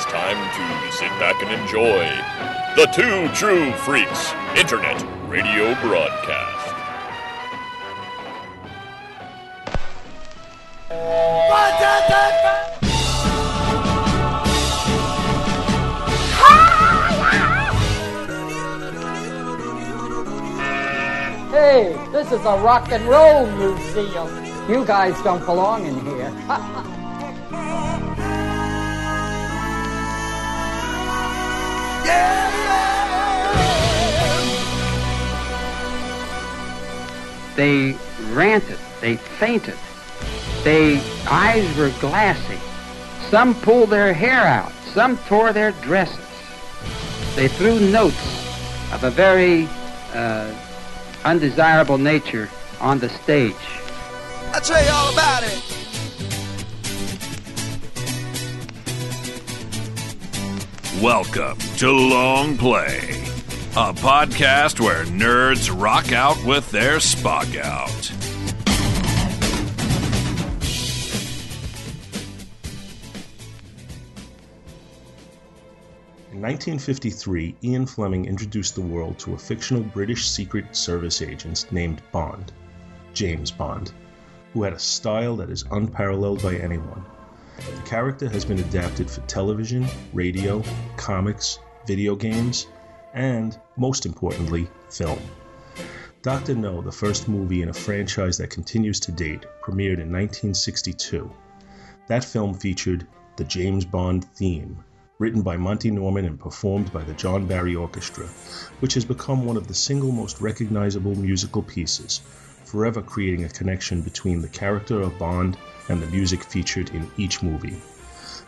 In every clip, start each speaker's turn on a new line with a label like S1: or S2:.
S1: It's time to sit back and enjoy the Two True Freaks Internet Radio Broadcast.
S2: Hey, this is a rock and roll museum. You guys don't belong in here. They ranted, they fainted, their eyes were glassy. Some pulled their hair out, some tore their dresses. They threw notes of a very uh, undesirable nature on the stage.
S3: I'll tell you all about it.
S4: Welcome to Long Play, a podcast where nerds rock out with their Spock out.
S5: In 1953, Ian Fleming introduced the world to a fictional British Secret Service agent named Bond, James Bond, who had a style that is unparalleled by anyone. The character has been adapted for television, radio, comics, video games, and, most importantly, film. Dr. No, the first movie in a franchise that continues to date, premiered in 1962. That film featured the James Bond theme, written by Monty Norman and performed by the John Barry Orchestra, which has become one of the single most recognizable musical pieces, forever creating a connection between the character of Bond and the music featured in each movie.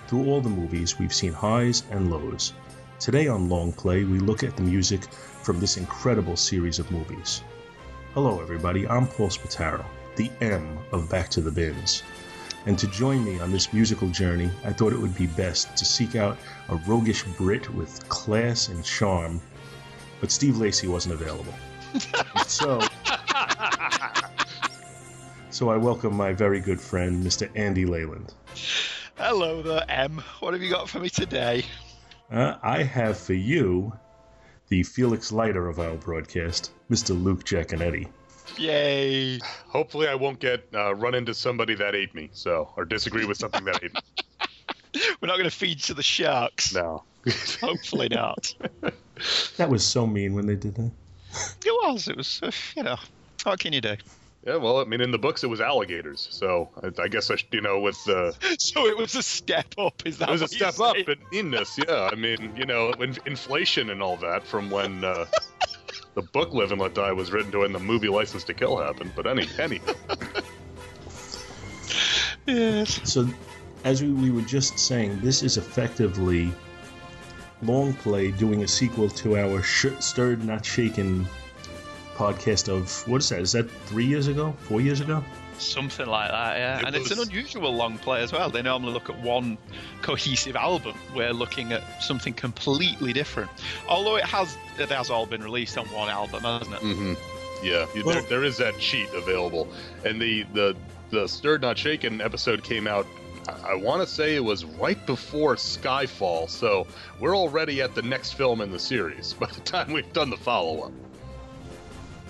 S5: Through all the movies, we've seen highs and lows. Today on Long Play, we look at the music from this incredible series of movies. Hello, everybody, I'm Paul Spataro, the M of Back to the Bins. And to join me on this musical journey, I thought it would be best to seek out a roguish Brit with class and charm, but Steve Lacey wasn't available. so, so I welcome my very good friend, Mr. Andy Leyland.
S6: Hello there, M. What have you got for me today?
S5: Uh, I have for you the Felix Leiter of our broadcast, Mr. Luke Jaconetti.
S6: Yay!
S7: Hopefully, I won't get uh, run into somebody that ate me, so or disagree with something that ate me.
S6: We're not going to feed to the sharks.
S7: No.
S6: Hopefully not.
S5: That was so mean when they did that.
S6: It was. It was. Uh, you know, what can you do?
S7: Yeah, well, I mean, in the books it was alligators, so I, I guess I, should, you know, with the
S6: So it was a step up. Is that
S7: it was a
S6: what you're
S7: step up
S6: saying?
S7: in meanness. Yeah, I mean, you know, in, inflation and all that from when uh, the book "Live and Let Die" was written to when the movie "License to Kill" happened. But any, any,
S6: Yes.
S5: So, as we, we were just saying, this is effectively long play doing a sequel to our sh- stirred not shaken podcast of what is that? Is that three years ago? Four years ago?
S6: Something like that, yeah.
S7: It
S6: and it's an unusual long play as well. They normally look at one cohesive album. We're looking at something completely different. Although it has it has all been released on one album, hasn't it?
S7: Mm-hmm. yeah,
S5: Well-
S7: there, there is that cheat available, and the the the stirred not shaken episode came out. I, I want to say it was right before Skyfall, so we're already at the next film in the series by the time we've done the follow up.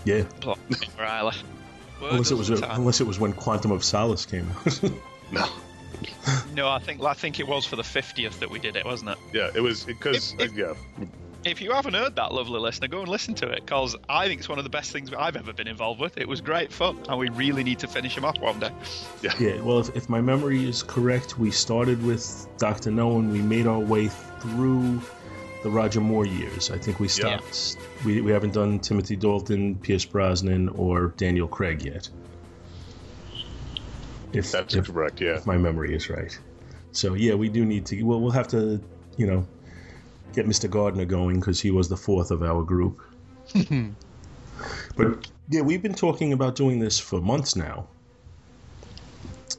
S5: Yeah.
S6: Riley.
S5: Unless it was
S6: doesn't
S5: unless it was when Quantum of Solace came out.
S7: No,
S6: No, I think I think it was for the fiftieth that we did it, wasn't it?
S7: yeah, it was because
S6: If- if-
S7: yeah,
S6: If you haven't heard that, lovely listener, go and listen to it because I think it's one of the best things I've ever been involved with. It was great fun, and we really need to finish them off one day.
S5: yeah. Yeah. Well, if, if my memory is correct, we started with Doctor No and we made our way through the Roger Moore years. I think we stopped. We, we haven't done Timothy Dalton, Pierce Brosnan, or Daniel Craig yet. If,
S7: that's
S5: if,
S7: correct. Yeah,
S5: if my memory is right. So yeah, we do need to. Well, we'll have to, you know, get Mr. Gardner going because he was the fourth of our group. but yeah, we've been talking about doing this for months now.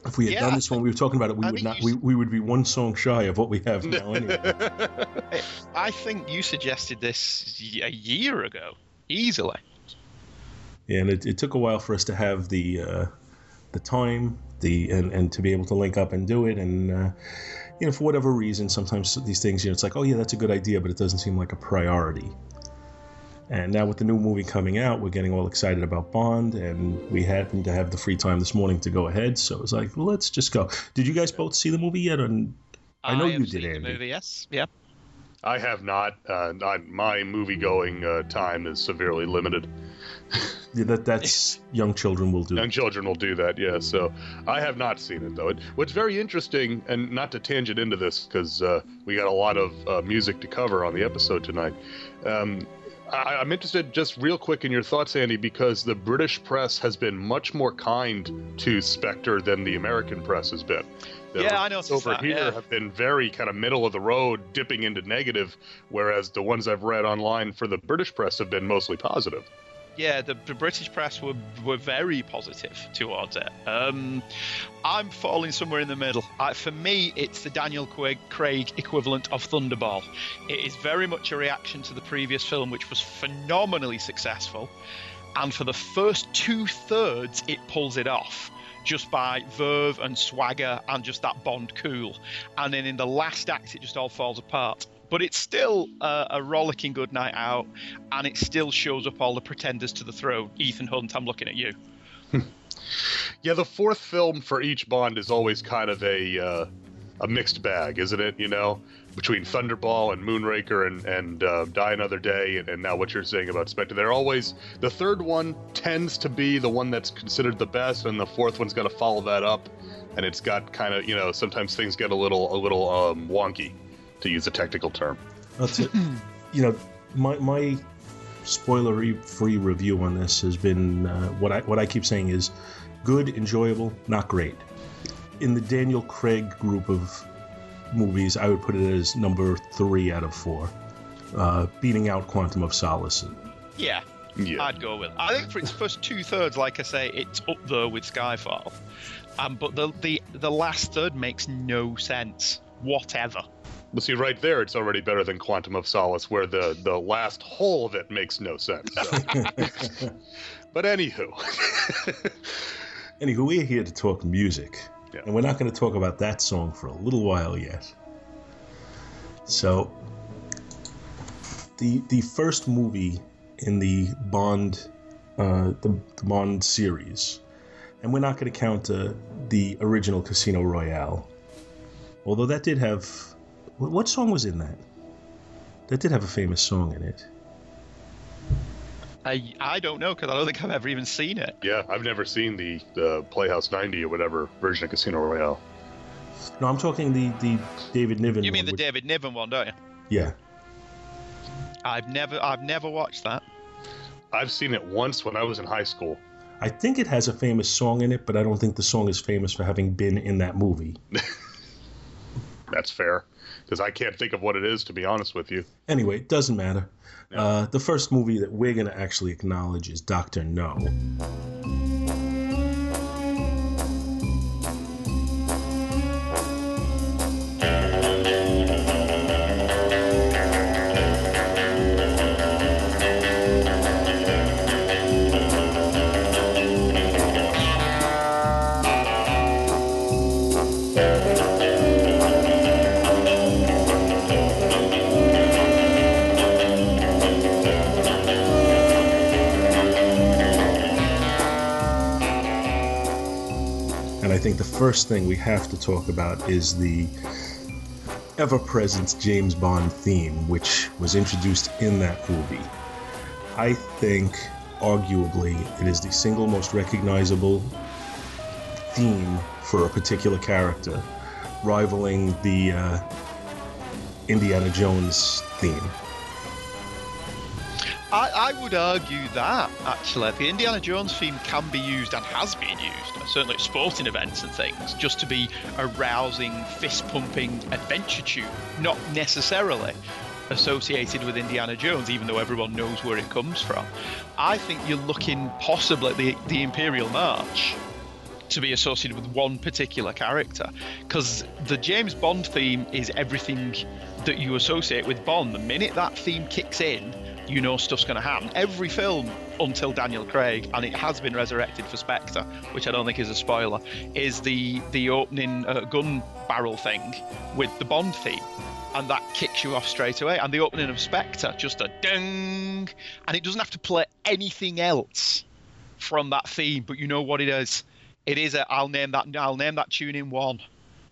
S5: If we had
S6: Yeah,
S5: done this when we were talking about it, we
S6: I
S5: would not.
S6: you
S5: We, we would be one song shy of what we have now. Anyway.
S6: I think you suggested this a year ago, easily.
S5: Yeah, and it, it took a while for us to have the uh, the time, the and, and to be able to link up and do it and uh, you know for whatever reason sometimes these things you know it's like oh yeah that's a good idea but it doesn't seem like a priority and now with the new movie coming out we're getting all excited about bond and we happened to have the free time this morning to go ahead so it's like well, let's just go did you guys both see the movie yet and i know
S6: have
S5: you
S6: seen
S5: did
S6: the
S5: andy
S6: movie, yes. Yeah.
S7: I have not. Uh, not my movie going uh, time is severely limited.
S5: yeah, that that's young children will do
S7: Young children will do that, yeah. So I have not seen it though. It, what's very interesting, and not to tangent into this because uh, we got a lot of uh, music to cover on the episode tonight. Um, I, I'm interested, just real quick, in your thoughts, Andy, because the British press has been much more kind to Spectre than the American press has been. The
S6: Yeah, I know.
S7: over here
S6: yeah.
S7: have been very kind of middle of the road, dipping into negative, whereas the ones I've read online for the British press have been mostly positive.
S6: Yeah, the, the British press were were very positive towards it. Um, I'm falling somewhere in the middle. Uh, for me, it's the Daniel Craig, Craig equivalent of Thunderball. It is very much a reaction to the previous film, which was phenomenally successful, and for the first two thirds, it pulls it off. Just by verve and swagger and just that Bond cool, and then in the last act, it just all falls apart. But it's still a, a rollicking good night out, and it still shows up all the pretenders to the throne. Ethan Hunt, I'm looking at you.
S7: Yeah, the fourth film for each Bond is always kind of a uh, a mixed bag, isn't it? You know, between Thunderball and Moonraker and and uh, Die Another Day, and, and now what you're saying about Spectre. They're always the third one tends to be the one that's considered the best, and the fourth one's got to follow that up, and it's got kind of you know sometimes things get a little a little um, wonky, to use a technical term.
S5: That's it. you know, my my spoiler-free review on this has been uh, what I what I keep saying is good, enjoyable, not great. In the Daniel Craig group of movies, I would put it as number three out of four, uh, beating out Quantum of Solace.
S6: Yeah,
S7: Yeah.
S6: I'd go with. It. I think for its first two thirds, like I say, it's up there with Skyfall. Um, but the the the last third makes no sense whatever.
S7: But see, right there, it's already better than Quantum of Solace, where the the last whole of it makes no sense. So. but anywho,
S5: Anywho, we're here to talk music,
S7: Yeah.
S5: and we're not going to talk about that song for a little while yet. So, the the first movie in the Bond, uh, the, the Bond series, and we're not going to count uh, the original Casino Royale, although that did have what, what song was in that? That did have a famous song in it.
S6: I I don't know because I don't think I've ever even seen it.
S7: yeah, I've never seen the the Playhouse 90 or whatever version of Casino Royale.
S5: No, I'm talking the the David Niven.
S6: You mean
S5: one,
S6: the
S5: which-
S6: David Niven one, don't you?
S5: Yeah.
S6: I've never I've never watched that.
S7: I've seen it once when I was in high school.
S5: I think it has a famous song in it, but I don't think the song is famous for having been in that movie.
S7: That's fair, because I can't think of what it is to be honest with you.
S5: Anyway, it doesn't matter. Uh, the first movie that we're going to actually acknowledge is Doctor No. First thing we have to talk about is the ever present James Bond theme, which was introduced in that movie. I think, arguably, it is the single most recognizable theme for a particular character, rivaling the uh, Indiana Jones theme.
S6: I, I would argue that actually the Indiana Jones theme can be used and has been used, certainly at sporting events and things, just to be a rousing, fist pumping adventure tune, not necessarily associated with Indiana Jones, even though everyone knows where it comes from. I think you're looking possibly at the, the Imperial March to be associated with one particular character because the James Bond theme is everything that you associate with Bond. The minute that theme kicks in, you know stuff's going to happen. Every film until Daniel Craig, and it has been resurrected for Spectre, which I don't think is a spoiler, is the the opening uh, gun barrel thing with the Bond theme. And that kicks you off straight away. And the opening of Spectre, just a ding, and it doesn't have to play anything else from that theme, but you know what it is. It is a I'll name that I'll name that tune in one.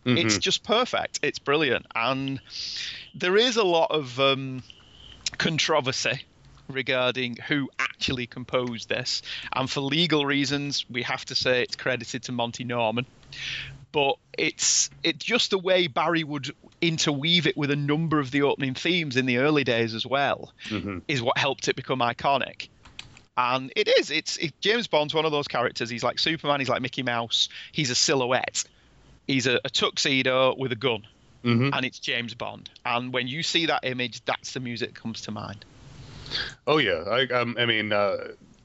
S6: It's just perfect. It's brilliant, and there is a lot of um, controversy regarding who actually composed this, and for legal reasons, we have to say it's credited to Monty Norman. But it's it's just the way Barry would interweave it with a number of the opening themes in the early days as well, mm-hmm. is what helped it become iconic. And it is. It's it, James Bond's one of those characters. He's like Superman. He's like Mickey Mouse. He's a silhouette. He's a, a tuxedo with a gun, and it's James Bond. And when you see that image, that's the music that comes to mind.
S7: Oh yeah, I um, I mean, uh,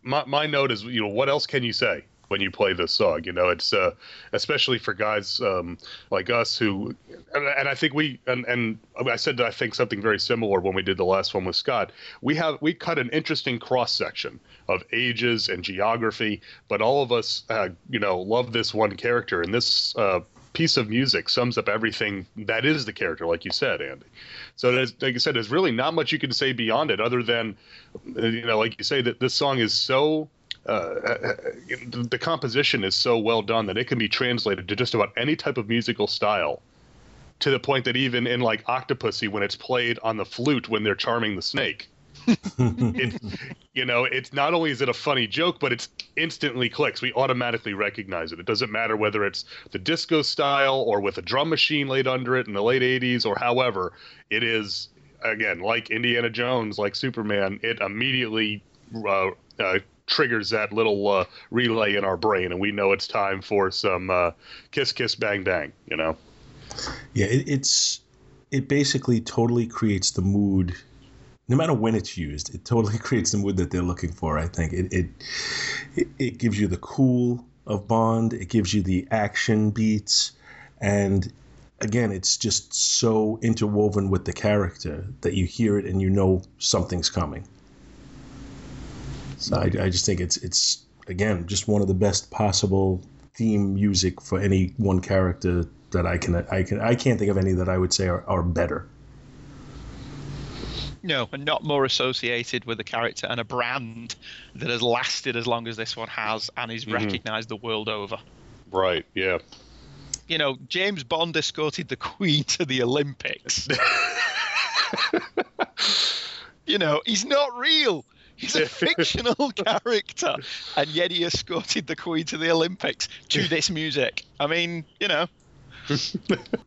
S7: my my note is you know what else can you say when you play this song? You know, it's uh, especially for guys um, like us who, and, and I think we and and I said that I think something very similar when we did the last one with Scott. We have we cut an interesting cross section of ages and geography, but all of us, uh, you know, love this one character, and this uh, piece of music sums up everything that is the character, like you said, Andy. So, like I said, there's really not much you can say beyond it, other than, uh, you know, like you say, that this song is so. Uh, the composition is so well done that it can be translated to just about any type of musical style, to the point that even in like Octopussy, when it's played on the flute when they're charming the snake, it, you know, it's not only is it a funny joke, but it's instantly clicks. We automatically recognize it. It doesn't matter whether it's the disco style or with a drum machine laid under it in the late '80s or however. It is again like Indiana Jones, like Superman. It immediately uh, uh, triggers that little uh, relay in our brain, and we know it's time for some uh, kiss, kiss, bang, bang. You know.
S5: Yeah, it, it's it basically totally creates the mood. No matter when it's used, it totally creates the mood that they're looking for. I think it it it, gives you the cool of Bond. It gives you the action beats, and again, it's just so interwoven with the character that you hear it and you know something's coming. So I, I just think it's it's again just one of the best possible theme music for any one character that I can I can I can't think of any that I would say are, are better.
S6: No, and not more associated with a character and a brand that has lasted as long as this one has and is mm-hmm. recognized the world over.
S7: Right. Yeah.
S6: You know, James Bond escorted the Queen to the Olympics. you know, he's not real. He's a fictional character, and yet he escorted the Queen to the Olympics to this music. I mean, you know,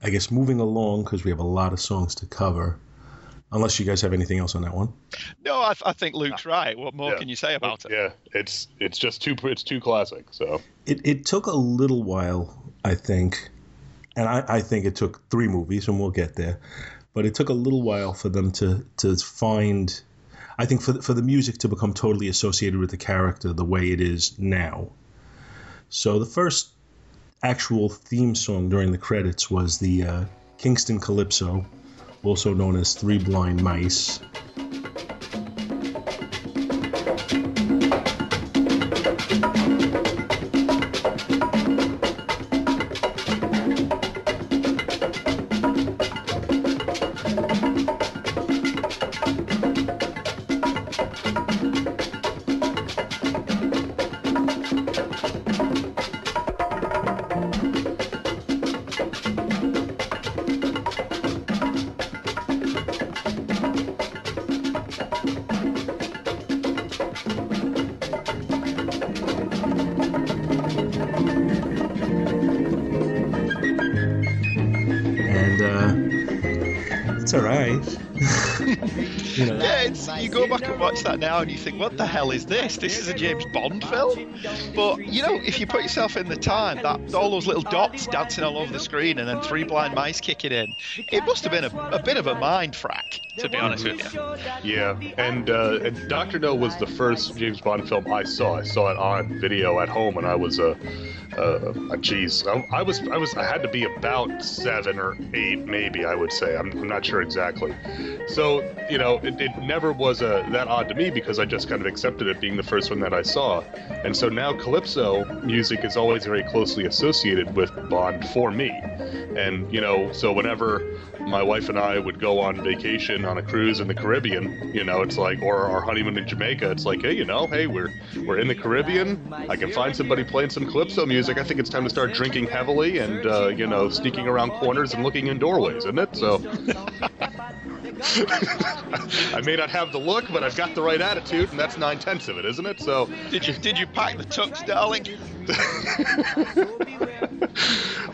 S5: I guess moving along because we have a lot of songs to cover. Unless you guys have anything else on that one.
S6: no, I, I think Luke's right. What more
S7: Yeah.
S6: can you say about it?
S7: Yeah. It's it's just too it's too classic. So.
S5: It, it took a little while, I think, and I, I think it took three movies, and we'll get there. But it took a little while for them to to find. I think for the, for the music to become totally associated with the character the way it is now. So the first actual theme song during the credits was the uh, Kingston Calypso, also known as Three Blind Mice.
S6: Hell is this? This is a James Bond film? But, you know, if you put yourself in the time, that all those little dots dancing all over the screen and then three blind mice kicking in, it must have been a, a bit of a mind frack, to be honest with you.
S7: Yeah, and, uh, and Doctor No was the first James Bond film I saw. I saw it on video at home, and I was a, uh, geez, I, I was, I was, I had to be about seven or eight, maybe I would say. I'm, I'm not sure exactly. So you know, it, it never was uh, that odd to me because I just kind of accepted it being the first one that I saw, and so now calypso music is always very closely associated with Bond for me, and you know, so whenever my wife and I would go on vacation on a cruise in the Caribbean, you know, it's like, or our honeymoon in Jamaica, it's like, hey, you know, hey, we're we're in the Caribbean. I can find somebody playing some calypso music. I think it's time to start drinking heavily and uh, you know, sneaking around corners and looking in doorways, isn't it? So. I may not have the look, but I've got the right attitude, and that's nine tenths of it, isn't it? So,
S6: Did you did you pack the tux, darling?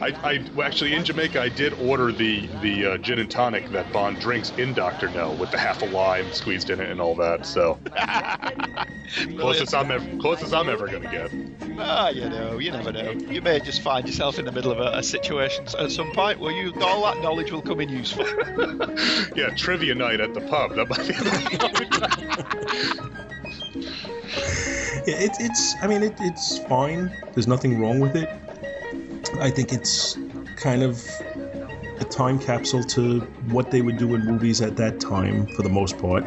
S7: I, I well, actually in Jamaica I did order the the uh, gin and tonic that Bond drinks in Doctor No with the half a lime squeezed in it and all that. So closest I'm ever, closest I'm ever gonna get.
S6: Ah, you know, you never know. You may just find yourself in the middle of a, a situation at some point where you all that knowledge will come in useful.
S7: Yeah, trivia night at the pub. That might be.
S5: Yeah, it, it's. I mean, it, it's fine. There's nothing wrong with it. I think it's kind of a time capsule to what they would do in movies at that time, for the most part.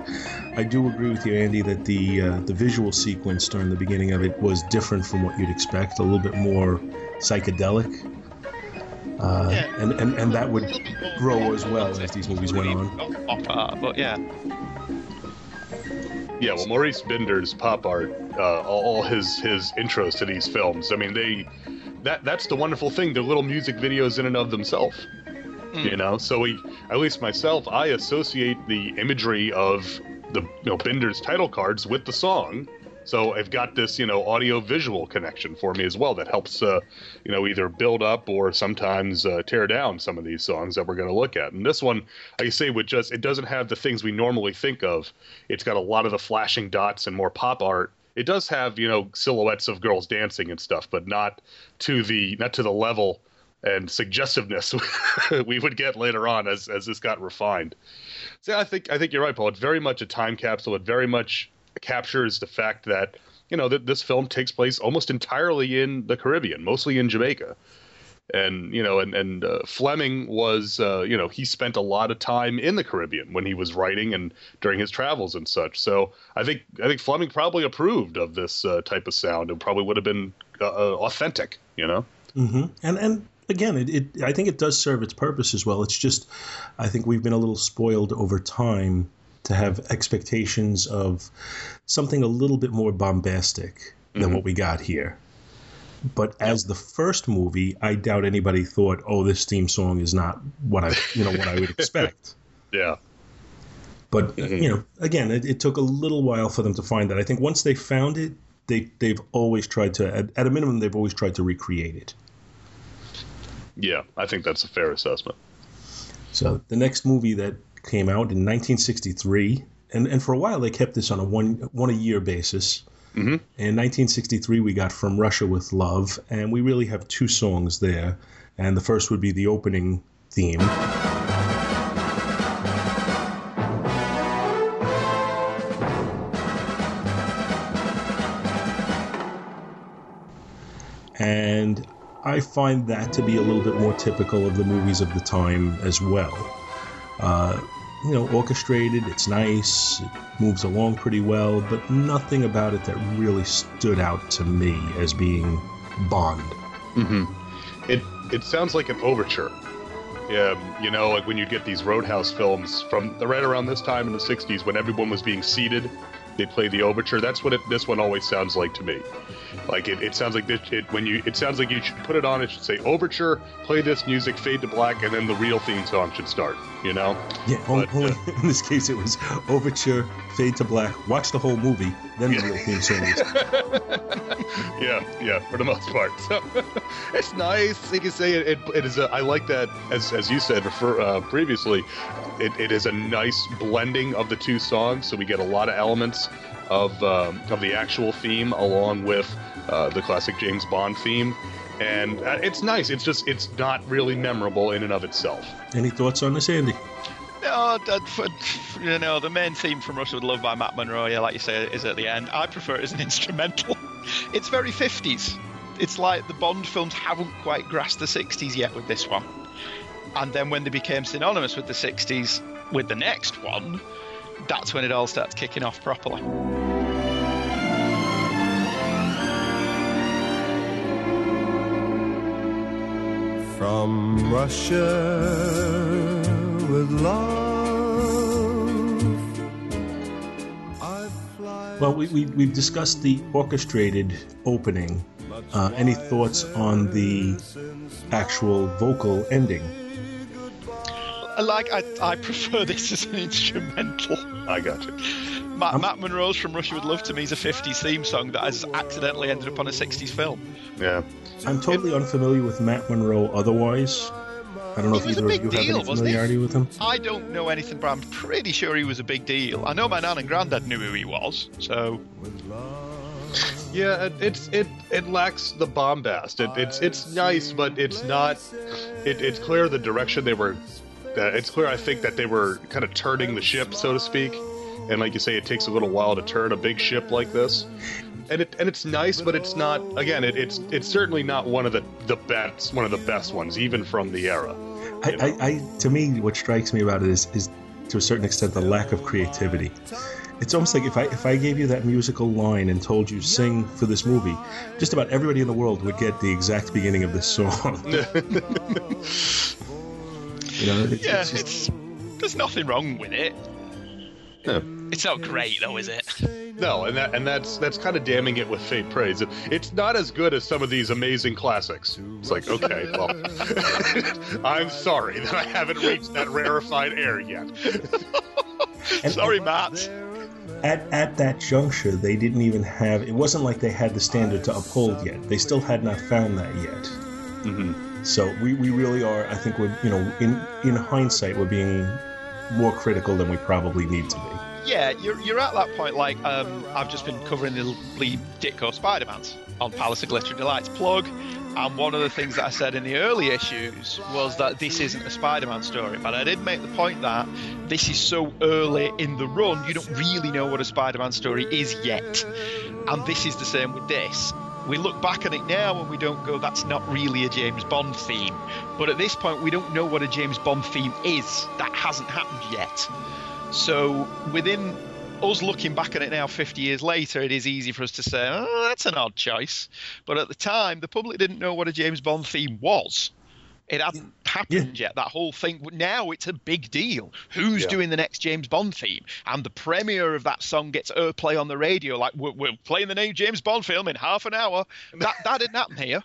S5: I do agree with you, Andy, that the uh, the visual sequence during the beginning of it was different from what you'd expect. A little bit more psychedelic. Uh,
S6: Yeah.
S5: and, and, and that would grow as well as these movies went on.
S6: Pop but yeah.
S7: Yeah, well, Maurice Binder's pop art, uh, all his his intros to these films. I mean, they that that's the wonderful thing. They're little music videos in and of themselves. You know, so we, at least myself, I associate the imagery of the you know Binder's title cards with the song. So I've got this, you know, audio visual connection for me as well that helps, uh, you know, either build up or sometimes uh, tear down some of these songs that we're going to look at. And this one, I say, would just it doesn't have the things we normally think of. It's got a lot of the flashing dots and more pop art. It does have, you know, silhouettes of girls dancing and stuff, but not to the not to the level and suggestiveness we would get later on as as this got refined. So I think I think you're right, Paul. It's very much a time capsule. It very much captures the fact that you know that this film takes place almost entirely in the Caribbean, mostly in Jamaica. And you know, and and uh, Fleming was, uh, you know, he spent a lot of time in the Caribbean when he was writing and during his travels and such. So I think I think Fleming probably approved of this uh, type of sound and probably would have been uh, uh, authentic, you know.
S5: hmm And and again, it, it I think it does serve its purpose as well. It's just I think we've been a little spoiled over time to have expectations of something a little bit more bombastic than what we got here. But as the first movie, I doubt anybody thought, "Oh, this theme song is not what I, you know, what I would expect."
S7: Yeah.
S5: But uh, you know, again, it, it took a little while for them to find that. I think once they found it, they they've always tried to, at, at a minimum, they've always tried to recreate it.
S7: Yeah, I think that's a fair assessment.
S5: So the next movie that came out in 1963, and, and for a while they kept this on a one one a year basis.
S7: Mhm.
S5: In 1963, we got From Russia with Love, and we really have two songs there. And the first would be the opening theme. And I find that to be a little bit more typical of the movies of the time as well. Uh, you know, orchestrated, it's nice, it moves along pretty well, but nothing about it that really stood out to me as being Bond. Mm-hmm.
S7: It it sounds like an overture. Yeah, you know, like when you get these Roadhouse films from the right around this time in the '60s when everyone was being seated, they play the overture. That's what it, this one always sounds like to me. Like it, it sounds like this, it when you it sounds like you should put it on. It should say overture, play this music, fade to black, and then the real theme song should start. You know?
S5: Yeah,
S7: But,
S5: only
S7: uh,
S5: in this case it was overture, fade to black, watch the whole movie, then the real theme song. is-
S7: yeah, yeah, for the most part. So it's nice. You can say, it, it, it is. A, I like that, as as you said refer, uh, previously. It, it is a nice blending of the two songs, so we get a lot of elements of um, of the actual theme along with uh, the classic James Bond theme, and uh, it's nice. It's just it's not really memorable in and of itself.
S5: Any thoughts on this, Andy?
S6: No, that, for, you know, the main theme from Russia with Love by Matt Monro, yeah, like you say, is at the end. I prefer it as an instrumental. It's very 50s. It's like the Bond films haven't quite grasped the 60s yet with this one. And then when they became synonymous with the 60s, with the next one, that's when it all starts kicking off properly.
S3: From Russia with love. I fly.
S5: Well, we, we, we've discussed the orchestrated opening. Uh, any thoughts on the actual vocal ending?
S6: Like I, I prefer this as an instrumental.
S7: I got you.
S6: Matt, um, Matt Monro's from Russia with Love to Me is a 50s theme song that has accidentally ended up on a 60s film.
S7: Yeah.
S5: I'm totally unfamiliar with Matt Monro otherwise. I don't know
S6: He
S5: if either of
S6: big
S5: you have any familiarity with him.
S6: I don't know anything, but I'm pretty sure he was a big deal. I know my nan and granddad knew who he was, so
S7: Yeah, it, it's it it lacks the bombast. It, it's it's nice, but it's not. It, it's clear the direction they were. Uh, it's clear, I think, that they were kind of turning the ship, so to speak. And like you say, it takes a little while to turn a big ship like this. And it and it's nice, but it's not. Again, it, it's it's certainly not one of the the best one of the best ones, even from the era.
S5: I, I, I, to me, what strikes me about it is, is to a certain extent the lack of creativity. It's almost like if I if I gave you that musical line and told you sing for this movie, just about everybody in the world would get the exact beginning of this song. you know, it-
S6: yeah,
S5: it's just-
S6: it's there's nothing wrong with it.
S7: Yeah.
S6: It's not great though, is it?
S7: No, and that and that's that's kind of damning it with faint praise. It's not as good as some of these amazing classics. It's like, okay, well, I'm sorry that I haven't reached that rarefied air yet.
S6: Sorry, Matt.
S5: at at that juncture, they didn't even have. It wasn't like they had the standard to uphold yet. They still had not found that yet.
S7: Mm-hmm.
S5: So we, we really are. I think we're you know in in hindsight we're being more critical than we probably need to be.
S6: Yeah, you're, you're at that point. Like, um, I've just been covering the Lee Ditko Spider-Mans on Palace of Glittering Delights plug, and one of the things that I said in the early issues was that this isn't a Spider-Man story. But I did make the point that this is so early in the run, you don't really know what a Spider-Man story is yet, and this is the same with this. We look back at it now and we don't go, that's not really a James Bond theme. But at this point, we don't know what a James Bond theme is. That hasn't happened yet. So within us looking back at it now 50 years later, it is easy for us to say, oh, that's an odd choice. But at the time, the public didn't know what a James Bond theme was. It hadn't happened yet. That whole thing. Now it's a big deal. Who's
S7: Yeah.
S6: doing the next James Bond theme? And the premiere of that song gets airplay on the radio. Like we're, we're playing the new James Bond film in half an hour. That that didn't happen here.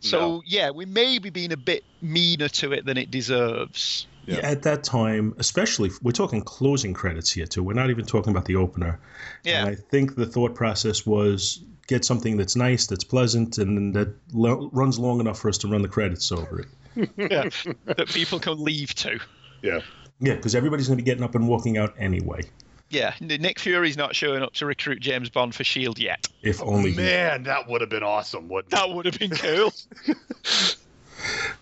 S6: So
S7: No.
S6: yeah, we may be being a bit meaner to it than it deserves.
S7: Yeah.
S5: At that time, especially, we're talking closing credits here too. We're not even talking about the opener.
S6: Yeah.
S5: And I think the thought process was get something that's nice, that's pleasant, and that lo- runs long enough for us to run the credits over it.
S6: yeah, that people can leave to.
S7: Yeah.
S5: Yeah, because everybody's going to be getting up and walking out anyway.
S6: Yeah, Nick Fury's not showing up to recruit James Bond for Shield yet.
S5: If only. he-
S7: Man, that would have been awesome, wouldn't?
S6: That would have been cool.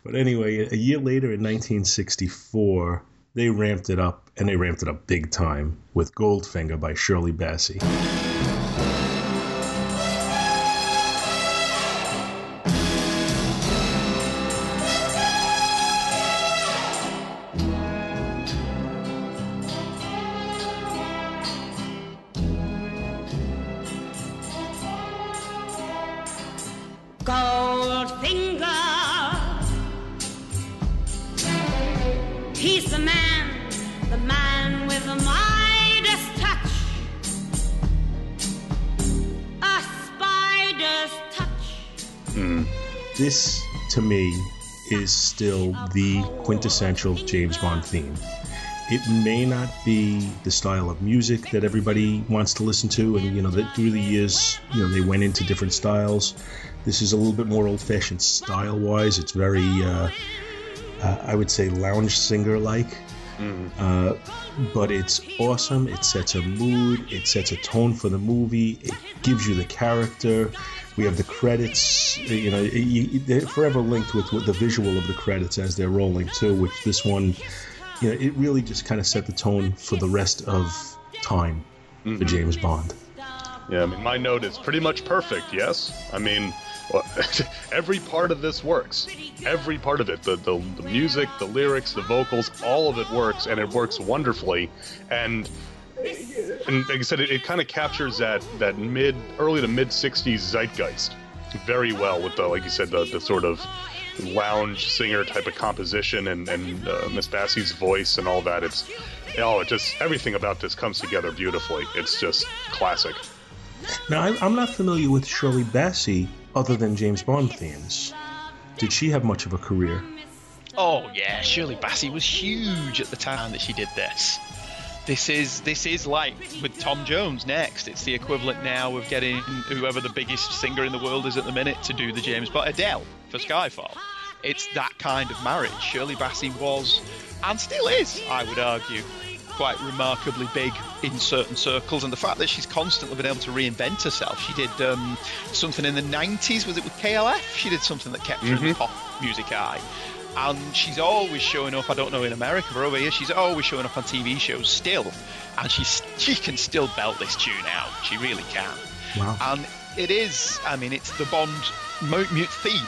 S5: But anyway, a year later in 1964, they ramped it up, and they ramped it up big time with Goldfinger by Shirley Bassey. To me, is still the quintessential James Bond theme. It may not be the style of music that everybody wants to listen to, and you know that through the years, you know they went into different styles. This is a little bit more old-fashioned style-wise. It's very, uh, uh, I would say, lounge singer-like. Uh, but it's awesome. It sets a mood. It sets a tone for the movie. It gives you the character. We have the credits. You know, you, they're forever linked with, with the visual of the credits as they're rolling too. Which this one, you know, it really just kind of set the tone for the rest of time for James Bond.
S7: Yeah, I mean, my note is pretty much perfect. Yes, I mean, every part of this works. Every part of it, the, the the music, the lyrics, the vocals, all of it works, and it works wonderfully. And and like I said, it, it kind of captures that that mid, early to mid '60s zeitgeist very well with the, like you said, the the sort of lounge singer type of composition and and uh, Miss Bassey's voice and all that. It's oh, it just everything about this comes together beautifully. It's just classic.
S5: Now, I'm not familiar with Shirley Bassey other than James Bond themes. Did she have much of a career?
S6: Oh yeah, Shirley Bassey was huge at the time that she did this. This is this is like with Tom Jones next. It's the equivalent now of getting whoever the biggest singer in the world is at the minute to do the James Bond Adele for Skyfall. It's that kind of marriage. Shirley Bassey was and still is, I would argue, quite remarkably big in certain circles. And the fact that she's constantly been able to reinvent herself. She did um, something in the 90s, was it with KLF? She did something that kept her in the pop music eye. And she's always showing up. I don't know in America, but over here, she's always showing up on TV shows still. And she's she can still belt this tune out. She really can.
S5: Wow.
S6: And it is. I mean, it's the Bond mute theme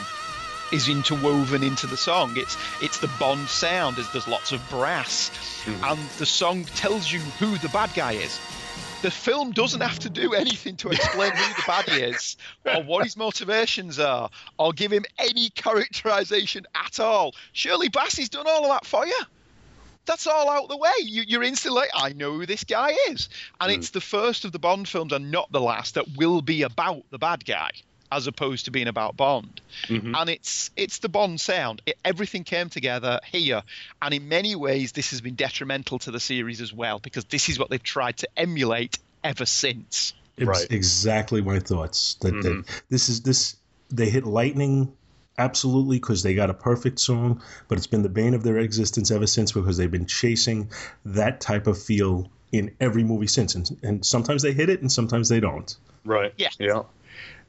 S6: is interwoven into the song. It's it's the Bond sound. There's, there's lots of brass, mm-hmm. and the song tells you who the bad guy is. The film doesn't have to do anything to explain who the baddie is, or what his motivations are, or give him any characterization at all. Shirley Bassey's done all of that for you. That's all out the way. You, you're instantly like, I know who this guy is. And mm. it's the first of the Bond films, and not the last, that will be about the bad guy, as opposed to being about Bond. Mm-hmm. And it's it's the Bond sound. It, everything came together here, and in many ways, this has been detrimental to the series as well, because this is what they've tried to emulate ever since.
S5: It's
S7: Right.
S5: exactly my thoughts. That, that mm-hmm. this is this they hit lightning absolutely because they got a perfect song, but it's been the bane of their existence ever since because they've been chasing that type of feel in every movie since, and, and sometimes they hit it and sometimes they don't.
S7: Right.
S6: Yeah.
S7: Yeah.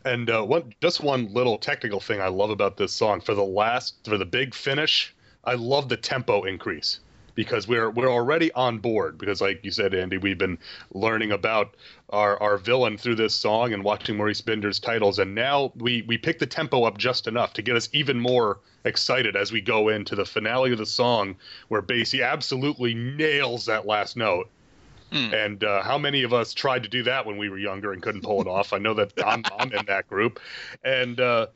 S7: And uh, one, just one little technical thing I love about this song for the last, for the big finish, I love the tempo increase because we're we're already on board because, like you said, Andy, we've been learning about our, our villain through this song and watching Maurice Binder's titles, and now we we pick the tempo up just enough to get us even more excited as we go into the finale of the song, where Bassey absolutely nails that last note. And uh, how many of us tried to do that when we were younger and couldn't pull it off? I know that I'm, I'm in that group, and uh,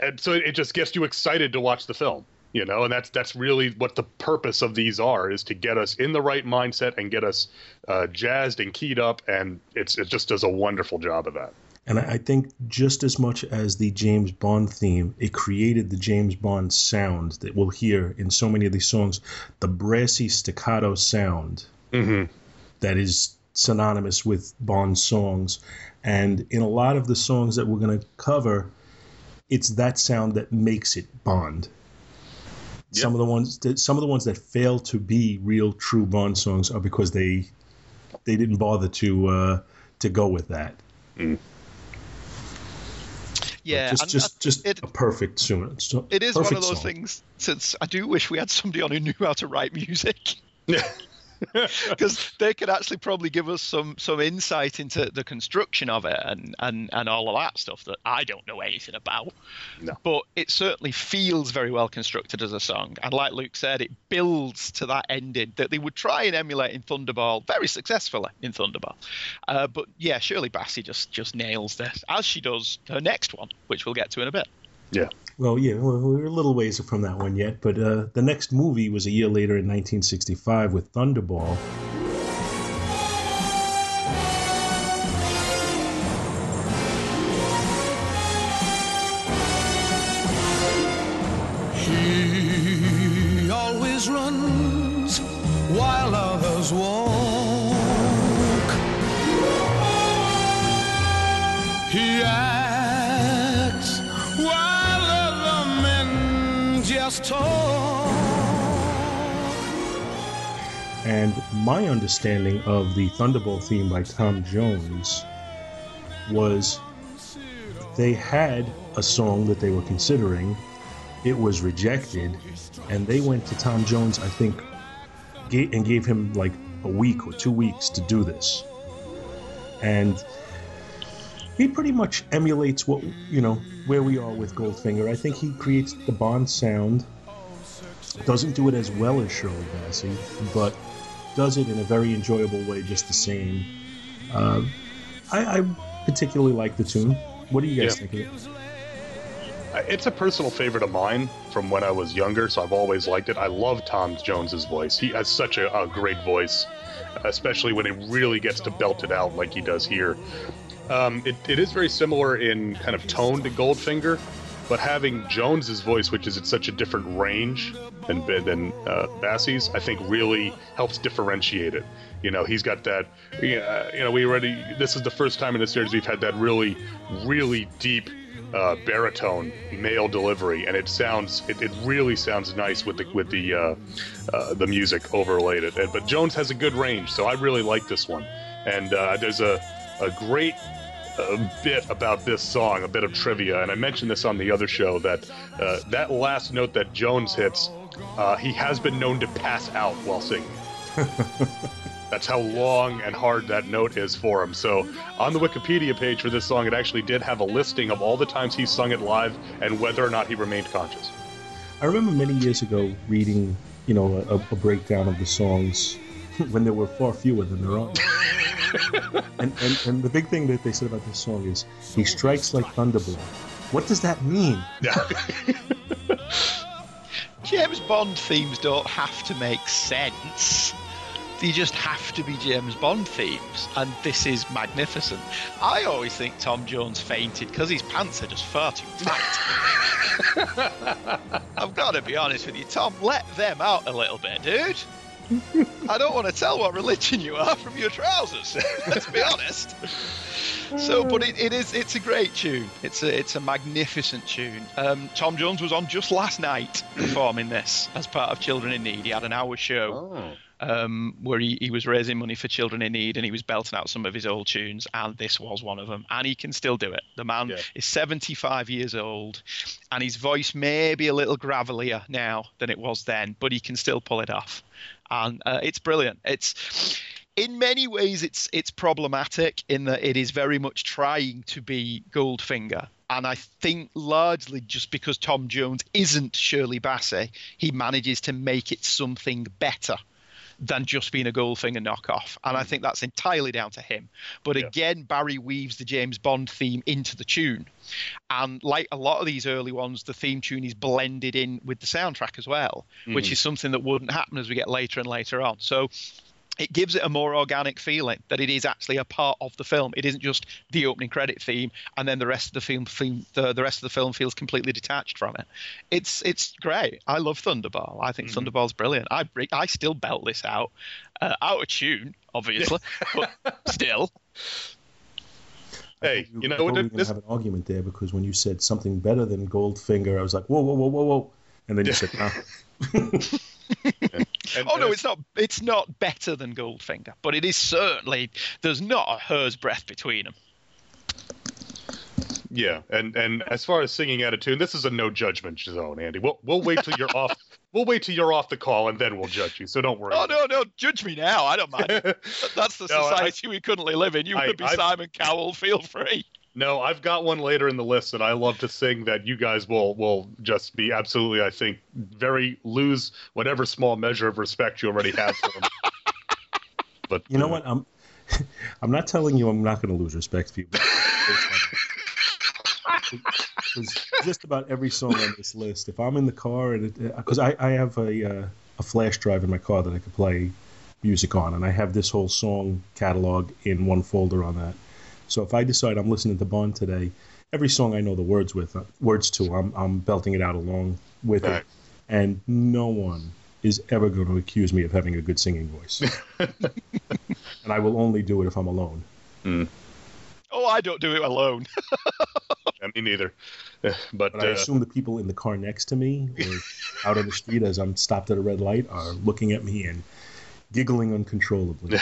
S7: and so it just gets you excited to watch the film, you know. And that's that's really what the purpose of these are is to get us in the right mindset and get us uh, jazzed and keyed up, and it's it just does a wonderful job of that.
S5: And I I think just as much as the James Bond theme, it created the James Bond sound that we'll hear in so many of these songs, the brassy staccato sound that is synonymous with Bond songs. And in a lot of the songs that we're going to cover, it's that sound that makes it Bond. Some of the ones that some of the ones that fail to be real true Bond songs are because they they didn't bother to uh, to go with that.
S6: Yeah,
S5: just just
S6: I-
S5: just
S6: it,
S5: a perfect song. So-
S6: it is one
S5: perfect
S6: of those
S5: song.
S6: things. Since I do wish we had somebody on who knew how to write music. because they could actually probably give us some some insight into the construction of it and and and all of that stuff that I don't know anything about.
S7: No.
S6: But it certainly feels very well constructed as a song, and like Luke said, it builds to that ending that they would try and emulate in Thunderball very successfully in Thunderball. Uh, but yeah, Shirley Bassey just just nails this as she does her next one, which we'll get to in a bit.
S7: Yeah.
S5: Well, yeah, we're a little ways from that one yet, but uh, the next movie was a year later in 1965 with Thunderball.
S3: He always runs while others walk.
S5: And my understanding of the Thunderball theme by Tom Jones was they had a song that they were considering. It was rejected, and they went to Tom Jones, I think, and gave him like a week or two weeks to do this. And he pretty much emulates what you know where we are with Goldfinger. I think he creates the Bond sound. Doesn't do it as well as Shirley Bassey, but does it in a very enjoyable way, just the same. Uh, I, I particularly like the tune. What do you guys
S7: Yeah.
S5: think of it?
S7: It's a personal favorite of mine from when I was younger, so I've always liked it. I love Tom Jones's voice. He has such a, a great voice, especially when he really gets to belt it out like he does here. Um, it, it is very similar in kind of tone to Goldfinger, but having Jones's voice, which is at such a different range than than uh, Bassey's, I think really helps differentiate it. You know, he's got that. You know, you know, we already. This is the first time in the series we've had that really, really deep uh, baritone male delivery, and it sounds. It, it really sounds nice with the with the uh, uh, the music overlaid it. But Jones has a good range, so I really like this one. And uh, there's a a great a bit about this song, a bit of trivia, and I mentioned this on the other show that uh, that last note that Jones hits, uh, he has been known to pass out while singing. That's how long and hard that note is for him. So, on the Wikipedia page for this song, it actually did have a listing of all the times he sung it live and whether or not he remained conscious.
S5: I remember many years ago reading, you know, a, a breakdown of the songs when there were far fewer than there are. and, and and the big thing that they said about this song is he strikes like thunderbolt. What does that mean?
S6: James Bond themes don't have to make sense. They just have to be James Bond themes, and this is magnificent. I always think Tom Jones fainted because his pants are just far too tight. I've got to be honest with you, Tom. Let them out a little bit, dude. I don't want to tell what religion you are from your trousers. Let's be honest. So, but it, it is it's a great tune. It's a it's a magnificent tune. Um, Tom Jones was on just last night performing this as part of Children in Need. He had an hour show um, where he, he was raising money for children in need and he was belting out some of his old tunes, and this was one of them. And he can still do it. The man
S7: Yeah.
S6: is 75 years old, and his voice may be a little gravelier now than it was then, but he can still pull it off. And uh, it's brilliant. It's in many ways it's it's problematic in that it is very much trying to be Goldfinger. And I think largely just because Tom Jones isn't Shirley Bassey, he manages to make it something better than just being a Goldfinger knockoff. And I hmm. think that's entirely down to him. But
S7: Yeah.
S6: again, Barry weaves the James Bond theme into the tune. And like a lot of these early ones, the theme tune is blended in with the soundtrack as well, which hmm. is something that wouldn't happen as we get later and later on. So it gives it a more organic feeling that it is actually a part of the film. It isn't just the opening credit theme and then the rest of the film, theme, the, the rest of the film feels completely detached from it. It's it's great. I love Thunderball. I think Thunderball's brilliant. I I still belt this out, uh, out of tune, obviously, but still.
S7: Hey,
S5: We
S7: you know
S5: totally
S7: what?
S5: gonna
S7: This,
S5: have an argument there because when you said something better than Goldfinger, I was like, whoa, whoa, whoa, whoa, whoa, and then you said,
S7: and-
S6: Oh no,
S7: and
S6: it's not. It's not better than Goldfinger, but it is certainly. There's not a hair's breadth between them.
S7: Yeah, and and as far as singing out of tune, this is a no judgment zone, Andy. We'll we'll wait till you're off. We'll wait till you're off the call, and then we'll judge you. So don't worry.
S6: Oh no, no, judge me now. I don't mind. That's the
S7: No, I-
S6: society we currently live in. You
S7: I-
S6: want be
S7: I've-
S6: Simon Cowell? Feel free.
S7: No, I've got one later in the list that I love to sing that you guys will will just be absolutely, I think, very lose whatever small measure of respect you already have for them. But
S5: You know
S7: uh,
S5: what? I'm I'm not telling you I'm not going to lose respect for you. Just about every song on this list, if I'm in the car and because I, I have a uh, a flash drive in my car that I could play music on, and I have this whole song catalog in one folder on that. So if I decide I'm listening to Bond today, every song I know the words with uh, words to, I'm I'm belting it out along with
S7: Right.
S5: it, and no one is ever going to accuse me of having a good singing voice. and I will only do it if I'm alone.
S6: Oh, I don't do it alone.
S7: I me neither. But,
S5: But I
S7: uh,
S5: assume the people in the car next to me or out on the street as I'm stopped at a red light are looking at me and giggling uncontrollably.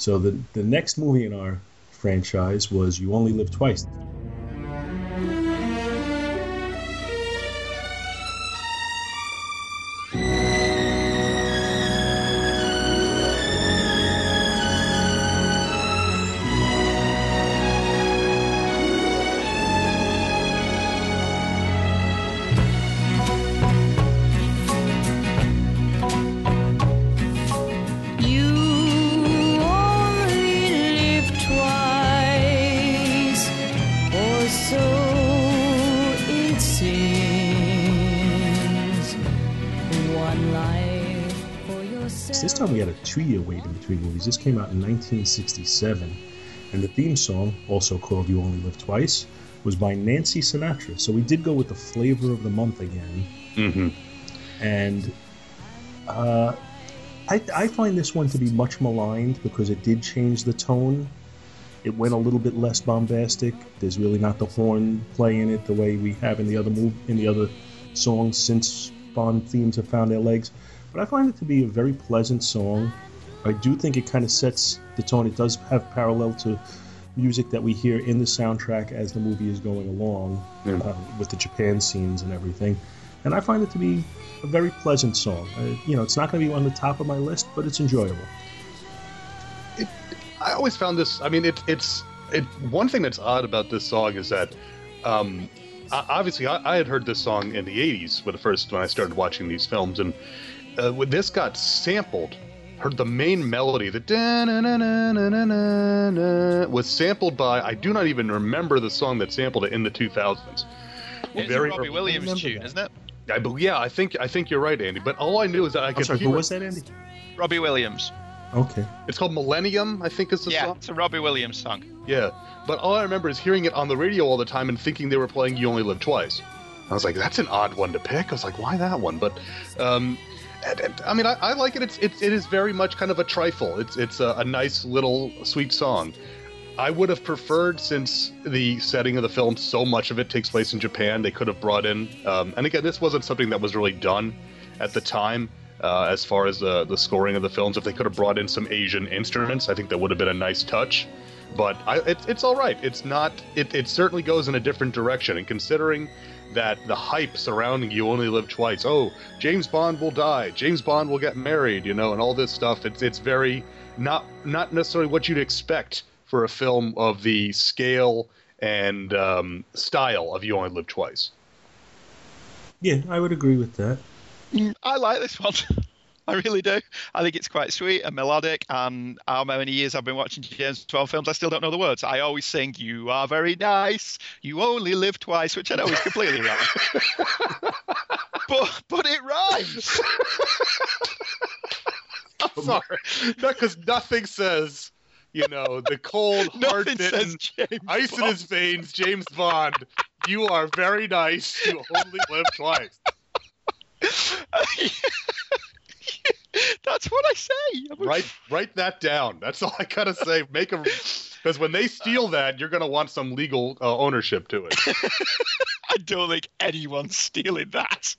S5: So the the next movie in our franchise was You Only Live Twice. This came out in 1967, and the theme song, also called "You Only Live Twice," was by Nancy Sinatra. So we did go with the flavor of the month again,
S7: Mm-hmm.
S5: and uh, I, I find this one to be much maligned because it did change the tone. It went a little bit less bombastic. There's really not the horn play in it the way we have in the other move in the other songs since Bond themes have found their legs. But I find it to be a very pleasant song. I do think it kind of sets the tone. It does have parallel to music that we hear in the soundtrack as the movie is going along, uh, with the Japan scenes and everything. And I find it to be a very pleasant song. Uh, you know, it's not going to be on the top of my list, but it's enjoyable.
S7: I always found this. I mean, it, it's it. One thing that's odd about this song is that, um, o- obviously, I, I had heard this song in the '80s when the first when I started watching these films, and uh, when this got sampled, heard the main melody, the da na na na na na na na, was sampled by. I do not even remember the song that sampled it in the 2000s.
S6: It's
S7: Very
S6: a Robbie
S7: early-
S6: Williams tune,
S5: that.
S6: isn't it?
S7: I believe, yeah, I think I think you're right, Andy. But all I knew is that I
S5: I'm
S7: could
S5: sorry,
S7: hear.
S5: who was that, Andy?
S6: Robbie Williams.
S5: Okay.
S7: It's called Millennium, I think is the
S6: yeah,
S7: song.
S6: it's a Robbie Williams song.
S7: Yeah, but all I remember is hearing it on the radio all the time and thinking they were playing "You Only Live Twice." I was like, "That's an odd one to pick." I was like, "Why that one?" But, um, and- and- I mean, I, I like it. It's, it's it is very much kind of a trifle. It's it's a, a nice little sweet song. I would have preferred, since the setting of the film, so much of it takes place in Japan, they could have brought in. Um, and again, this wasn't something that was really done at the time. Uh, as far as the the scoring of the films, if they could have brought in some Asian instruments, I think that would have been a nice touch. But I, it, it's all right. It's not. It, it certainly goes in a different direction. And considering that the hype surrounding "You Only Live Twice," oh, James Bond will die, James Bond will get married, you know, and all this stuff. It's it's very not not necessarily what you'd expect for a film of the scale and um, style of "You Only Live Twice."
S5: Yeah, I would agree with that.
S6: Mm, I like this one. I really do. I think it's quite sweet and melodic. And how many years I've been watching James Bond films, I still don't know the words. I always sing, "You are very nice. You only live twice," which I know is completely wrong. but but it rhymes.
S7: I'm sorry, because nothing says, you know, the cold, hard
S6: James.
S7: ice in his veins, James Bond. You are very nice. You only live twice.
S6: That's what I say. I'm a-
S7: Write write that down. That's all I gotta say. Make a because when they steal that, you're gonna want some legal uh, ownership to it.
S6: I don't think anyone's stealing that.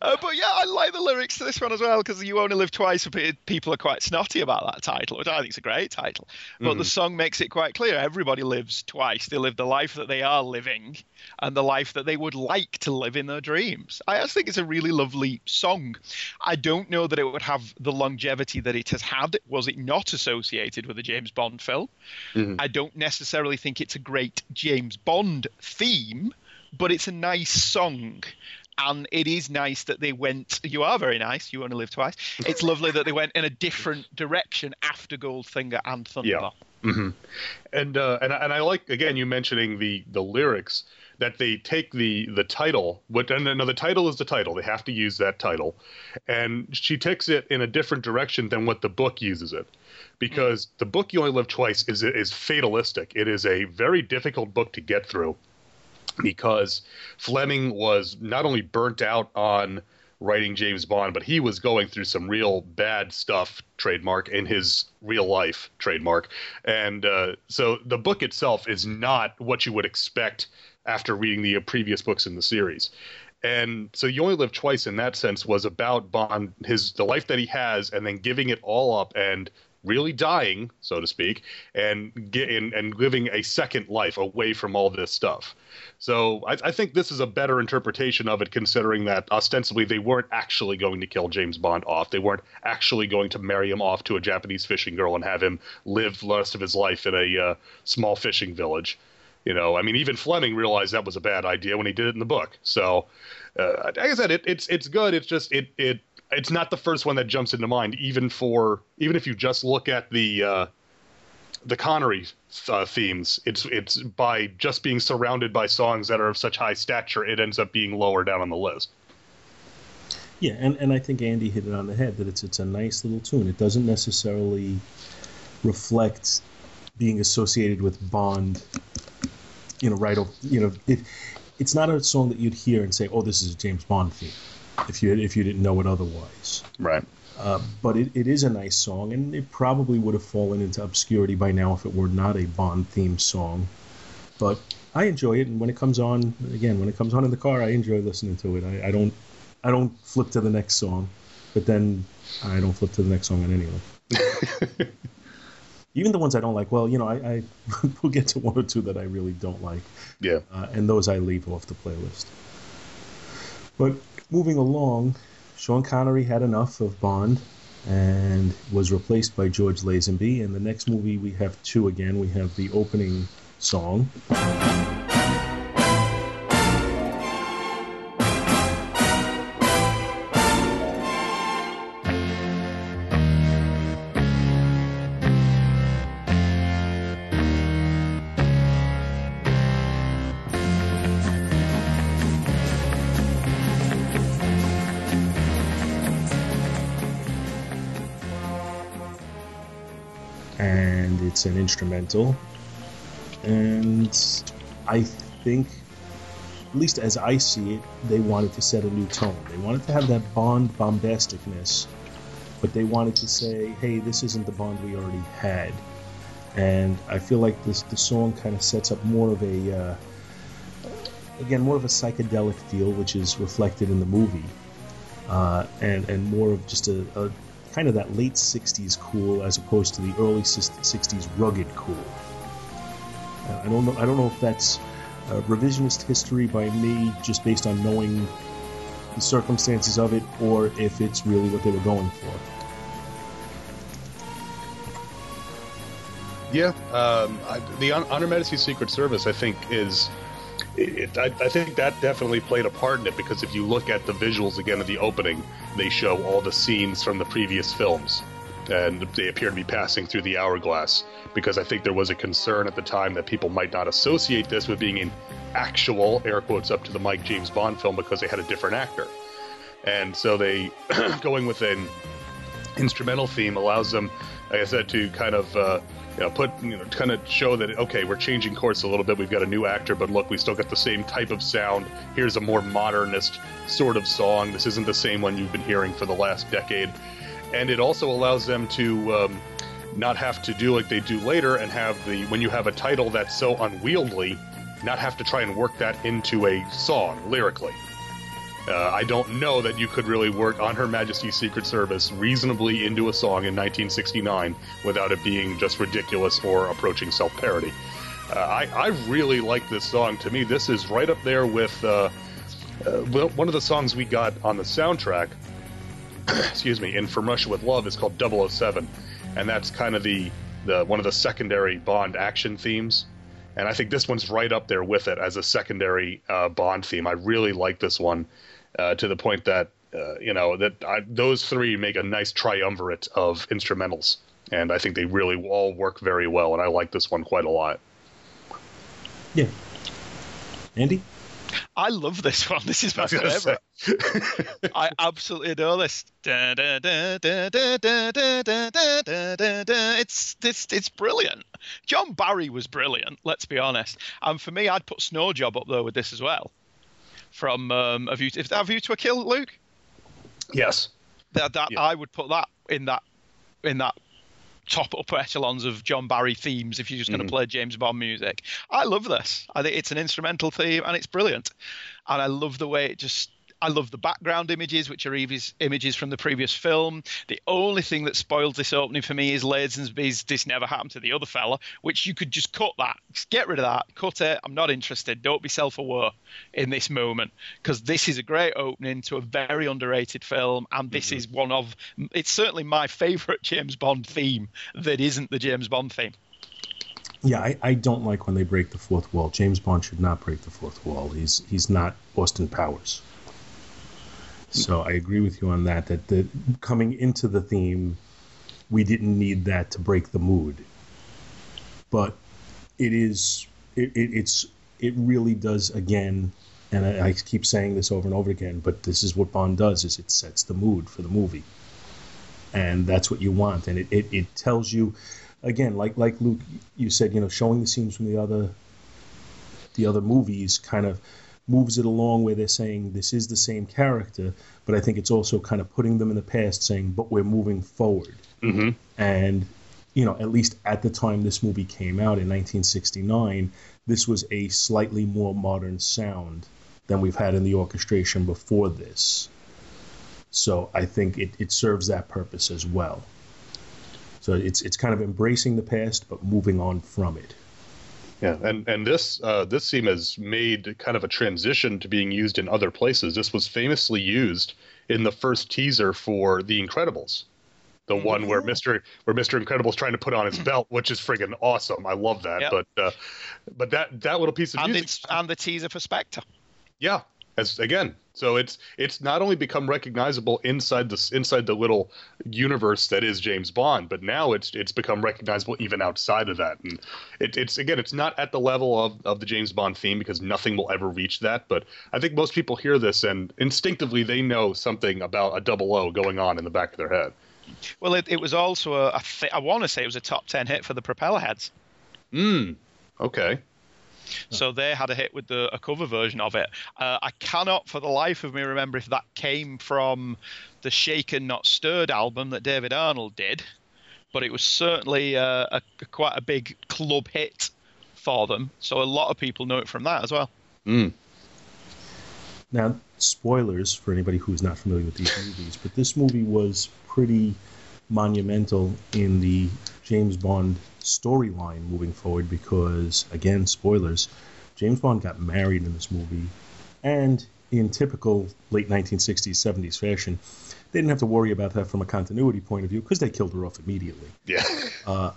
S6: Uh, but yeah, I like the lyrics to this one as well because you only live twice. People are quite snotty about that title, which I think is a great title. But the song makes it quite clear: everybody lives twice. They live the life that they are living and the life that they would like to live in their dreams. I just think it's a really lovely song. I don't know that it would have the longevity that it has had was it not associated with a James Bond film. I don't necessarily think it's a great James Bond theme, but it's a nice song. And it is nice that they went. You are very nice. You only live twice. It's lovely that they went in a different direction after Goldfinger and Thunderball.
S7: and uh, and and I like again you mentioning the the lyrics that they take the the title what and no the title is the title they have to use that title and she takes it in a different direction than what the book uses it because the book you only live twice is is fatalistic it is a very difficult book to get through because Fleming was not only burnt out on writing James Bond, but he was going through some real bad stuff, trademark, in his real life, trademark. And uh, so the book itself is not what you would expect after reading the previous books in the series. And so You Only Live Twice in that sense was about Bond, his the life that he has, and then giving it all up and really dying, so to speak, and and living a second life away from all this stuff. So I, I think this is a better interpretation of it, considering that ostensibly they weren't actually going to kill James Bond off. They weren't actually going to marry him off to a Japanese fishing girl and have him live the rest of his life in a uh, small fishing village. You know, I mean, even Fleming realized that was a bad idea when he did it in the book. So, uh, like I said, it, it's it's good. It's just it it it's not the first one that jumps into mind, even for even if you just look at the uh, the Connery uh, themes. It's it's by just being surrounded by songs that are of such high stature, it ends up being lower down on the list.
S5: Yeah, and, and I think Andy hit it on the head that it's it's a nice little tune. It doesn't necessarily reflect being associated with Bond. You know, right? You know, it it's not a song that you'd hear and say, "Oh, this is a James Bond theme," if you if you didn't know it otherwise.
S7: Right.
S5: Uh, but it, it is a nice song, and it probably would have fallen into obscurity by now if it were not a Bond theme song. But I enjoy it, and when it comes on, again, when it comes on in the car, I enjoy listening to it. I, I don't, I don't flip to the next song, but then I don't flip to the next song on any of them. Even the ones I don't like, well, you know, I, I will get to one or two that I really don't like
S7: Yeah.
S5: uh, and those I leave off the playlist. But moving along, Sean Connery had enough of Bond and was replaced by George Lazenby. And the next movie we have two again. We have the opening song. It's an instrumental. And I think, at least as I see it, they wanted to set a new tone. They wanted to have that Bond bombasticness, but they wanted to say, "Hey, this isn't the Bond we already had." And I feel like this the song kind of sets up more of a, uh, again, more of a psychedelic feel, which is reflected in the movie, uh, and and more of just a, a kind of that late 60s cool as opposed to the early 60s rugged cool. Uh, I don't know I don't know if that's uh, revisionist history by me just based on knowing the circumstances of it or if it's really what they were going for.
S7: Yeah, um, I, the On Her Majesty Secret Service, I think, is. It, I, I think that definitely played a part in it because if you look at the visuals again of the opening, they show all the scenes from the previous films, and they appear to be passing through the hourglass. Because I think there was a concern at the time that people might not associate this with being an actual air quotes up to the Mike James Bond film because they had a different actor, and so they going with an instrumental theme allows them, like I said, to kind of uh, you know put you know kind of show that okay, we're changing course a little bit. We've got a new actor, but look, we still got the same type of sound. Here's a more modernist sort of song. This isn't the same one you've been hearing for the last decade, and it also allows them to. Um, not have to do like they do later and have the when you have a title that's so unwieldy not have to try and work that into a song lyrically uh, I don't know that you could really work on Her Majesty's Secret Service reasonably into a song in 1969 without it being just ridiculous or approaching self parody. Uh, I, I really like this song. To me, this is right up there with uh, uh, one of the songs we got on the soundtrack. excuse me, in From Russia with Love is called 007, and that's kind of the, the one of the secondary Bond action themes. And I think this one's right up there with it as a secondary uh, Bond theme. I really like this one uh, to the point that uh, you know that I, those three make a nice triumvirate of instrumentals, and I think they really all work very well, and I like this one quite a lot.
S5: Yeah, Andy.
S6: I love this one. This is my favorite. I absolutely adore this. It's it's it's brilliant. John Barry was brilliant. Let's be honest. And for me, I'd put Snow Job up there with this as well. From um, Have You if A View to a Kill, Luke?
S7: yes.
S6: That, that
S7: Yeah.
S6: I would put that in that in that top upper echelons of John Barry themes if you're just going
S7: Mhm.
S6: to play James Bond music. I love this. I think it's an instrumental theme and it's brilliant. And I love the way it just I love the background images, which are Evie's images from the previous film. The only thing that spoils this opening for me is Lazenby's "This Never Happened to the Other Fella," which you could just cut that, just get rid of that, cut it. I'm not interested. Don't be self-aware in this moment because this is a great opening to a very underrated film, and this mm-hmm. is one of it's certainly my favourite James Bond theme that isn't the James Bond theme.
S5: Yeah, I, I don't like when they break the fourth wall. James Bond should not break the fourth wall. He's he's not Austin Powers. So I agree with you on that. That the coming into the theme, we didn't need that to break the mood. But it is it, it it's it really does again and I, I keep saying this over and over again, but this is what Bond does: is it sets the mood for the movie, and that's what you want, and it, it, it tells you, again, like like Luke, you said, you know, showing the scenes from the other the other movies kind of moves it along where they're saying this is the same character, but I think it's also kind of putting them in the past, saying, but we're moving forward.
S7: Mm-hmm.
S5: And, you know, at least at the time this movie came out in 1969, this was a slightly more modern sound than we've had in the orchestration before this. So I think it, it serves that purpose as well. So it's it's kind of embracing the past but moving on from it.
S7: Yeah, and and this uh, this theme has made kind of a transition to being used in other places. This was famously used in the first teaser for The Incredibles, the one where Mister where Mister Incredible's trying to put on his belt, which is friggin' awesome. I love that.
S6: Yep.
S7: But uh, but that that little piece of
S6: And
S7: music,
S6: and the teaser for Spectre.
S7: yeah, as again, so it's it's not only become recognizable inside this inside the little universe that is James Bond, but now it's it's become recognizable even outside of that. And it, it's again, it's not at the level of, of the James Bond theme because nothing will ever reach that. But I think most people hear this and instinctively they know something about a double O going on in the back of their head.
S6: Well, it, it was also a, I, th- I want to say it was a top ten hit for the Propellerheads.
S7: Mm. Okay.
S6: So they had a hit with the a cover version of it. Uh, I cannot, for the life of me, remember if that came from the Shaken Not Stirred album that David Arnold did, but it was certainly uh, a, a quite a big club hit for them. So a lot of people know it from that as well.
S7: Mm.
S5: Now, spoilers for anybody who's not familiar with these movies, but this movie was pretty monumental in the James Bond storyline moving forward because, again, spoilers, James Bond got married in this movie, and in typical late 1960s, 70s fashion, they didn't have to worry about that from a continuity point of view because they killed her off immediately.
S7: Yeah.
S5: Uh,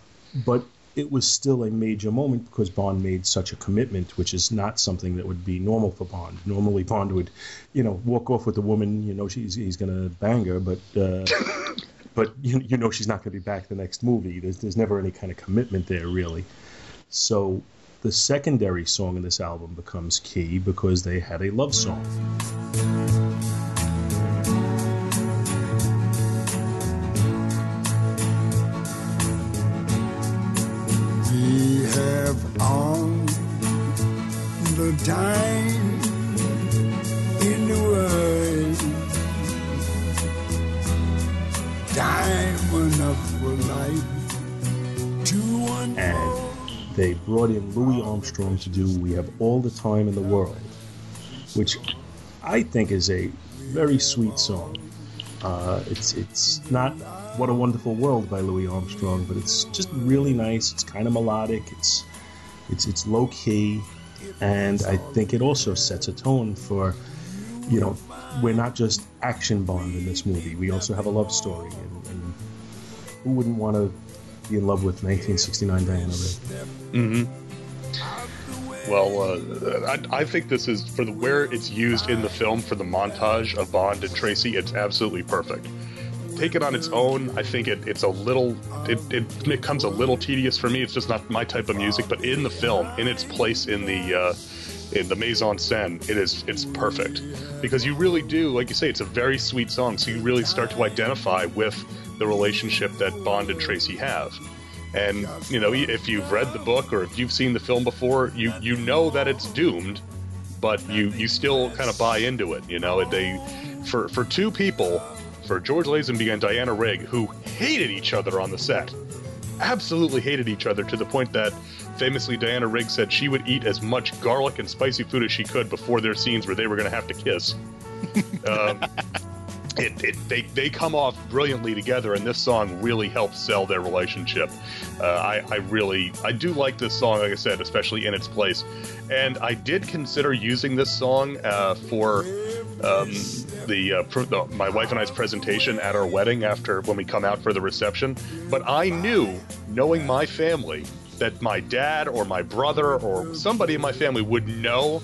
S5: but it was still a major moment because Bond made such a commitment, which is not something that would be normal for Bond. Normally, Bond would, you know, walk off with a woman, you know, she's he's going to bang her, but uh, but you, you know she's not going to be back the next movie. There's there's never any kind of commitment there really. So the secondary song in this album becomes key because they had a love song.
S3: We have all the time in the world. Time enough for life to
S5: and they brought in Louis Armstrong to do "We Have All the Time in the World," which I think is a very sweet song. Uh, it's it's not "What a Wonderful World" by Louis Armstrong, but it's just really nice. It's kind of melodic. It's it's it's low key, and I think it also sets a tone for you know we're not just action Bond in this movie. We also have a love story, and, and who wouldn't want to be in love with 1969 Diana Rigg?
S7: Well, uh, I, I think this is for the where it's used in the film for the montage of Bond and Tracy. It's absolutely perfect. Take it on its own, I think it, it's a little it, it becomes a little tedious for me. It's just not my type of music. But in the film, in its place in the uh, in the mise en scène, it is it's perfect because you really do, like you say, it's a very sweet song. So you really start to identify with the relationship that Bond and Tracy have. And you know, if you've read the book or if you've seen the film before, you you know that it's doomed, but you you still kind of buy into it. You know, they for for two people, for George Lazenby and Diana Rigg, who hated each other on the set, absolutely hated each other to the point that famously Diana Rigg said she would eat as much garlic and spicy food as she could before their scenes where they were going to have to kiss. um, it, it, they, they come off brilliantly together, and this song really helps sell their relationship. Uh, I, I really, I do like this song, like I said, especially in its place. And I did consider using this song uh, for um, the, uh, pr- the my wife and I's presentation at our wedding after when we come out for the reception. But I knew, knowing my family, that my dad or my brother or somebody in my family would know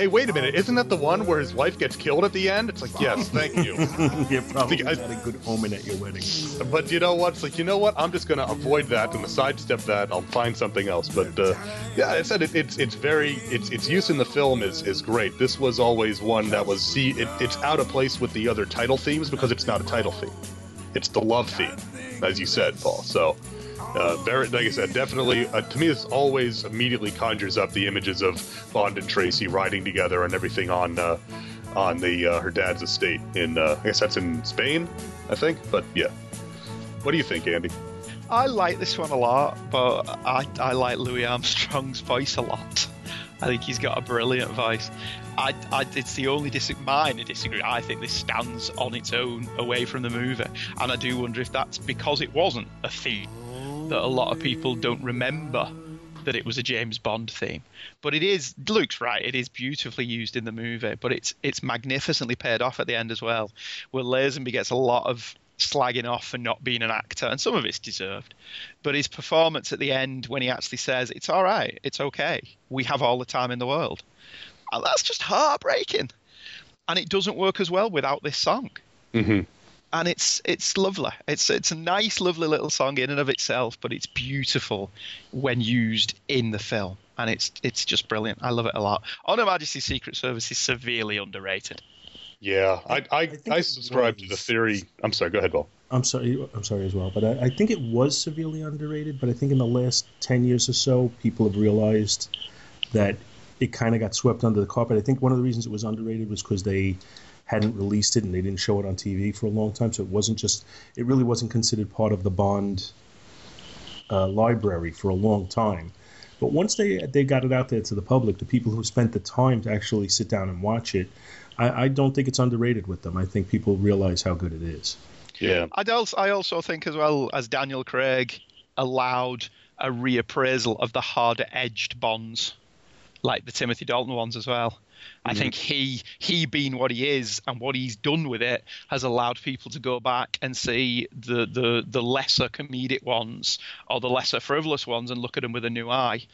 S7: hey, wait a minute, isn't that the one where his wife gets killed at the end? It's like, yes, thank you.
S5: yeah, probably
S7: I-
S5: not a good omen at your wedding.
S7: But you know what? It's like, you know what? I'm just going to avoid that and sidestep that. I'll find something else. But uh, yeah, I said it, it's it's very its its use in the film is is great. This was always one that was see it, it's out of place with the other title themes because it's not a title theme. It's the love theme, as you said, Paul. So. Uh, very, like I said, definitely. Uh, to me, this always immediately conjures up the images of Bond and Tracy riding together and everything on uh, on the uh, her dad's estate in. Uh, I guess that's in Spain, I think. But yeah, what do you think, Andy?
S6: I like this one a lot, but I, I like Louis Armstrong's voice a lot. I think he's got a brilliant voice. I, I, it's the only dis- minor disagree. I think this stands on its own away from the movie, and I do wonder if that's because it wasn't a theme that a lot of people don't remember that it was a James Bond theme. But it is. Luke's right. It is beautifully used in the movie, but it's it's magnificently paid off at the end as well, where Lazenby gets a lot of slagging off for not being an actor, and some of it's deserved. But his performance at the end, when he actually says, "It's all right, it's okay, we have all the time in the world," and that's just heartbreaking. And it doesn't work as well without this song.
S7: Mm-hmm.
S6: And it's it's lovely. It's it's a nice, lovely little song in and of itself, but it's beautiful when used in the film, and it's it's just brilliant. I love it a lot. On Her Majesty's Secret Service is severely underrated.
S7: Yeah, I I,
S5: think
S7: I,
S5: it
S7: subscribe to the theory. I'm sorry. Go ahead, Paul.
S5: I'm sorry. I'm sorry as well, but I, I think it was severely underrated. But I think in the last ten years or so, people have realized that it kind of got swept under the carpet. I think one of the reasons it was underrated was because they hadn't released it and they didn't show it on TV for a long time. So it wasn't just. It really wasn't considered part of the Bond uh, library for a long time. But once they they got it out there to the public, the people who spent the time to actually sit down and watch it, I, I don't think it's underrated with them. I think people realize how good it is.
S7: Yeah,
S6: I'd also, I also think, as well as Daniel Craig allowed a reappraisal of the harder edged Bonds, like the Timothy Dalton ones as well. I think he he being what he is and what he's done with it has allowed people to go back and see the the the lesser comedic ones or the lesser frivolous ones and look at them with a new eye.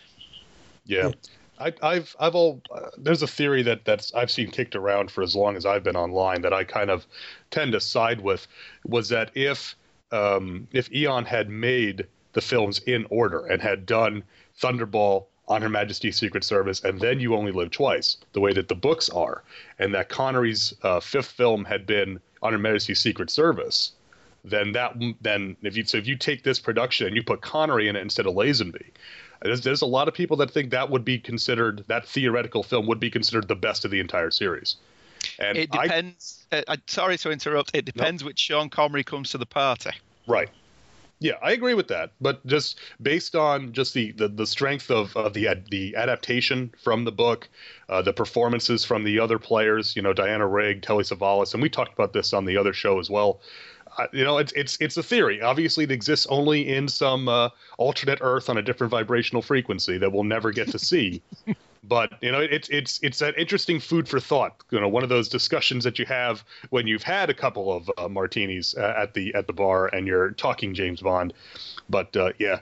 S7: yeah. I, I've I've all uh, there's a theory that that's I've seen kicked around for as long as I've been online that I kind of tend to side with was that if um, if Eon had made the films in order and had done Thunderball on Her Majesty's Secret Service and then You Only Live Twice the way that the books are and that Connery's uh, fifth film had been on Her Majesty's Secret Service then that then if you so if you take this production and you put Connery in it instead of Lazenby, there's, there's a lot of people that think that would be considered that theoretical film would be considered the best of the entire series. And
S6: It
S7: I,
S6: depends. uh, sorry to interrupt. It depends which Sean Connery comes to the party.
S7: right. Yeah, I agree with that. But just based on just the, the, the strength of, of the ad, the adaptation from the book, uh, the performances from the other players, you know, Diana Rigg, Telly Savalas, and we talked about this on the other show as well. Uh, you know, it's it's it's a theory. Obviously, it exists only in some uh, alternate Earth on a different vibrational frequency that we'll never get to see. but you know, it's it's it's that interesting food for thought. You know, one of those discussions that you have when you've had a couple of uh, martinis uh, at the at the bar and you're talking James Bond. But uh, yeah.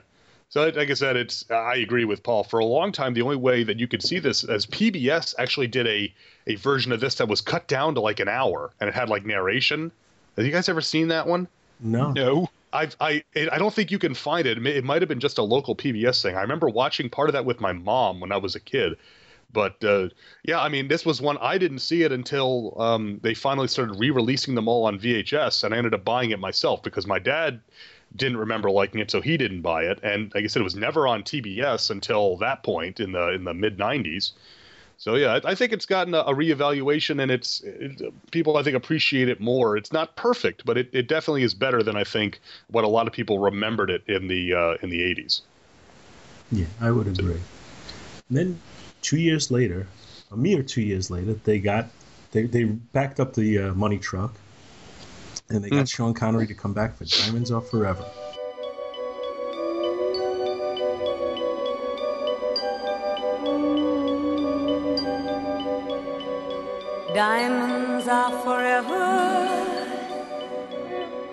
S7: So, like I said, it's I agree with Paul. For a long time, the only way that you could see this as PBS actually did a a version of this that was cut down to like an hour and it had like narration. Have you guys ever seen that one?
S5: No.
S6: No.
S7: I I I don't think you can find it. It, might have been just a local PBS thing. I remember watching part of that with my mom when I was a kid. But uh, yeah, I mean, this was one I didn't see it until um, they finally started re-releasing them all on VHS, and I ended up buying it myself because my dad didn't remember liking it, so he didn't buy it. And like I said, it was never on TBS until that point in the in the mid '90s. So yeah, I, I think it's gotten a, a reevaluation, and it's it, people I think appreciate it more. It's not perfect, but it, it definitely is better than I think what a lot of people remembered it in the uh, in the '80s.
S5: Yeah, I would agree. And then two years later, a mere two years later, they got they they backed up the uh, money truck, and they got Sean Connery to come back for Diamonds Are Forever.
S8: Diamonds are forever.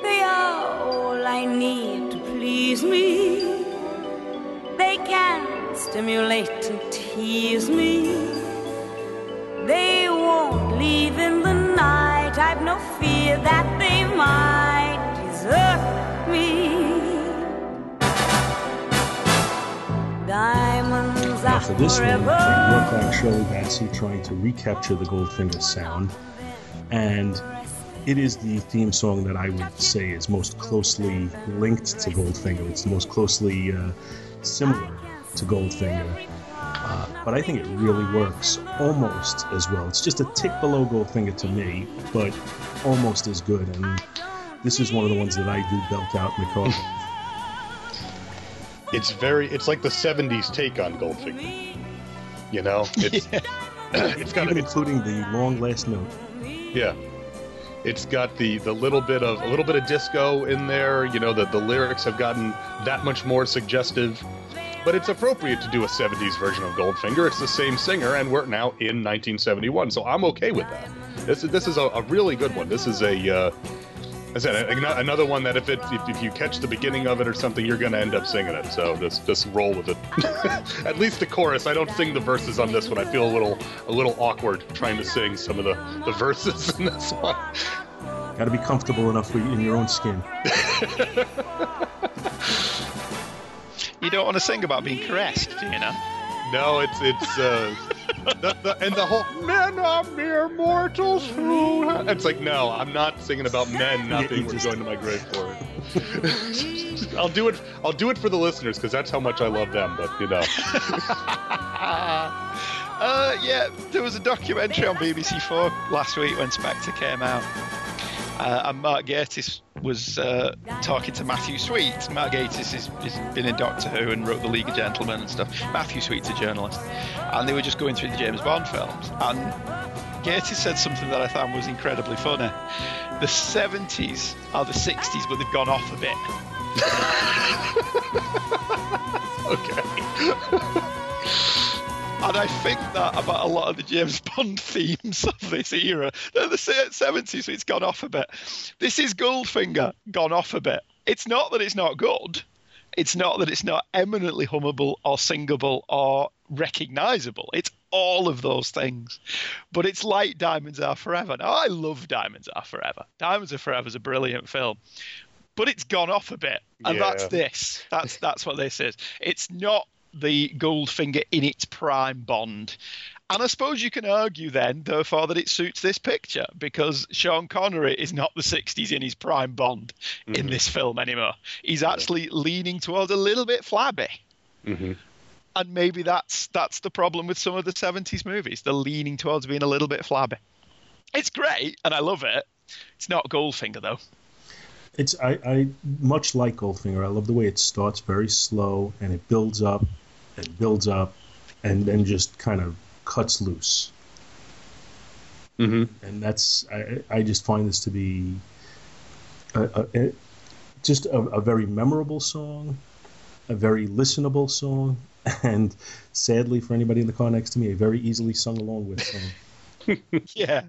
S8: They are all I need to please me. They can stimulate and tease me. They won't leave in the night. I've no fear that they might desert me. Diamonds
S5: for this one, worked on Shirley Bassey trying to recapture the Goldfinger sound, and it is the theme song that I would say is most closely linked to Goldfinger. It's the most closely uh, similar to Goldfinger. Uh, but I think it really works almost as well. It's just a tick below Goldfinger to me, but almost as good. And this is one of the ones that I do belt out in the car.
S7: It's very. It's like the '70s take on Goldfinger. You know, it's it's got
S5: Even including the long last note.
S7: yeah. It's got the the little bit of a little bit of disco in there. You know, the the lyrics have gotten that much more suggestive. But it's appropriate to do a 70s version of Goldfinger. It's the same singer, and we're now in 1971, so I'm okay with that. This is this is a, a really good one. This is a, uh, I said another one that if it if, if you catch the beginning of it or something, you're going to end up singing it. So just just roll with it. At least the chorus. I don't sing the verses on this one. I feel a little a little awkward trying to sing some of the the verses in this one.
S5: Got to be comfortable enough with- in your own skin.
S6: You don't want to sing about being caressed, do you know?
S7: No, it's it's uh, the, the, and the whole men are mere mortals who. It's like no, I'm not singing about men not
S5: Yeah,
S7: being
S5: just-
S7: going to my grave for it. I'll do it. I'll do it for the listeners because that's how much I love them. But you know,
S6: Uh, yeah, there was a documentary on BBC Four last week when Spectre came out, uh, and Mark Gatiss was uh, talking to Matthew Sweet. Mark Gatiss has, been in Doctor Who and wrote The League of Gentlemen and stuff. Matthew Sweet's a journalist, and they were just going through the James Bond films, and Gatiss said something that I found was incredibly funny. The 70s are the 60s, but they've gone off a bit.
S7: okay.
S6: And I think that about a lot of the James Bond themes of this era. They're the se- 70s, so it's gone off a bit. This is Goldfinger gone off a bit. It's not that it's not good. It's not that it's not eminently hummable or singable or recognizable. It's all of those things. But it's like Diamonds Are Forever. Now, I love Diamonds Are Forever. Diamonds Are Forever is a brilliant film. But it's gone off a bit. And
S7: Yeah.
S6: that's this. That's that's what this is. It's not the Goldfinger in its prime Bond. And I suppose you can argue then, therefore, that it suits this picture because Sean Connery is not the 60s in his prime Bond in this film anymore. He's actually leaning towards a little bit flabby.
S7: Mhm.
S6: And maybe that's that's the problem with some of the 70s movies. They're leaning towards being a little bit flabby. It's great, and I love it. It's not Goldfinger, though.
S5: It's I, I much like Goldfinger. I love the way it starts very slow and it builds up and builds up and then just kind of cuts loose.
S7: Mhm.
S5: And that's I, I just find this to be a, a, a- just a, a very memorable song, a very listenable song, and sadly for anybody in the car next to me, a very easily sung along with song.
S6: Yeah.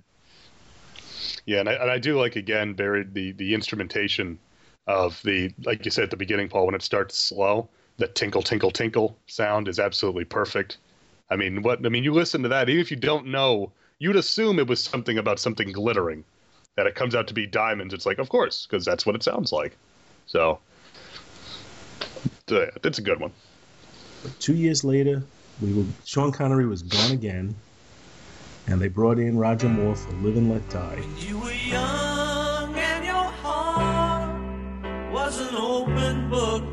S7: Yeah, and I, and I do like again buried the the instrumentation of the like you said at the beginning, Paul, when it starts slow, the tinkle tinkle tinkle sound is absolutely perfect. I mean, what I mean, you listen to that, even if you don't know, you'd assume it was something about something glittering. That it comes out to be diamonds. It's like, of course, because that's what it sounds like. So, so yeah, that's a good one.
S5: Two years later, we were Sean Connery was gone again, and they brought in Roger Moore for Live and Let Die.
S9: You were young and your heart was an open book.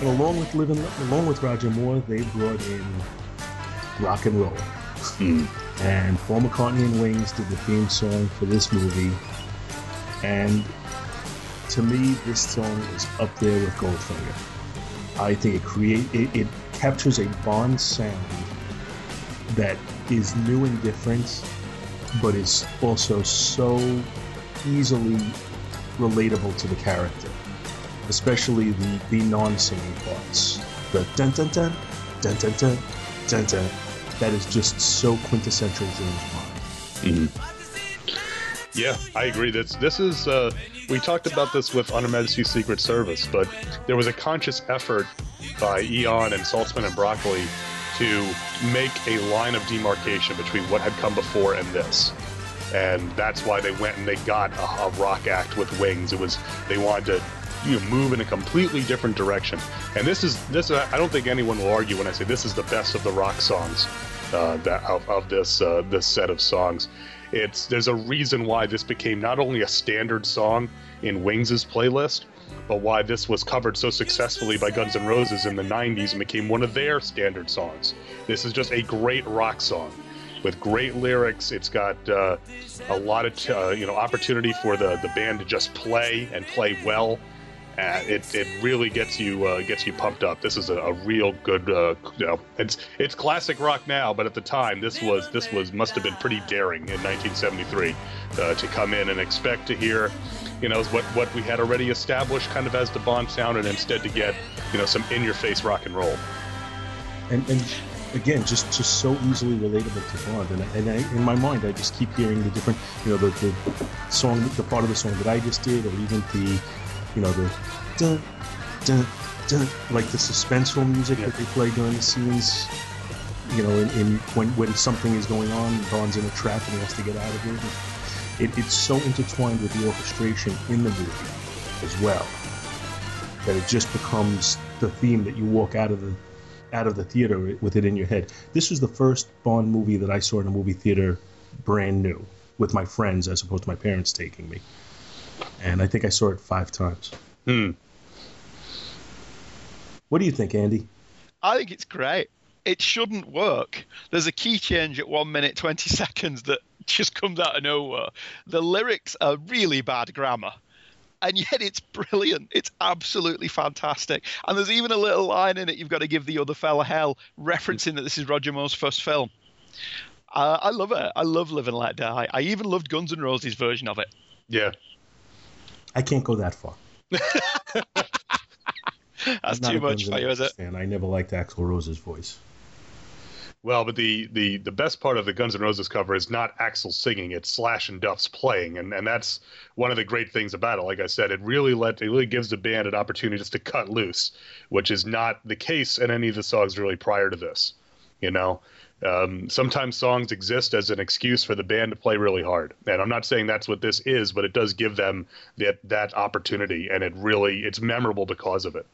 S9: And
S5: along with Let, along with Roger Moore, they brought in rock and roll. Hmm. And Paul McCartney and Wings did the theme song for this movie. And to me, this song is up there with Goldfinger. I think it create it, it captures a Bond sound that is new and different, but is also so easily relatable to the character, especially the, the non-singing parts. The dun dun dun, dun dun dun, dun dun. That is just so quintessential James Bond. Mm-hmm.
S7: Yeah, I agree. This this is uh, we talked about this with On Her Majesty's Secret Service, but there was a conscious effort by Eon and Saltzman and Broccoli to make a line of demarcation between what had come before and this and that's why they went and they got a, a, rock act with wings. It was they wanted to you move in a completely different direction. And this is this I don't think anyone will argue when I say this is the best of the rock songs uh, that of, of this uh, this set of songs. It's there's a reason why this became not only a standard song in Wings' playlist, but why this was covered so successfully by Guns N' Roses in the 90s and became one of their standard songs. This is just a great rock song with great lyrics. It's got uh, a lot of t- uh, you know opportunity for the the band to just play and play well. Uh, it, it really gets you uh, gets you pumped up. This is a, a real good uh, you know it's it's classic rock now, but at the time this was this was must have been pretty daring in 1973 uh, to come in and expect to hear you know what what we had already established kind of as the Bond sound, and instead to get you know some in your face rock and roll.
S5: and and again just just so easily relatable to Bond and, and I, in my mind I just keep hearing the different you know the, the song the part of the song that I just did or even the you know the dun, dun, dun, like the suspenseful music that they play during the scenes you know in, in when when something is going on Bond's in a trap and he has to get out of it it, it's so intertwined with the orchestration in the movie as well that it just becomes the theme that you walk out of the out of the theater with it in your head. This was the first Bond movie that I saw in a movie theater brand new with my friends as opposed to my parents taking me. And I think I saw it five times.
S7: Hmm.
S5: What do you think, Andy?
S6: I think it's great. It shouldn't work. There's a key change at one minute twenty seconds that just comes out of nowhere. The lyrics are really bad grammar. And yet it's brilliant. It's absolutely fantastic. And there's even a little line in it you've got to give the other fella hell, referencing that this is Roger Moore's first film. Uh, I love it. I love Live and Let Die. I even loved Guns N' Roses' version of it.
S7: Yeah.
S5: I can't go that far.
S6: That's too much
S5: Guns
S6: for you, is it?
S5: fan. I never liked Axl Rose's voice.
S7: Well, but the, the, the best part of the Guns N' Roses cover is not Axl singing; it's Slash and Duff's playing, and, and that's one of the great things about it. Like I said, it really let it really gives the band an opportunity just to cut loose, which is not the case in any of the songs really prior to this. You know, um, sometimes songs exist as an excuse for the band to play really hard, and I'm not saying that's what this is, but it does give them that that opportunity, and it really it's memorable because of it.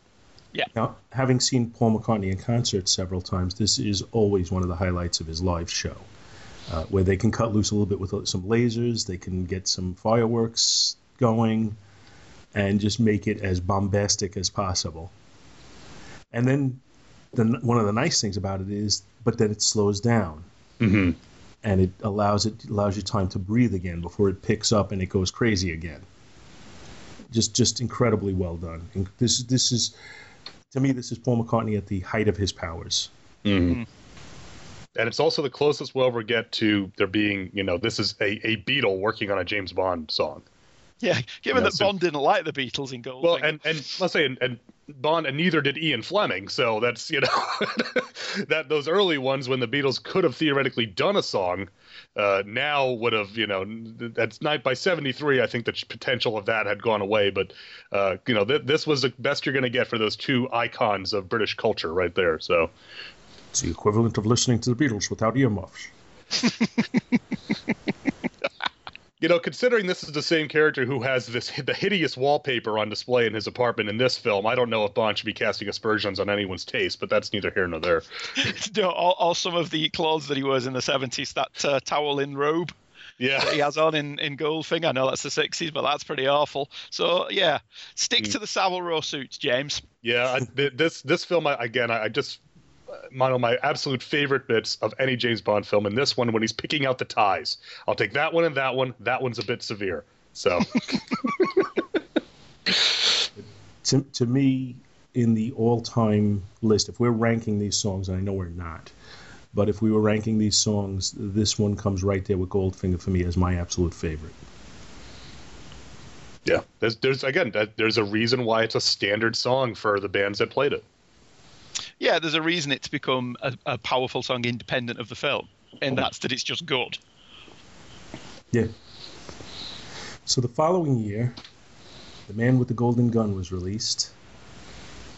S7: Yeah.
S5: Now, having seen Paul McCartney in concert several times, this is always one of the highlights of his live show, uh, where they can cut loose a little bit with some lasers, they can get some fireworks going, and just make it as bombastic as possible. And then, the, one of the nice things about it is, but then it slows down,
S7: Mm-hmm.
S5: and it allows it allows you time to breathe again before it picks up and it goes crazy again. Just just incredibly well done. And this this is to me this is Paul McCartney at the height of his powers.
S7: Mm-hmm. And it's also the closest we'll ever get to there being, you know, this is a, a Beatle working on a James Bond song.
S6: Yeah, given
S7: Yeah,
S6: that
S7: so-
S6: Bond didn't like the Beatles in Goldfinger.
S7: Well, and, and let's say, and, and Bond, and neither did Ian Fleming. So that's you know that those early ones when the Beatles could have theoretically done a song, uh, now would have you know that's night by '73. I think the potential of that had gone away. But uh, you know th- this was the best you're going to get for those two icons of British culture right there. So
S5: It's the equivalent of listening to the Beatles without earmuffs.
S7: you know, considering this is the same character who has this the hideous wallpaper on display in his apartment in this film, I don't know if Bond should be casting aspersions on anyone's taste, but that's neither here nor there.
S6: no, all, all some of the clothes that he wears in the 70s, that uh, towel in robe
S7: Yeah.
S6: that he has on in, in Goldfinger. I know that's the 60s, but that's pretty awful. So, yeah, stick to the Savile Row suits, James.
S7: Yeah, I, this this film I, again, I, I just one of my absolute favorite bits of any James Bond film, and this one when he's picking out the ties. I'll take that one and that one. That one's a bit severe. So
S5: To, to me, in the all-time list, if we're ranking these songs, and I know we're not, but if we were ranking these songs, this one comes right there with Goldfinger for me as my absolute favorite.
S7: Yeah, there's there's again there's a reason why it's a standard song for the bands that played it.
S6: Yeah, there's a reason it's become a, a powerful song independent of the film, and oh. that's that it's just good.
S5: Yeah. So the following year, The Man with the Golden Gun was released,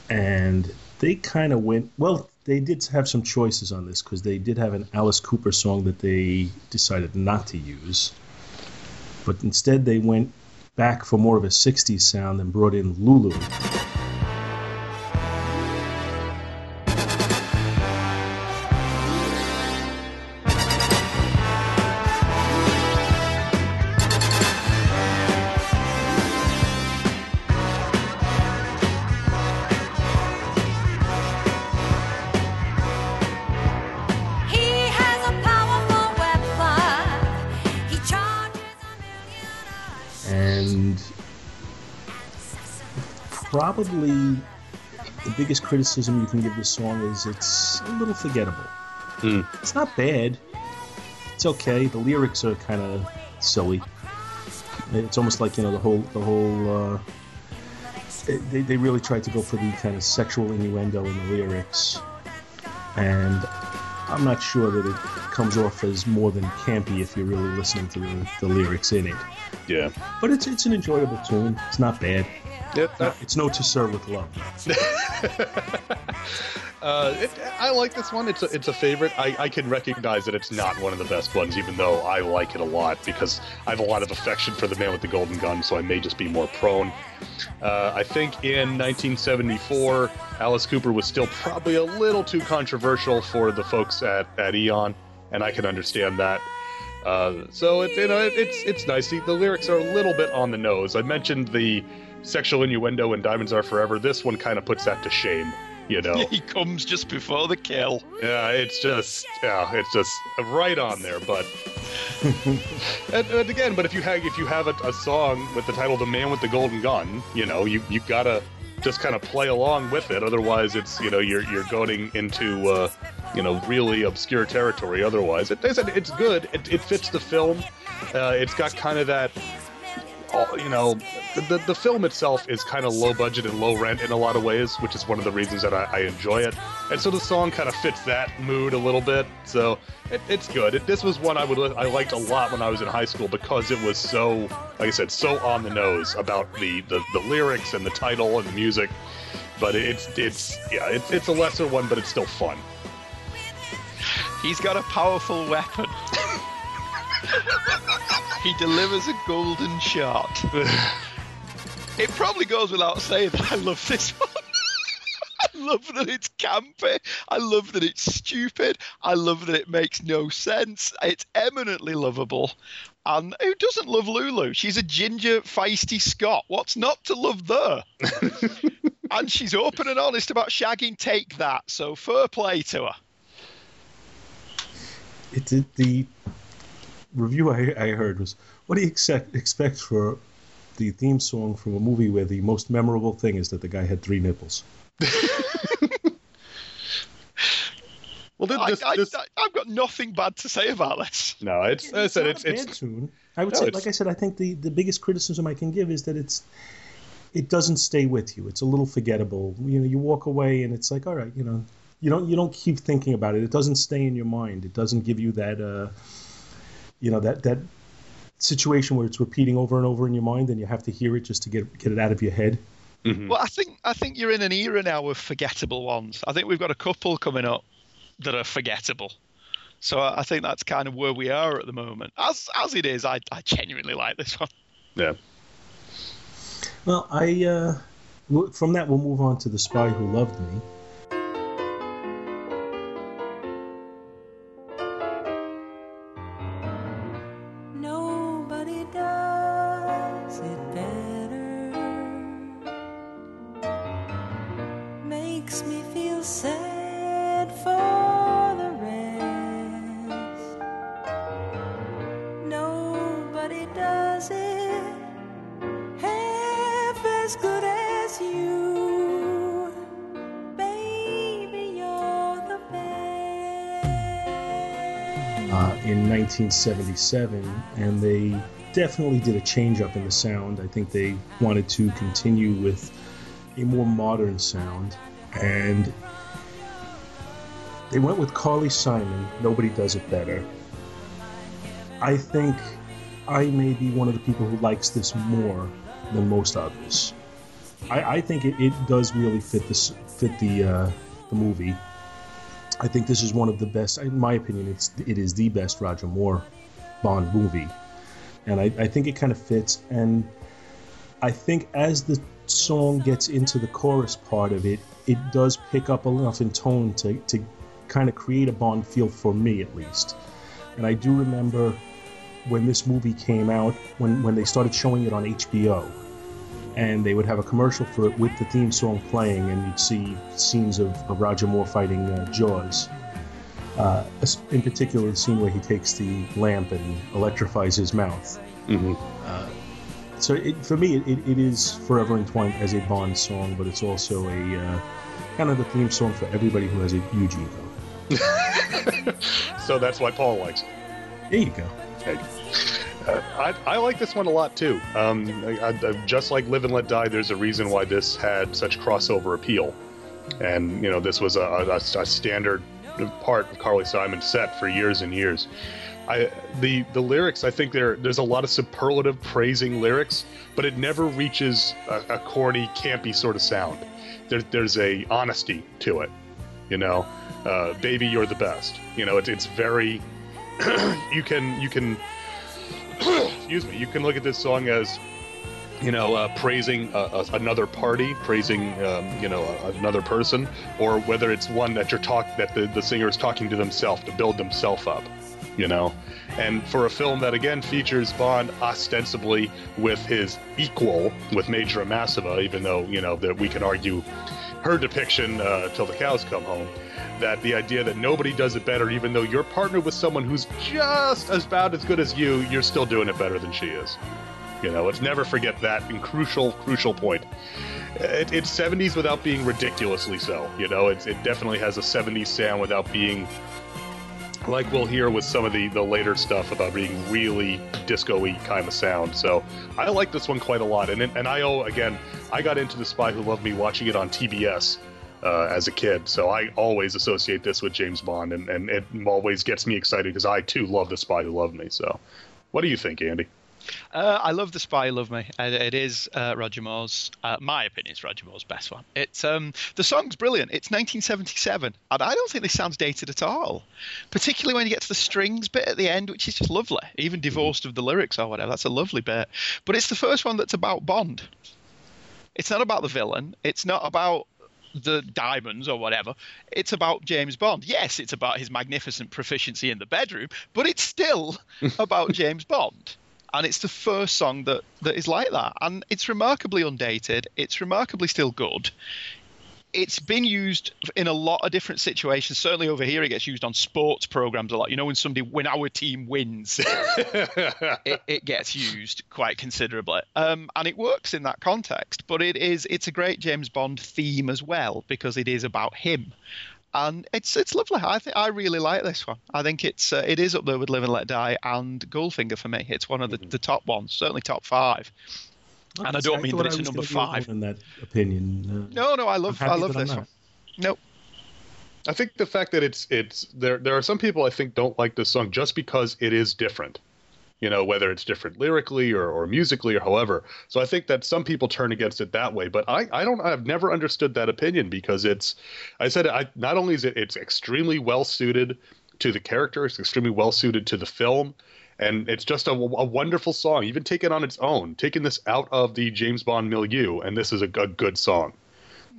S5: and they kind of went. Well, they did have some choices on this because they did have an Alice Cooper song that they decided not to use, but instead they went back for more of a 60s sound and brought in Lulu. Probably the biggest criticism you can give this song is it's a little forgettable. It's not bad. It's okay. The lyrics are kind of silly. It's almost like you know the whole the whole. Uh, they they really tried to go for the kind of sexual innuendo in the lyrics, and I'm not sure that it comes off as more than campy if you're really listening to the, the lyrics in it.
S7: Yeah.
S5: But it's it's an enjoyable tune. It's not bad.
S7: Yep.
S5: Uh, It's no To Sir with Love.
S7: Uh, it, I like this one. It's a, it's a favorite. I, I can recognize that it's not one of the best ones, even though I like it a lot because I have a lot of affection for the man with the golden gun, so I may just be more prone. Uh, I think in 1974, Alice Cooper was still probably a little too controversial for the folks at, at Eon, and I can understand that. Uh, so it, you know, it, it's it's nice. The lyrics are a little bit on the nose. I mentioned the sexual innuendo in Diamonds Are Forever. This one kind of puts that to shame. You know.
S6: He comes just before the kill.
S7: Yeah, it's just yeah, it's just right on there. But and, and again, but if you have if you have a, a song with the title "The Man with the Golden Gun," you know, you you gotta just kind of play along with it. Otherwise, it's you know you're you're going into uh, you know really obscure territory. Otherwise, it, it's it's good. It, it fits the film. Uh, it's got kind of that all- you know, the, the, the film itself is kind of low budget and low rent in a lot of ways, which is one of the reasons that I, I enjoy it. And so the song kind of fits that mood a little bit. So it, it's good. It, this was one I would I liked a lot when I was in high school because it was so, like I said, so on the nose about the, the, the lyrics and the title and the music. But it's it's yeah, it's it's a lesser one, but it's still fun.
S6: He's got a powerful weapon. he delivers a golden shot. it probably goes without saying that I love this one. I love that it's campy. I love that it's stupid. I love that it makes no sense. It's eminently lovable. And who doesn't love Lulu? She's a ginger, feisty Scot. What's not to love there? and she's open and honest about shagging Take That. So fair play to her.
S5: It, it the review I, I heard was, "What do you expect expect for the theme song from a movie where the most memorable thing is that the guy had three nipples?"
S7: Well,
S6: I,
S7: this,
S6: I,
S7: this,
S6: I, have got nothing bad to say about this.
S7: no, it's as I said,
S5: not
S7: it's
S5: a
S7: it's
S5: bad tune. I would
S7: No,
S5: say,
S7: it's-
S5: like I said, I think the the biggest criticism I can give is that it's it doesn't stay with you. It's a little forgettable. You know, you walk away and it's like, all right, you know, you don't you don't keep thinking about it. It doesn't stay in your mind. It doesn't give you that uh, you know that that situation where it's repeating over and over in your mind, and you have to hear it just to get get it out of your head.
S6: Well, I think I think you're in an era now of forgettable ones. I think we've got a couple coming up that are forgettable. So I I think that's kind of where we are at the moment. As as it is, I, I genuinely like this one.
S7: yeah.
S5: Well, I uh, from that we'll move on to the spy who loved me. 77, and they definitely did a change up in the sound. I think they wanted to continue with a more modern sound, and they went with Carly Simon. Nobody does it better. I think I may be one of the people who likes this more than most others. I, I think it, it, does really fit this fit the uh, the movie. I think this is one of the best. In my opinion, it's it is the best Roger Moore Bond movie, and I, I think it kind of fits. And I think as the song gets into the chorus part of it, it does pick up enough in tone to to kind of create a Bond feel for me at least. And I do remember when this movie came out, when when they started showing it on HBO and they would have a commercial for it with the theme song playing, and you'd see scenes of, of Roger Moore fighting uh, Jaws. Uh, in particular, the scene where he takes the lamp and electrifies his mouth.
S7: Mm-hmm.
S5: Uh, so it, for me, it, it is forever entwined as a Bond song, but it's also a uh, kind of the theme song for everybody who has a huge ego.
S7: so that's why Paul likes it.
S5: There you go.
S7: Hey. Uh, I, I, like this one a lot too. Um, I, I, just like Live and Let Die, there's a reason why this had such crossover appeal. And, you know, this was a, a, a standard part of Carly Simon's set for years and years. I, the the lyrics, I think there there's a lot of superlative praising lyrics, but it never reaches a, a corny, campy sort of sound. There, there's a honesty to it, you know. Uh, Baby, you're the best. You know, it, it's very. you can you can excuse me, you can look at this song as you know, uh, praising uh, another party, praising um, you know another person, or whether it's one that you're talk that the, the singer is talking to themselves to build themselves up, you know. And for a film that again features Bond ostensibly with his equal, with Major Amasova, even though you know that we can argue her depiction uh, till the cows come home. That the idea that nobody does it better, even though you're partnered with someone who's just as bad as good as you, you're still doing it better than she is. You know, let's never forget that crucial, crucial point. It, it's 70s without being ridiculously so. You know, it, it definitely has a 70s sound without being like we'll hear with some of the, the later stuff about being really disco-y kind of sound. So I like this one quite a lot. And and I owe again, I got into The Spy Who Loved Me watching it on TBS uh, as a kid. So I always associate this with James Bond, and, and it always gets me excited because I too love The Spy Who Loved Me. So what do you think, Andy?
S6: Uh, I love The Spy Who Love Me. It is uh, Roger Moore's, uh, my opinion, it's Roger Moore's best one. It's um, the song's brilliant. It's 1977, and I don't think this sounds dated at all. Particularly when you get to the strings bit at the end, which is just lovely. Even divorced of the lyrics or whatever, that's a lovely bit. But it's the first one that's about Bond. It's not about the villain. It's not about the diamonds or whatever. It's about James Bond. Yes, it's about his magnificent proficiency in the bedroom, but it's still about James Bond and it's the first song that that is like that and it's remarkably undated it's remarkably still good it's been used in a lot of different situations. Certainly over here, it gets used on sports programs a lot. You know, when somebody, when our team wins, it, it, gets used quite considerably, um, and it works in that context. But it is, it's a great James Bond theme as well because it is about him, and it's it's lovely. I think I really like this one. I think it's uh, it is up there with Live and Let Die and Goldfinger for me. It's one of the, mm-hmm. the top ones, certainly top five.
S5: Well,
S6: and I don't I mean that it's a number five.
S5: In that opinion,
S6: uh, no, no, I love I love this one. Nope.
S7: I think the fact that it's it's there there are some people I think don't like this song just because it is different you know, whether it's different lyrically or, or musically or however. So I think that some people turn against it that way, but I, I don't, I've never understood that opinion because it's, I said, I, not only is it, it's extremely well suited to the character, it's extremely well suited to the film. And it's just a, a wonderful song, even taken on its own, taking this out of the James Bond milieu, and this is a, a good song.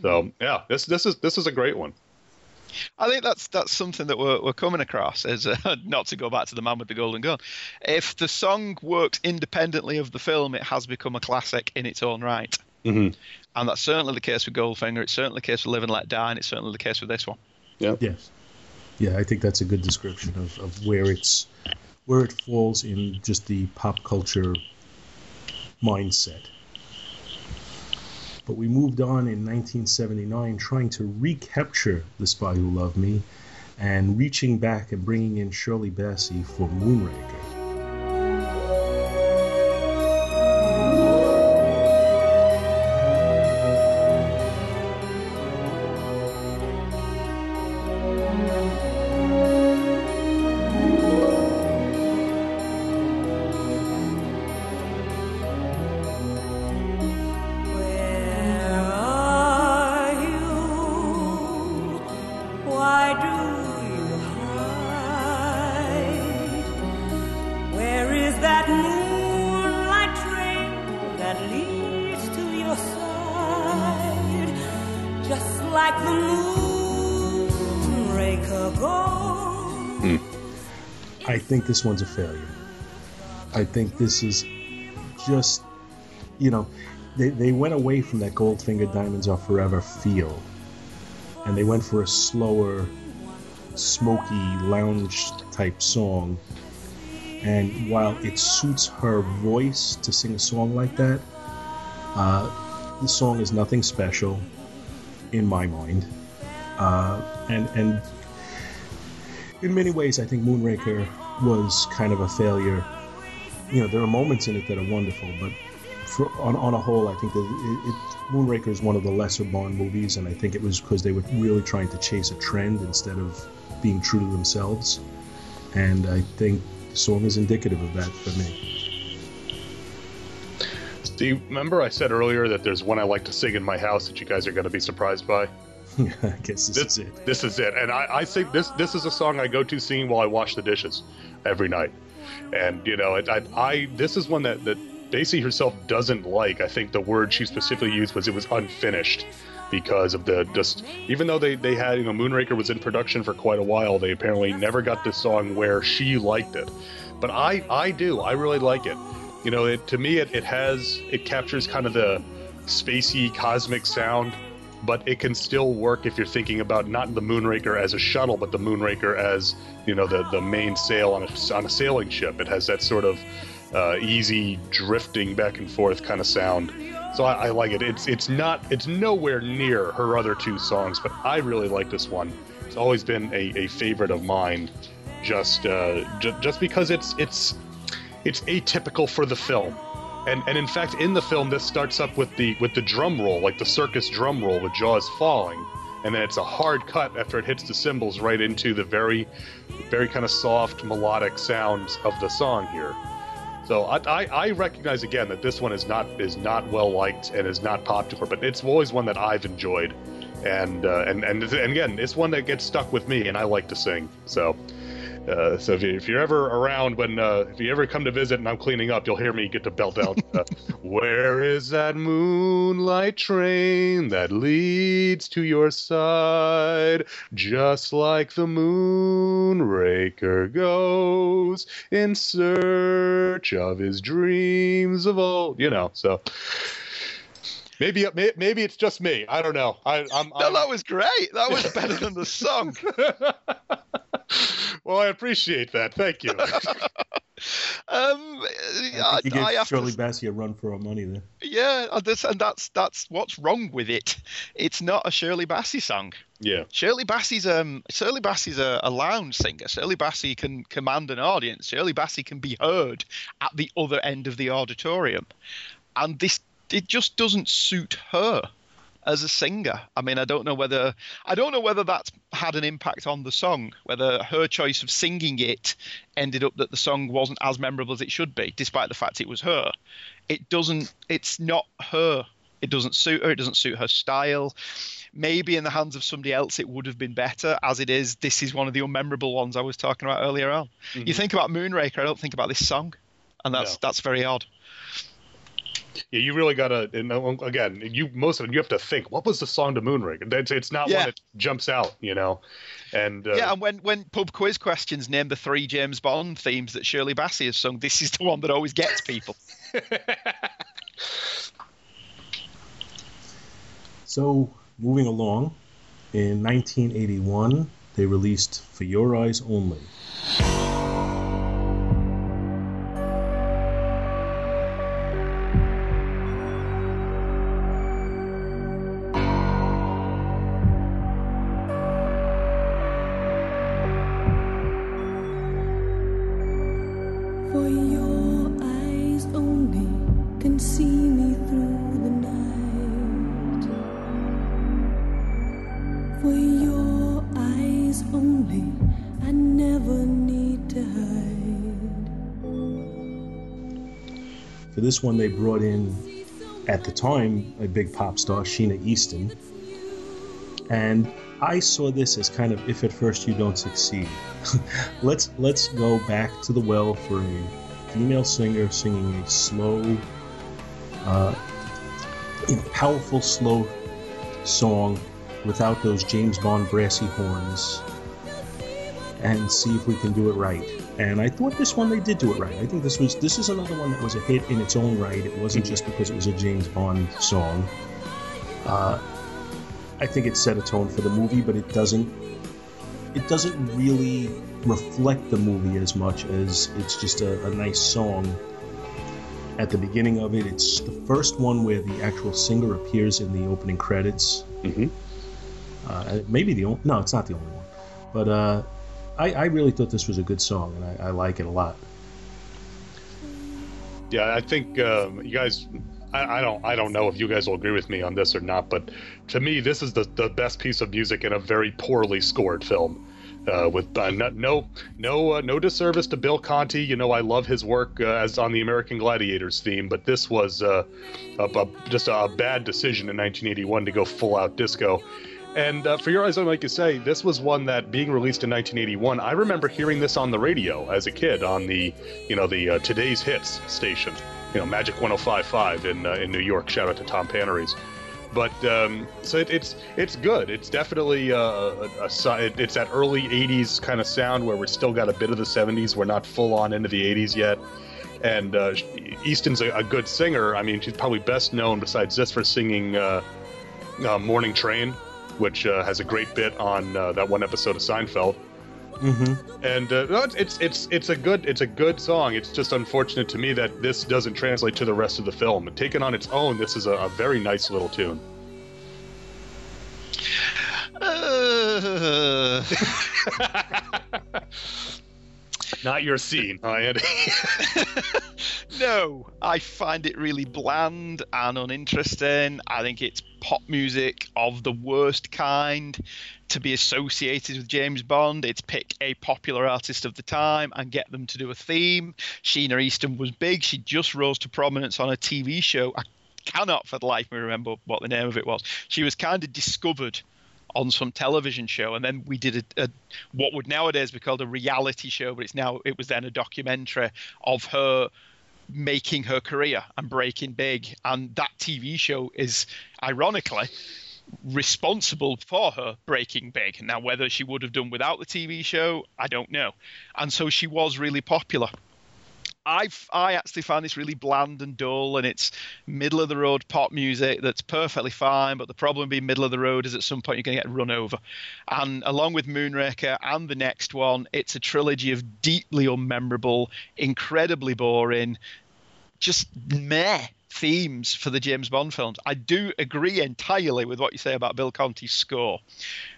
S7: So yeah, this this is this is a great one.
S6: I think that's that's something that we're, we're coming across is uh, not to go back to the man with the golden gun. If the song works independently of the film, it has become a classic in its own right.
S7: Mm-hmm.
S6: And that's certainly the case with Goldfinger. It's certainly the case with Live and Let Die, and it's certainly the case with this one.
S7: Yeah.
S5: Yes. Yeah, I think that's a good description of, of where it's where it falls in just the pop culture mindset. But we moved on in 1979 trying to recapture The Spy Who Loved Me and reaching back and bringing in Shirley Bassey for Moonraker. This one's a failure. I think this is just, you know, they, they went away from that Goldfinger Diamonds Are Forever feel. And they went for a slower, smoky, lounge type song. And while it suits her voice to sing a song like that, uh, the song is nothing special in my mind. Uh, and, and in many ways, I think Moonraker was kind of a failure. You know, there are moments in it that are wonderful, but for, on, on a whole, I think that it, it, Moonraker is one of the lesser Bond movies, and I think it was because they were really trying to chase a trend instead of being true to themselves. And I think the song is indicative of that for me.
S7: Steve, remember I said earlier that there's one I like to sing in my house that you guys are going to be surprised by?
S5: I guess this,
S7: This,
S5: is it.
S7: this is it. And I, I sing this. This is a song I go to singing while I wash the dishes every night. And you know, it, I, I this is one that that Daisy herself doesn't like. I think the word she specifically used was it was unfinished because of the just even though they they had you know Moonraker was in production for quite a while, they apparently never got this song where she liked it. But I I do. I really like it. You know, it to me it, it has it captures kind of the spacey cosmic sound but it can still work if you're thinking about not the Moonraker as a shuttle, but the Moonraker as you know the the main sail on a on a sailing ship. It has that sort of uh, easy drifting back and forth kind of sound. So I, I like it. It's it's not it's nowhere near her other two songs, but I really like this one. It's always been a, a favorite of mine, just uh, ju- just because it's it's it's atypical for the film. And, and in fact, in the film, this starts up with the with the drum roll, like the circus drum roll with Jaws falling, and then it's a hard cut after it hits the cymbals right into the very, very kind of soft melodic sounds of the song here. So I, I, I recognize again that this one is not is not well liked and is not popular, but it's always one that I've enjoyed, and uh, and and and again, it's one that gets stuck with me, and I like to sing. So. Uh, so if, you, if you're ever around when uh, if you ever come to visit and I'm cleaning up, you'll hear me get to belt out. Uh, Where is that moonlight train that leads to your side? Just like the moonraker goes in search of his dreams of old. You know, so maybe maybe it's just me. I don't know. I, I'm,
S6: No,
S7: I'm
S6: that was great. That was better than the song.
S7: well, I appreciate that. Thank you.
S6: Um,
S5: I
S6: I,
S5: think you
S6: I
S5: gave
S6: have to
S5: Shirley Bassey a run for her money there.
S6: Yeah, and that's, and that's that's what's wrong with it. It's not a Shirley Bassey song.
S7: yeah.
S6: Shirley Bassey's um Shirley Bassey's a, a lounge singer. Shirley Bassey can command an audience. Shirley Bassey can be heard at the other end of the auditorium, and this it just doesn't suit her as a singer. I mean, I don't know whether I don't know whether that's had an impact on the song, whether her choice of singing it ended up that the song wasn't as memorable as it should be, despite the fact it was her. It doesn't. It's not her. It doesn't suit her. It doesn't suit her style. Maybe in the hands of somebody else it would have been better. As it is, this is one of the unmemorable ones I was talking about earlier on. You mm-hmm. think about Moonraker, I don't think about this song, and that's
S7: No.
S6: that's very odd.
S7: Yeah, you really gotta. And uh, again, you most of it you have to think. What was the song to Moonraker? It's, it's not
S6: Yeah.
S7: one that jumps out, you know. And uh,
S6: Yeah, and when when pub quiz questions name the three James Bond themes that Shirley Bassey has sung, this is the one that always gets people.
S5: So, moving along, in 1981, they released For Your Eyes Only. One, they brought in, at the time, a big pop star, Sheena Easton. And I saw this as kind of if at first you don't succeed. let's let's go back to the well for a female singer singing a slow, uh, powerful, slow song without those James Bond brassy horns, and see if we can do it right. And I thought this one they did do it right. I think this was this is another one that was a hit in its own right. It wasn't just because it was a James Bond song. Uh, I think it set a tone for the movie, but it doesn't. It doesn't really reflect the movie as much as it's just a, a nice song. At the beginning of it, it's the first one where the actual singer appears in the opening credits.
S7: Mm-hmm.
S5: Uh, maybe the only. No, it's not the only one. But uh, I, I really thought this was a good song, and I, I like it a lot.
S7: Yeah, I think um, you guys. I, I don't. I don't know if you guys will agree with me on this or not, but to me, this is the the best piece of music in a very poorly scored film. Uh, with uh, no no no, uh, no disservice to Bill Conti. You know, I love his work uh, as on the American Gladiators theme, but this was uh, a, a, just a bad decision in 1981 to go full out disco. And uh, for your eyes, I like to say, this was one that being released in 1981. I remember hearing this on the radio as a kid on the, you know, the uh, Today's Hits station, you know, Magic 105.5 in uh, in New York. Shout out to Tom Paneries. But um, so it, it's it's good. It's definitely uh, a, a, a it- it's that early '80s kind of sound where we're still got a bit of the '70s. We're not full on into the '80s yet. And uh, Easton's a, a good singer. I mean, she's probably best known besides this for singing uh, uh, "Morning Train," which uh, has a great bit on uh, that one episode of Seinfeld.
S5: Mm-hmm.
S7: And uh, no, it's, it's it's it's a good it's a good song. It's just unfortunate to me that this doesn't translate to the rest of the film. Taken on its own, this is a, a very nice little tune. Not your scene, huh, Andy?
S6: no, I find it really bland and uninteresting. I think it's pop music of the worst kind to be associated with James Bond. It's pick a popular artist of the time and get them to do a theme. Sheena Easton was big. She just rose to prominence on a TV show. I cannot for the life of me remember what the name of it was. She was kind of discovered on some television show and then we did a, a what would nowadays be called a reality show but it's now it was then a documentary of her making her career and breaking big. And that tv show is ironically responsible for her breaking big. Now whether she would have done without the tv show i don't know. And so she was really popular I I actually find this really bland and dull, and it's middle of the road pop music that's perfectly fine. But the problem being middle of the road is at some point you're going to get run over. And along with Moonraker and the next one, it's a trilogy of deeply unmemorable, incredibly boring, just meh themes for the James Bond films. I do agree entirely with what you say about Bill Conti's score,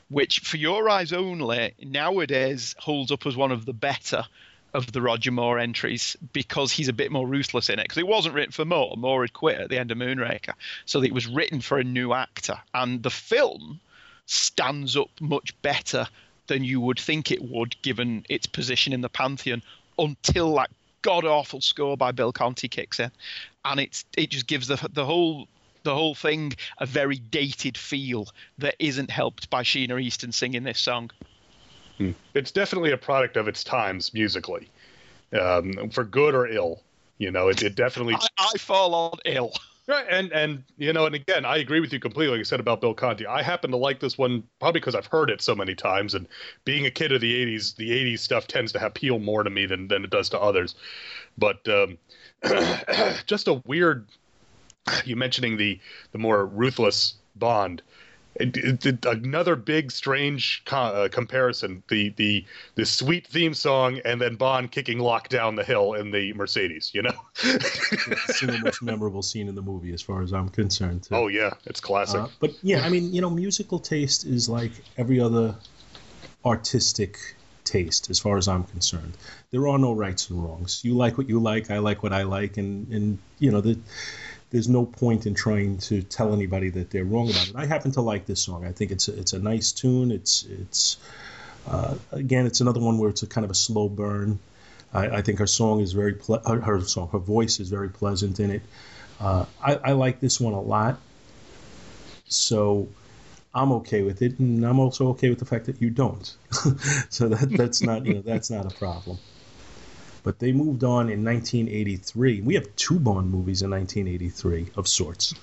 S6: which for your eyes only nowadays holds up as one of the better of the Roger Moore entries because he's a bit more ruthless in it. Because it wasn't written for Moore. Moore had quit at the end of Moonraker. So it was written for a new actor. And the film stands up much better than you would think it would given its position in the Pantheon until that god awful score by Bill Conti kicks in. And it's it just gives the the whole the whole thing a very dated feel that isn't helped by Sheena Easton singing this song.
S7: It's definitely a product of its times musically, um, for good or ill. You know, it, it definitely.
S6: I, I fall on ill.
S7: Right, and and you know, and again, I agree with you completely. Like you said about Bill Conti, I happen to like this one probably because I've heard it so many times, and being a kid of the '80s, the '80s stuff tends to appeal more to me than than it does to others. But um, just a weird. You mentioning the the more ruthless Bond. It, it, it- another big strange co- uh, comparison the the the sweet theme song and then bond kicking Locque down the hill in the mercedes you know
S5: It's the most memorable scene in the movie, as far as I'm concerned. too.
S7: oh yeah it's classic
S5: Uh, but yeah, I mean, you know, musical taste is like every other artistic taste, as far as I'm concerned. There are no rights and wrongs. You like what you like, I like what I like, and and you know the, there's no point in trying to tell anybody that they're wrong about it. I happen to like this song. I think it's a, it's a nice tune. It's it's uh, again, it's another one where it's a kind of a slow burn. I, I think her song is very ple- her, her song, her voice is very pleasant in it. Uh, I, I like this one a lot. So I'm okay with it, and I'm also okay with the fact that you don't. so that that's not you know that's not a problem. But they moved on in 1983. We have two Bond movies in 1983 of sorts.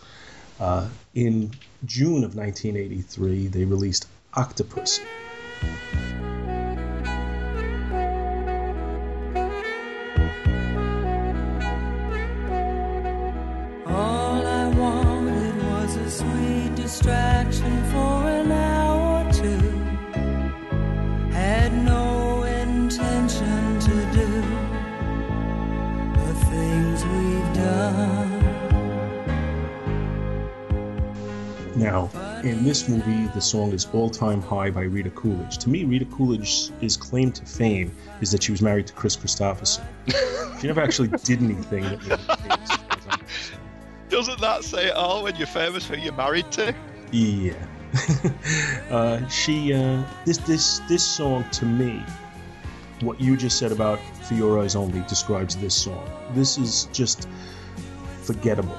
S5: Uh, in June of 1983, they released
S10: Octopussy.
S5: Now, in this movie, the song is All Time High by Rita Coolidge. To me, Rita Coolidge's claim to fame is that she was married to Kris Kristofferson. she never actually did anything that made her famous. as far as I'm concerned.
S6: Doesn't that say it all when you're famous who you're married to?
S5: Yeah. uh, she uh, this this this song to me, what you just said about For Your Eyes Only describes this song. This is just forgettable.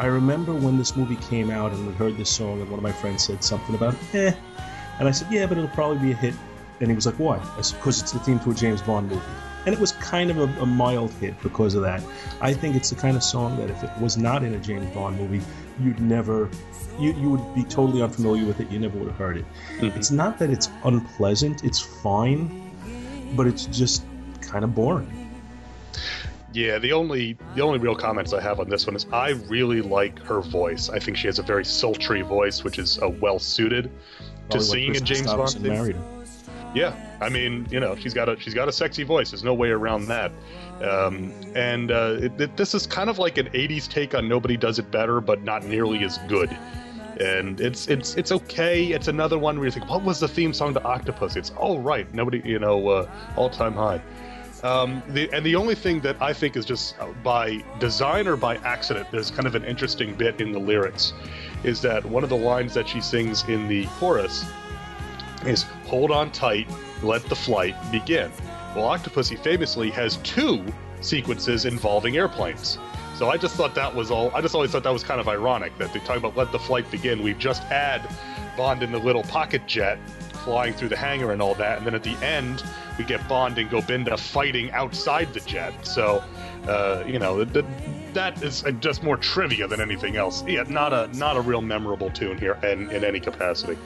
S5: I remember when this movie came out and we heard this song, and one of my friends said something about eh, and I said yeah, but it'll probably be a hit. And he was like, why? I said because it's the theme to a James Bond movie. And it was kind of a, a mild hit because of that. I think it's the kind of song that if it was not in a James Bond movie, you'd never, you, you would be totally unfamiliar with it. You never would have heard it. It's not that it's unpleasant, it's fine, but it's just kind of boring.
S7: Yeah, the only the only real comments I have on this one is I really like her voice. I think she has a very sultry voice, which is uh, well suited to
S5: Probably
S7: singing a James Bond. Theme.
S5: married her.
S7: Yeah, I mean, you know, she's got a she's got a sexy voice. There's no way around that. Um, and uh, it, it, this is kind of like an '80s take on Nobody Does It Better, but not nearly as good. And it's it's it's okay. It's another one where you think, what was the theme song to Octopussy? It's all right. Nobody, you know, uh, all time high. Um, the, and the only thing that I think is just uh, by design or by accident, there's kind of an interesting bit in the lyrics, is that one of the lines that she sings in the chorus is "Hold on tight, let the flight begin." Well, Octopussy famously has two sequences involving airplanes. So I just thought that was all. I just always thought that was kind of ironic that they talk about "Let the flight begin." We've just had Bond in the little pocket jet flying through the hangar and all that, and then at the end we get Bond and Gobinda fighting outside the jet. So, uh, you know, th- th- that is just more trivia than anything else. Yeah, not a not a real memorable tune here in, in any capacity.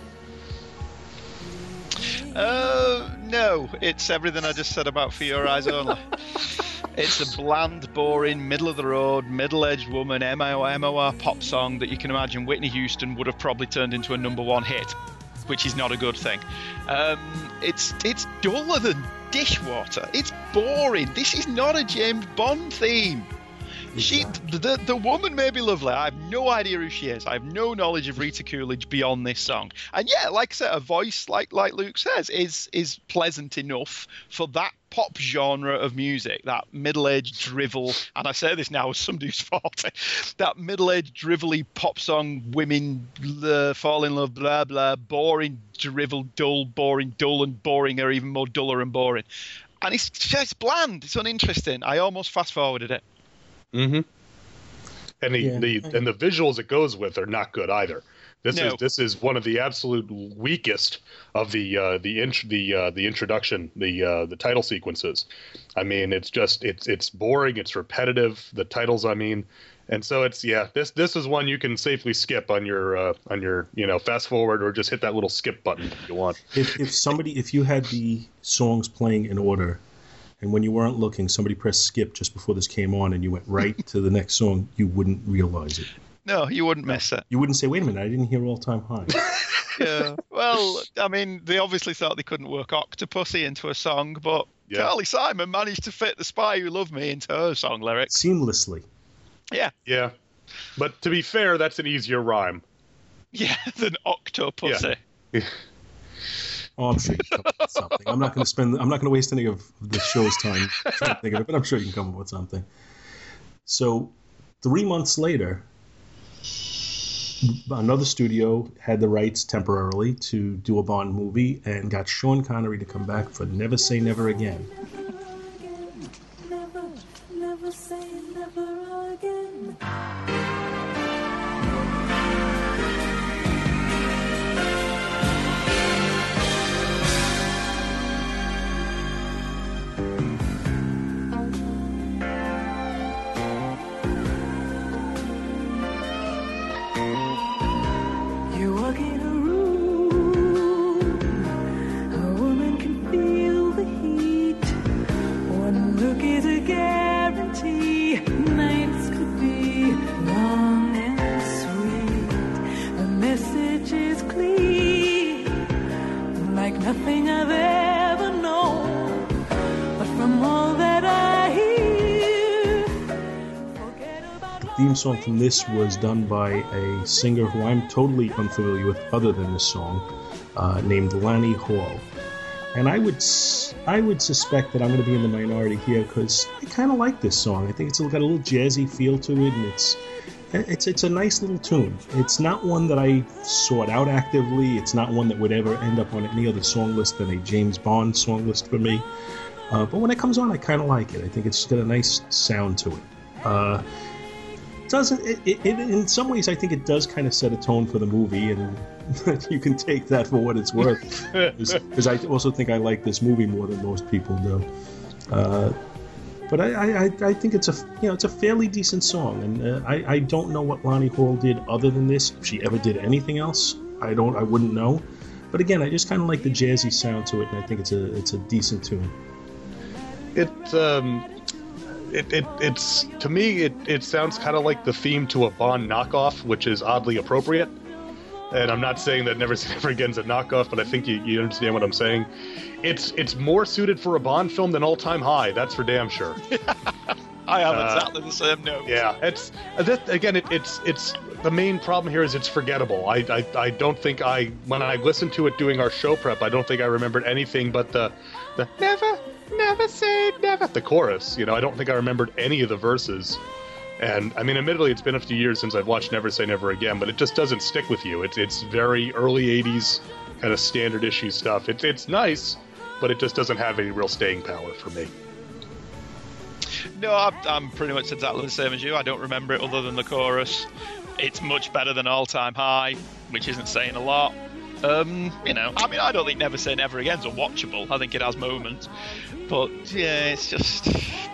S6: Uh, no, it's everything I just said about For Your Eyes Only. it's a bland, boring, middle of the road, middle aged woman MOR, MOR pop song that you can imagine Whitney Houston would have probably turned into a number one hit, which is not a good thing. Um, it's it's duller than dishwater. It's boring. This is not a James Bond theme. She, the, the woman may be lovely. I have no idea who she is. I have no knowledge of Rita Coolidge beyond this song. And yeah, like I said, a voice, like like Luke says, is is pleasant enough for that pop genre of music, that middle-aged drivel. And I say this now as somebody who's forty. That middle-aged drivelly pop song, women uh, fall in love, blah blah, boring, drivel, dull, boring, dull, and boring, or even more duller and boring. And it's just bland. It's uninteresting. I almost fast-forwarded it.
S7: Mm-hmm. And the,
S5: Yeah.
S7: the and the visuals it goes with are not good either. This
S6: No.
S7: is this is one of the absolute weakest of the uh, the int- the uh, the introduction the uh, the title sequences. I mean, it's just it's it's boring. It's repetitive. The titles, I mean, and so it's yeah. This this is one you can safely skip on your uh, on your you know fast forward or just hit that little skip button if you want.
S5: If, if somebody, if you had the songs playing in order, and when you weren't looking, somebody pressed skip just before this came on, and you went right to the next song, you wouldn't realize it.
S6: No, you wouldn't miss it.
S5: You wouldn't say, "Wait a minute, I didn't hear all time high."
S6: Yeah. Well, I mean, they obviously thought they couldn't work Octopussy into a song, but
S7: Yeah.
S6: Carly Simon managed to fit the Spy Who Loved Me into her song lyrics.
S5: Seamlessly.
S6: Yeah.
S7: Yeah, but to be fair, that's an easier rhyme.
S6: Yeah, than Octopussy.
S5: Oh, I'm sure you can come up with something. I'm not going to spend. I'm not going to waste any of the show's time trying to think of it, but I'm sure you can come up with something. So, three months later, another studio had the rights temporarily to do a Bond movie and got Sean Connery to come back for Never Say Never Again.
S10: Never, never say never again. Nothing I've ever known. But from all that I hear,
S5: The theme song from this was done by a singer who I'm totally unfamiliar with, other than this song, uh, named Lani Hall. And I would I would suspect that I'm going to be in the minority here because I kind of like this song. I think it's got a little jazzy feel to it, and it's it's it's a nice little tune. It's not one that I sought out actively. It's not one that would ever end up on any other song list than a James Bond song list for me. Uh, but when it comes on, I kind of like it. I think it's got a nice sound to it. Uh, doesn't it, it, it, in some ways I think it does kind of set a tone for the movie and you can take that for what it's worth because I also think I like this movie more than most people do uh, but I, I, I- think it's a you know it's a fairly decent song. And uh, I, I don't know what Lani Hall did other than this. If she ever did anything else I don't I wouldn't know. But again I just kind of like the jazzy sound to it and I think it's a it's a decent tune.
S7: It um, it, it it's to me it, it sounds kind of like the theme to a Bond knockoff, which is oddly appropriate. And I'm not saying that Never Say Never Again's a knockoff, but I think you, you understand what I'm saying. It's it's more suited for a Bond film than All Time High. That's for damn sure.
S6: I have
S7: Uh,
S6: exactly the same note.
S7: Yeah, it's that, again. It, it's it's the main problem here is it's forgettable. I, I I don't think I when I listened to it doing our show prep, I don't think I remembered anything but the the never never say never the chorus. You know, I don't think I remembered any of the verses. And I mean, admittedly, it's been a few years since I've watched Never Say Never Again, but it just doesn't stick with you. It's it's very early '80s kind of standard issue stuff. It's it's nice, but it just doesn't have any real staying power for me.
S6: No, I'm, I'm pretty much exactly the same as you. I don't remember it other than the chorus. It's much better than All Time High, which isn't saying a lot. Um, you know, I mean, I don't think Never Say Never Again's unwatchable. I think it has moments, but yeah, it's just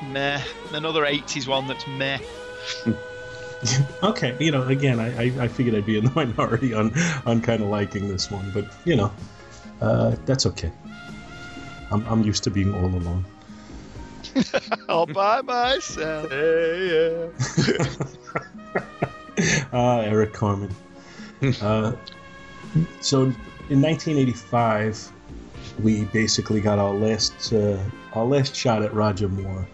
S6: meh. Another '80s one that's meh.
S5: okay you know again I, I, I figured I'd be in the minority on on kind of liking this one but you know uh, that's okay I'm, I'm used to being all alone
S6: All by myself.
S7: Yeah.
S5: Ah, Eric Carmen. uh, so in 1985, we basically got our last uh, our last shot at Roger Moore,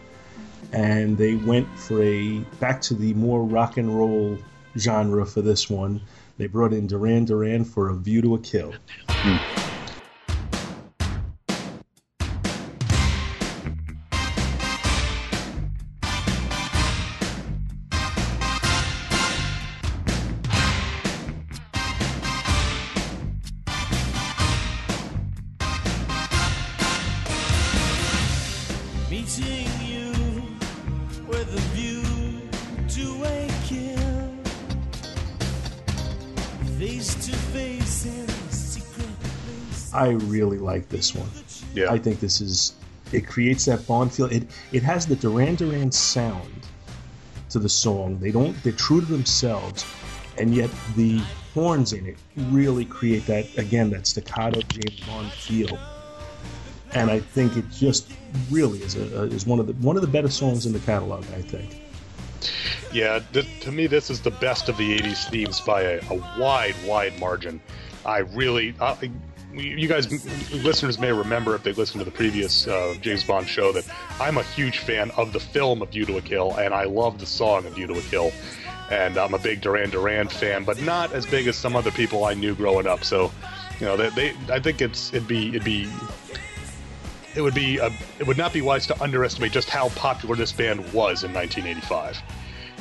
S5: and they went for a back to the more rock and roll genre for this one. They brought in Duran Duran for a View to a Kill.
S9: Meeting
S5: really like this one.
S7: Yeah.
S5: I think this is it creates that Bond feel. It it has the Duran Duran sound to the song. They don't they're true to themselves, and yet the horns in it really create that again that staccato James Bond feel. And I think it just really is a, is one of the one of the better songs in the catalog. I think.
S7: Yeah, th- to me, this is the best of the 80s themes by a, a wide, wide margin. I really. I, you guys, listeners may remember if they listened to the previous uh, James Bond show that I'm a huge fan of the film of View to a Kill, and I love the song of View to a Kill. And I'm a big Duran Duran fan, but not as big as some other people I knew growing up. So You know, they, they I think it's it'd be it'd be it would be a, it would not be wise to underestimate just how popular this band was in 1985.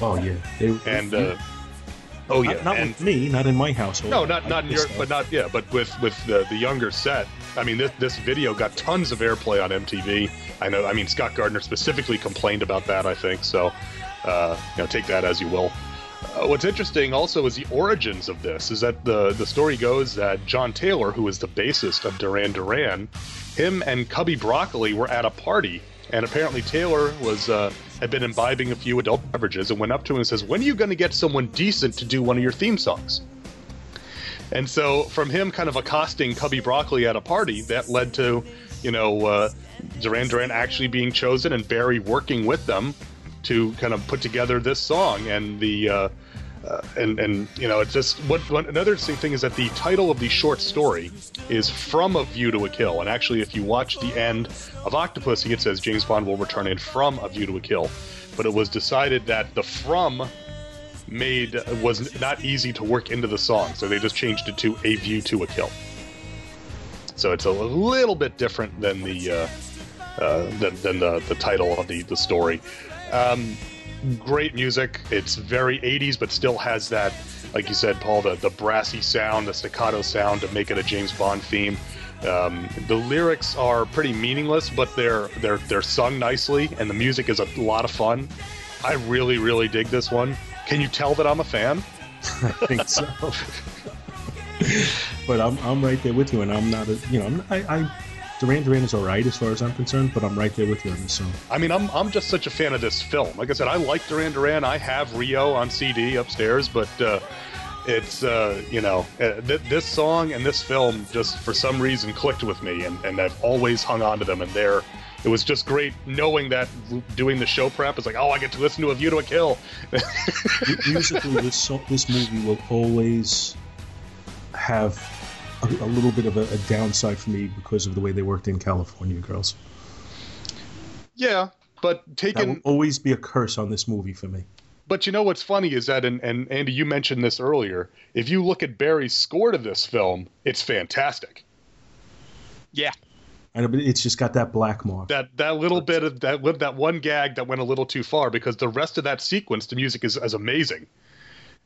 S5: Oh yeah, they,
S7: And uh, oh yeah,
S5: not, not
S7: and
S5: with me, not in my household.
S7: no, not not in your, but not yeah, but with with the the younger set. I mean, this this video got tons of airplay on MTV. I know. I mean, Scott Gardner specifically complained about that. I think so. Uh, you know, take that as you will. Uh, what's interesting also is the origins of this. Is that the the story goes that John Taylor, who is the bassist of Duran Duran, him and Cubby Broccoli were at a party, and apparently Taylor was uh, had been imbibing a few adult beverages and went up to him and says, "When are you going to get someone decent to do one of your theme songs?" And so, from him kind of accosting Cubby Broccoli at a party, that led to, you know, uh, Duran Duran actually being chosen and Barry working with them to kind of put together this song. And the, uh, uh, and and you know, it's just what, what another interesting thing is that the title of the short story is "From a View to a Kill." And actually, if you watch the end of Octopussy, it says James Bond will return in "From a View to a Kill," but it was decided that the "from" made was not easy to work into the song, so they just changed it to "A View to a Kill." So it's a little bit different than the uh, uh, than, than the, the title of the the story. Um, great music. It's very 80s, but still has that, like you said, Paul, the, the brassy sound, the staccato sound to make it a James Bond theme. Um, the lyrics are pretty meaningless, but they're they're they're sung nicely, and the music is a lot of fun. I really really dig this one. Can you tell that I'm a fan?
S5: I think so. but I'm I'm right there with you, and I'm not a you know I'm, I, I Duran Duran is all right as far as I'm concerned, but I'm right there with you on this song.
S7: I mean, I'm I'm just such a fan of this film. Like I said, I like Duran Duran. I have Rio on CD upstairs, but uh, it's uh, you know uh, th- this song and this film just for some reason clicked with me, and, and I've always hung on to them. And they're it was just great knowing that doing the show prep is like, oh, I get to listen to a View to a Kill.
S5: Musically, this this movie will always have a, a little bit of a, a downside for me because of the way they worked in California Girls.
S7: yeah, but
S5: That
S7: taking
S5: will always be a curse on this movie for me.
S7: But you know what's funny is that, and, and Andy, you mentioned this earlier. If you look at Barry's score to this film, it's fantastic.
S6: Yeah.
S5: I know, but it's just got that black mark.
S7: That that little bit of that that one gag that went a little too far because the rest of that sequence, the music is, is amazing.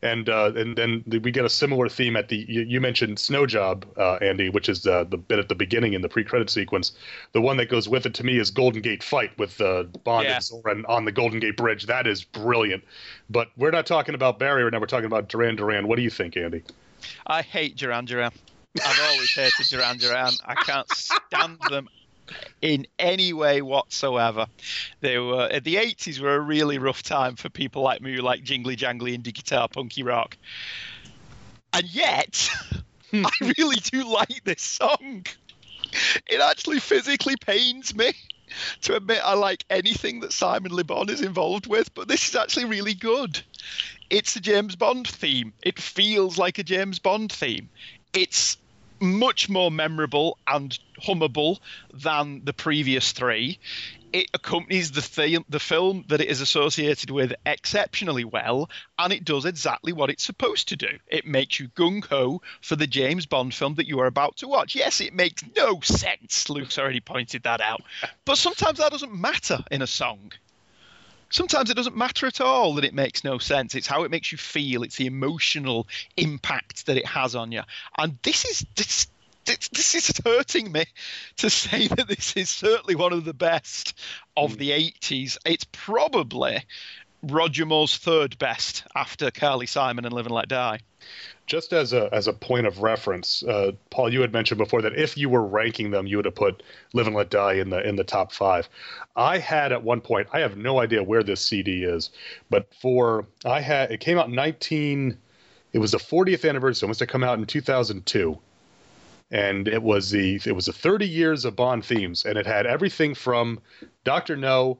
S7: And uh, and then we get a similar theme at the you, you mentioned Snow Job, uh, Andy, which is the the bit at the beginning in the pre-credit sequence. The one that goes with it to me is Golden Gate Fight with uh, Bond
S6: Yeah.
S7: and Zorin on the Golden Gate Bridge. That is brilliant. But we're not talking about Barry right now. We're talking about Duran Duran. What do you think, Andy?
S6: I hate Duran Duran. I've always hated Duran Duran. I can't stand them in any way whatsoever. They were uh, the 80s were a really rough time for people like me who like jingly jangly indie guitar punky rock. And yet, I really do like this song. It actually physically pains me to admit I like anything that Simon Le Bon is involved with, but this is actually really good. It's a James Bond theme. It feels like a James Bond theme. It's much more memorable and hummable than the previous three. It accompanies the theme, the film that it is associated with exceptionally well, and it does exactly what it's supposed to do. It makes you gung ho for the James Bond film that you are about to watch. Yes, it makes no sense. Luke's already pointed that out, but sometimes that doesn't matter in a song sometimes it doesn't matter at all that it makes no sense. It's how it makes you feel. It's the emotional impact that it has on you. And this is this. This, is hurting me to say that this is certainly one of the best of hmm. the 80s. It's probably Roger Moore's third best after Carly Simon and Live and Let Die.
S7: Just as a as a point of reference, uh, Paul, you had mentioned before that if you were ranking them, you would have put "Live and Let Die" in the in the top five. I had at one point, I have no idea where this CD is, but for I had it came out in nineteen. It was the 40th anniversary. So it must have come out in 2002, and it was the it was the 30 years of Bond themes, and it had everything from Doctor No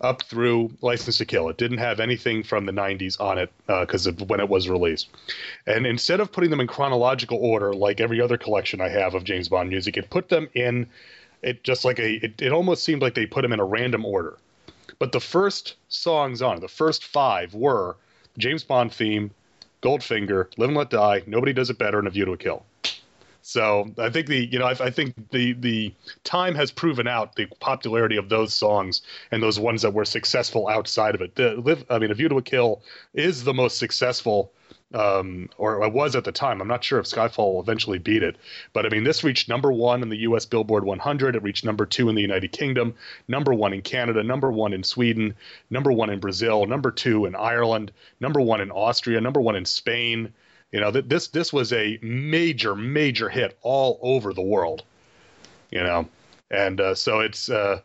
S7: up through License to Kill. It didn't have anything from the 90s on it uh, because of when it was released. And instead of putting them in chronological order like every other collection I have of James Bond music, it put them in it just like a it, it almost seemed like they put them in a random order. But the first songs on it, the first five were James Bond theme, Goldfinger, Live and Let Die, Nobody Does It Better, and A View to a Kill. So I think the you know I, I think the the time has proven out the popularity of those songs and those ones that were successful outside of it. The, live, I mean, A View to a Kill is the most successful um, or it was at the time. I'm not sure if Skyfall will eventually beat it, but I mean, this reached number one in the U.S. Billboard 100. It reached number two in the United Kingdom, number one in Canada, number one in Sweden, number one in Brazil, number two in Ireland, number one in Austria, number one in Spain. You know, th- this this was a major major hit all over the world. You know, and uh, so it's. Uh,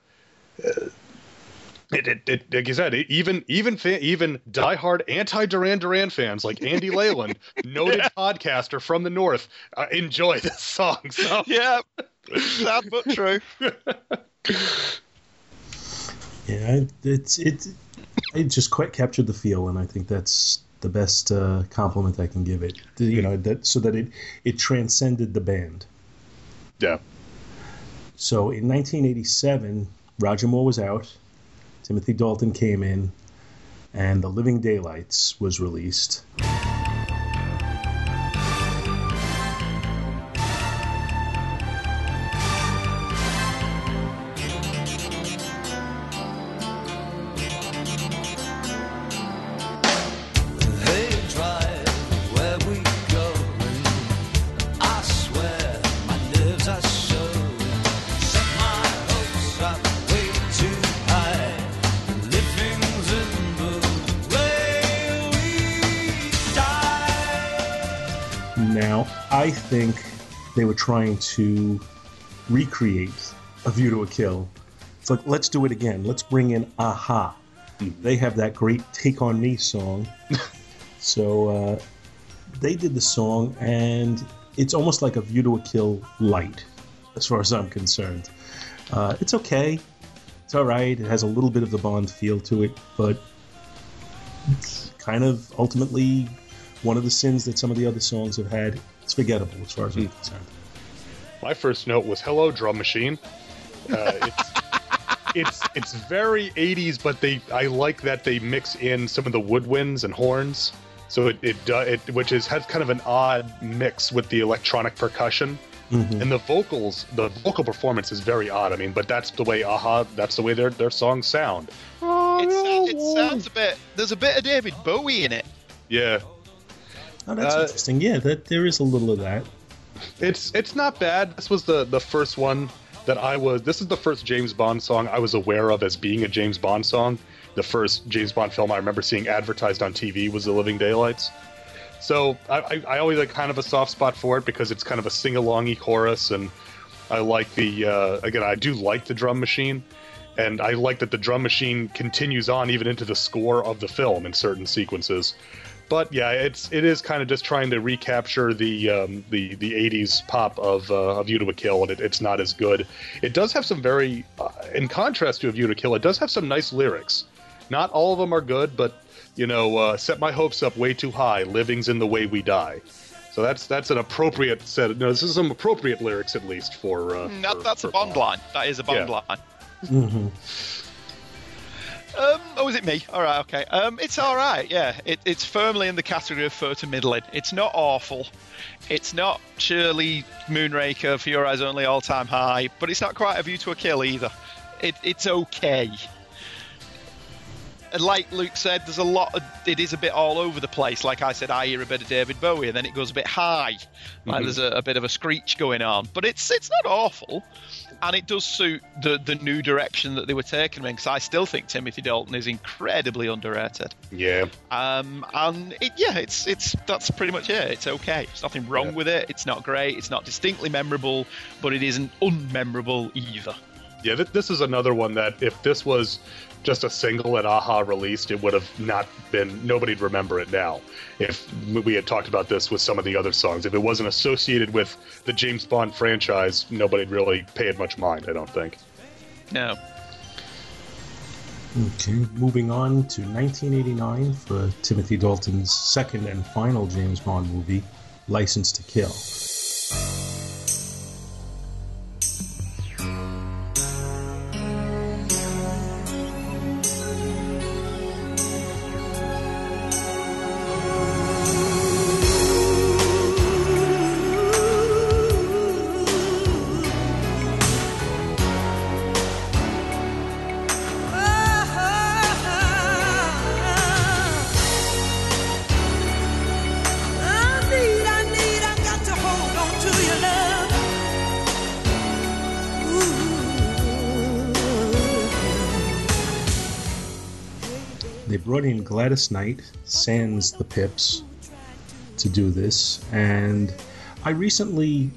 S7: it, it, it, like you said, it, even even fa- even diehard anti Duran Duran fans like Andy Leyland, noted podcaster from the north, uh, enjoy this song. So
S6: yeah, sad but true.
S5: Yeah, it's it. It just quite captured the feel, and I think that's the best uh, compliment I can give it. You know that so that it it transcended the band.
S7: Yeah.
S5: So in 1987, Roger Moore was out. Timothy Dalton came in, and The Living Daylights was released. Trying to recreate A View to a Kill. It's like, let's do it again. Let's bring in a-ha. They have that great Take On Me song. so uh, they did the song, and it's almost like A View to a Kill light, as far as I'm concerned. Uh, it's okay. It's all right. It has a little bit of the Bond feel to it, but it's kind of ultimately one of the sins that some of the other songs have had. It's forgettable as far as I'm concerned.
S7: My first note was "Hello, drum machine." Uh, it's it's it's very 80s, but they I like that they mix in some of the woodwinds and horns. So it it, do, it which is has kind of an odd mix with the electronic percussion. And the vocals, the vocal performance is very odd. I mean, but that's the way a-ha, that's the way their their songs sound.
S6: It's, it sounds a bit. There's a bit of David Bowie in it.
S7: Yeah,
S5: Oh, that's
S7: Uh,
S5: interesting. Yeah, that there is a little of that.
S7: It's it's not bad. This was the the first one that I was. This is the first James Bond song I was aware of as being a James Bond song. The first James Bond film I remember seeing advertised on TV was The Living Daylights. So I, I, I always had kind of a soft spot for it because it's kind of a sing alongy chorus, and I like the uh, again I do like the drum machine, and I like that the drum machine continues on even into the score of the film in certain sequences. But yeah, it's it is kind of just trying to recapture the um, the the '80s pop of uh, of View to a Kill, and it, it's not as good. It does have some very, uh, in contrast to A View to Kill, it does have some nice lyrics. Not all of them are good, but you know, uh, set my hopes up way too high. Living's in the way we die. So that's that's an appropriate set. Of, no, this is some appropriate lyrics at least for. Uh,
S6: That,
S7: for-
S6: that's
S7: for
S6: a Bond line. That is a Bond
S7: Yeah.
S6: line.
S5: hmm
S6: Um, oh, is it me? All right, okay. Um, it's all right. Yeah, it, it's firmly in the category of fur to middling. It's not awful. It's not Shirley Moonraker for Your Eyes Only All Time High, but it's not quite a View to a Kill either. It, it's okay. And like Luke said, there's a lot. Of, it is a bit all over the place. Like I said, I hear a bit of David Bowie, and then it goes a bit high, like
S7: Mhm.
S6: there's a, a bit of a screech going on. But it's it's not awful, and it does suit the the new direction that they were taking. Because I still think Timothy Dalton is incredibly underrated.
S7: Yeah.
S6: Um, and it, yeah, it's it's that's pretty much it. It's okay. There's nothing wrong
S7: Yeah.
S6: with it. It's not great. It's not distinctly memorable, but it isn't unmemorable either.
S7: Yeah, th- this is another one that if this was just a single that a-ha released, it would have not been, nobody'd remember it now. If we had talked about this with some of the other songs, if it wasn't associated with the James Bond franchise, nobody'd really pay it much mind, I don't think.
S6: No.
S5: Okay, moving on to 1989 for Timothy Dalton's second and final James Bond movie, License to Kill. In Gladys Knight, sans the Pips, to do this. And I recently,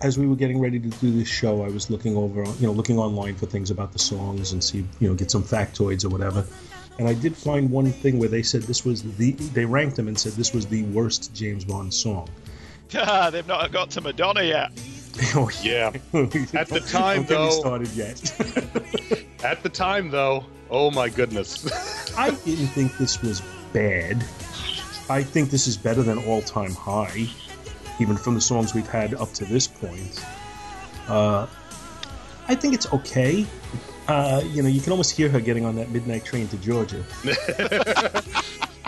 S5: as we were getting ready to do this show, I was looking over, you know, looking online for things about the songs and see, you know, get some factoids or whatever. And I did find one thing where they said this was the, they ranked them and said this was the worst James Bond song.
S6: They've not got to Madonna yet.
S5: oh,
S7: Yeah. At the time, though-
S5: started yet.
S7: At the time, though, oh my goodness.
S5: I didn't think this was bad. I think this is better than All Time High, even from the songs we've had up to this point. Uh, I think it's okay. Uh, you know, you can almost hear her getting on that midnight train to Georgia.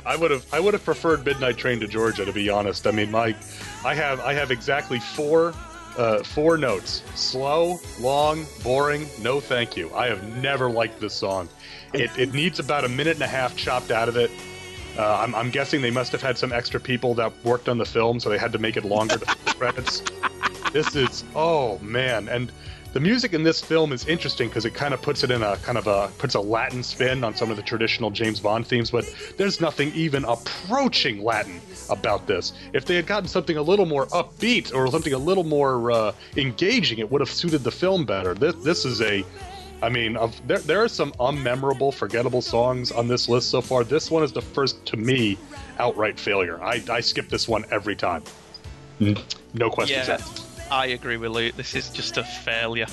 S7: I would have I would have preferred Midnight Train to Georgia to be honest. I mean, my I have I have exactly four uh, four notes: slow, long, boring. No, thank you. I have never liked this song. It, it needs about a minute and a half chopped out of it. Uh, I'm, I'm guessing they must have had some extra people that worked on the film, so they had to make it longer to the credits. This is oh man, and the music in this film is interesting because it kind of puts it in a kind of a puts a Latin spin on some of the traditional James Bond themes, but there's nothing even approaching Latin about this. If they had gotten something a little more upbeat or something a little more uh, engaging, it would have suited the film better. This this is a I mean, of, there there are some unmemorable, forgettable songs on this list so far. This one is the first, to me, outright failure. I, I skip this one every time. No questions
S6: Yeah,
S7: asked.
S6: I agree with Luke. This is just a failure.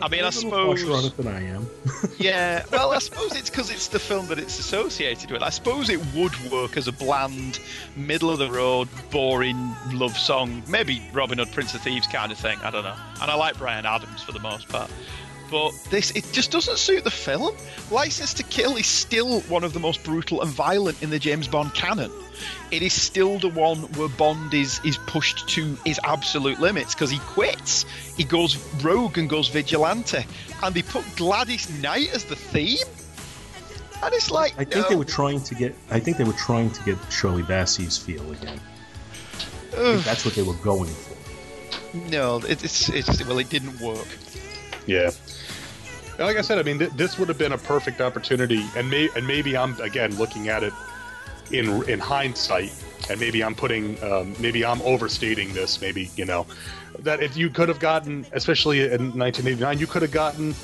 S6: I mean, I suppose.
S5: it than I am.
S6: Yeah, well, I suppose it's because it's the film that it's associated with. I suppose it would work as a bland, middle of the road, boring love song. Maybe Robin Hood, Prince of Thieves kind of thing. I don't know. And I like Bryan Adams for the most part. But this, it just doesn't suit the film. License to Kill is still one of the most brutal and violent in the James Bond canon. It is still the one where Bond is is pushed to his absolute limits because he quits. He goes rogue and goes vigilante, and they put Gladys Knight as the theme. And it's like,
S5: I think
S6: no.
S5: they were trying to get. I think they were trying to get Shirley Bassey's feel again. I think
S6: Ugh.
S5: that's what they were going for.
S6: no, it, it's it's well, it didn't work.
S7: Yeah. Like I said, I mean, th- this would have been a perfect opportunity, and may- and maybe I'm again looking at it in in hindsight, and maybe I'm putting, um, maybe I'm overstating this. Maybe you know that if you could have gotten, especially in 1989, you could have gotten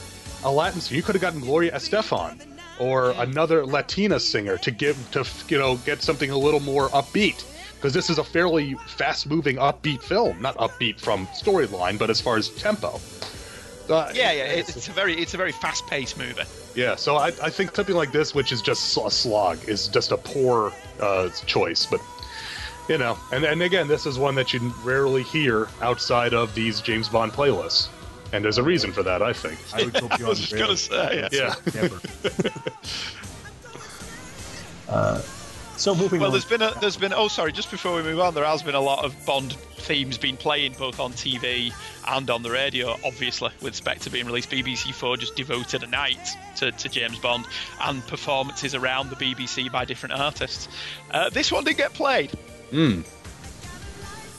S7: a Latin singer, you could have gotten Gloria Estefan or another Latina singer to give to you know get something a little more upbeat. Because this is a fairly fast-moving, upbeat film. Not upbeat from storyline, but as far as tempo. Uh,
S6: Yeah, yeah, it, it's a very it's a very fast paced movie.
S7: yeah, so I, I think something like this, which is just a slog, is just a poor uh, choice. But you know, and and again, this is one that you rarely hear outside of these James Bond playlists, and there's a reason for that, I think.
S5: I would go beyond
S6: I was just gonna say.
S7: Yeah.
S5: Never. uh, so moving
S6: Well,
S5: on.
S6: there's been a, there's been oh sorry, just before we move on, there has been a lot of Bond themes being playing both on TV and on the radio. Obviously, with Spectre being released, BBC Four just devoted a night to, to James Bond and performances around the BBC by different artists. Uh, this one did get played.
S7: Hmm.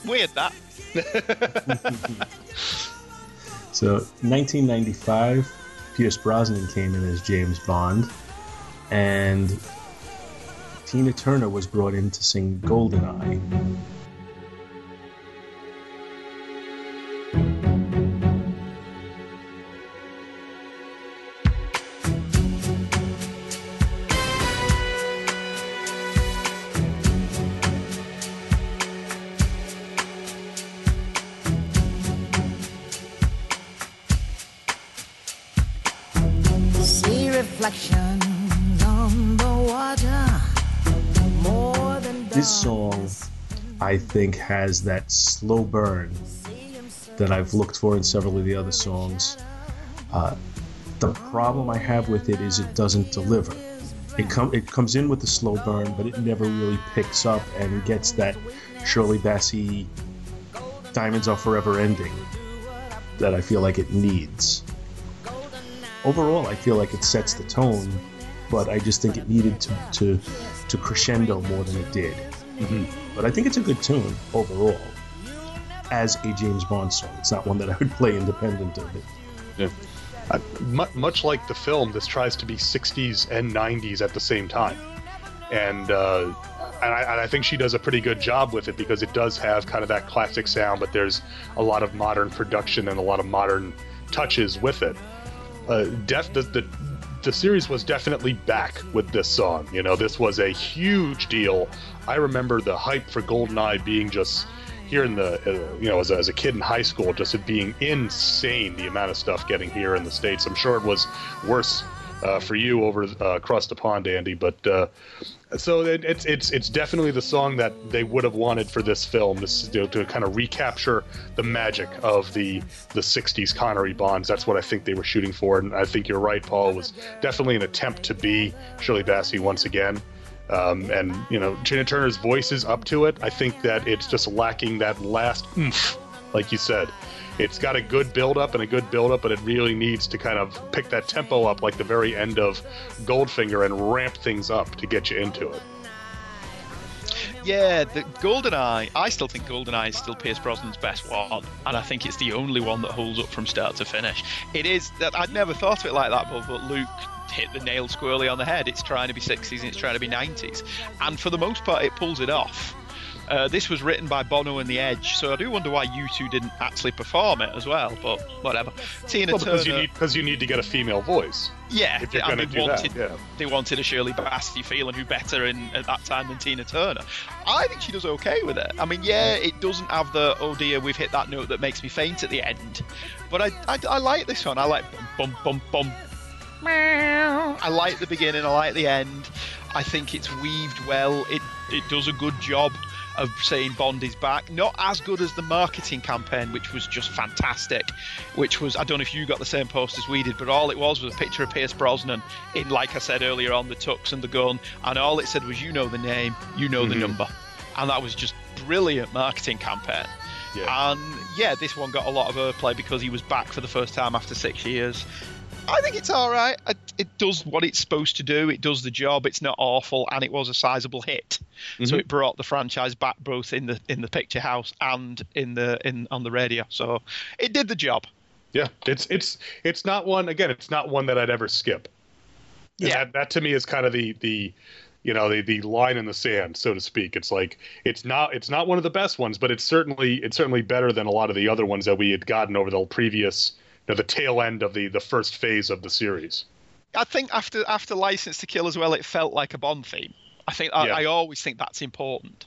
S6: Weird that.
S5: So, 1995, Pierce Brosnan came in as James Bond, and Tina Turner was brought in to sing Goldeneye. I think, has that slow burn that I've looked for in several of the other songs. Uh, the problem I have with it is it doesn't deliver. It, com- it comes in with the slow burn, but it never really picks up and gets that Shirley Bassey Diamonds Are Forever ending that I feel like it needs. Overall, I feel like it sets the tone, but I just think it needed to, to, to crescendo more than it did. But I think it's a good tune overall as a James Bond song. It's not one that I would play independent of it.
S7: uh, mu- much like the film, this tries to be 60s and 90s at the same time, and uh, and I, and I think she does a pretty good job with it because it does have kind of that classic sound, but there's a lot of modern production and a lot of modern touches with it. Uh, def the, the the series was definitely back with this song. You know, this was a huge deal. I remember the hype for GoldenEye being just here in the, uh, you know, as a, as a kid in high school, just it being insane the amount of stuff getting here in the States. I'm sure it was worse uh, for you over uh, across the pond, Andy. But uh, so it, it's it's it's definitely the song that they would have wanted for this film this, to, to kind of recapture the magic of the the 60s Connery Bonds. That's what I think they were shooting for, and I think you're right, Paul. It was definitely an attempt to be Shirley Bassey once again. Um, and you know, Tina Turner's voice is up to it. I think that it's just lacking that last oomph, like you said. It's got a good build up and a good build up, but it really needs to kind of pick that tempo up like the very end of Goldfinger and ramp things up to get you into it.
S6: Yeah, the GoldenEye. I still think GoldenEye is still Pierce Brosnan's best one, and I think it's the only one that holds up from start to finish. It is I'd never thought of it like that, but, but Luke hit the nail squarely on the head. It's trying to be 60s and it's trying to be 90s, and for the most part, it pulls it off. Uh, this was written by Bono and The Edge, so I do wonder why you two didn't actually perform it as well. But whatever. Tina
S7: Well, because you
S6: Turner.
S7: need because you need to get a female voice.
S6: Yeah,
S7: if you're going to
S6: they
S7: do
S6: wanted,
S7: that. Yeah.
S6: They wanted a Shirley Bassey feel, and who better in at that time than Tina Turner? I think she does okay with it. I mean, yeah, it doesn't have the oh dear, we've hit that note that makes me faint at the end, but I I, I like this one. I like bum bum bum bum. Meow. I like the beginning. I like the end. I think it's weaved well. It it does a good job of saying Bond is back. Not as good as the marketing campaign, which was just fantastic. Which was I don't know if you got the same post as we did, but all it was was a picture of Pierce Brosnan in, like I said earlier, on the tux and the gun, and all it said was you know the name, you know the
S7: Mhm.
S6: number, and that was just brilliant marketing campaign.
S7: Yeah.
S6: And yeah, this one got a lot of airplay because he was back for the first time after six years. I think it's all right. It, it does what it's supposed to do. It does the job. It's not awful, and it was a sizable hit. So
S7: Mhm.
S6: it brought the franchise back both in the in the picture house and in the in on the radio. So it did the job.
S7: Yeah, it's it's it's not one again. It's not one that I'd ever skip.
S6: Yeah.
S7: that, that to me is kind of the the you know the the line in the sand, so to speak. It's like it's not it's not one of the best ones, but it's certainly it's certainly better than a lot of the other ones that we had gotten over the previous know, the tail end of the the first phase of the series.
S6: I think after after License to Kill as well, it felt like a Bond theme. I think I,
S7: Yeah.
S6: I always think that's important.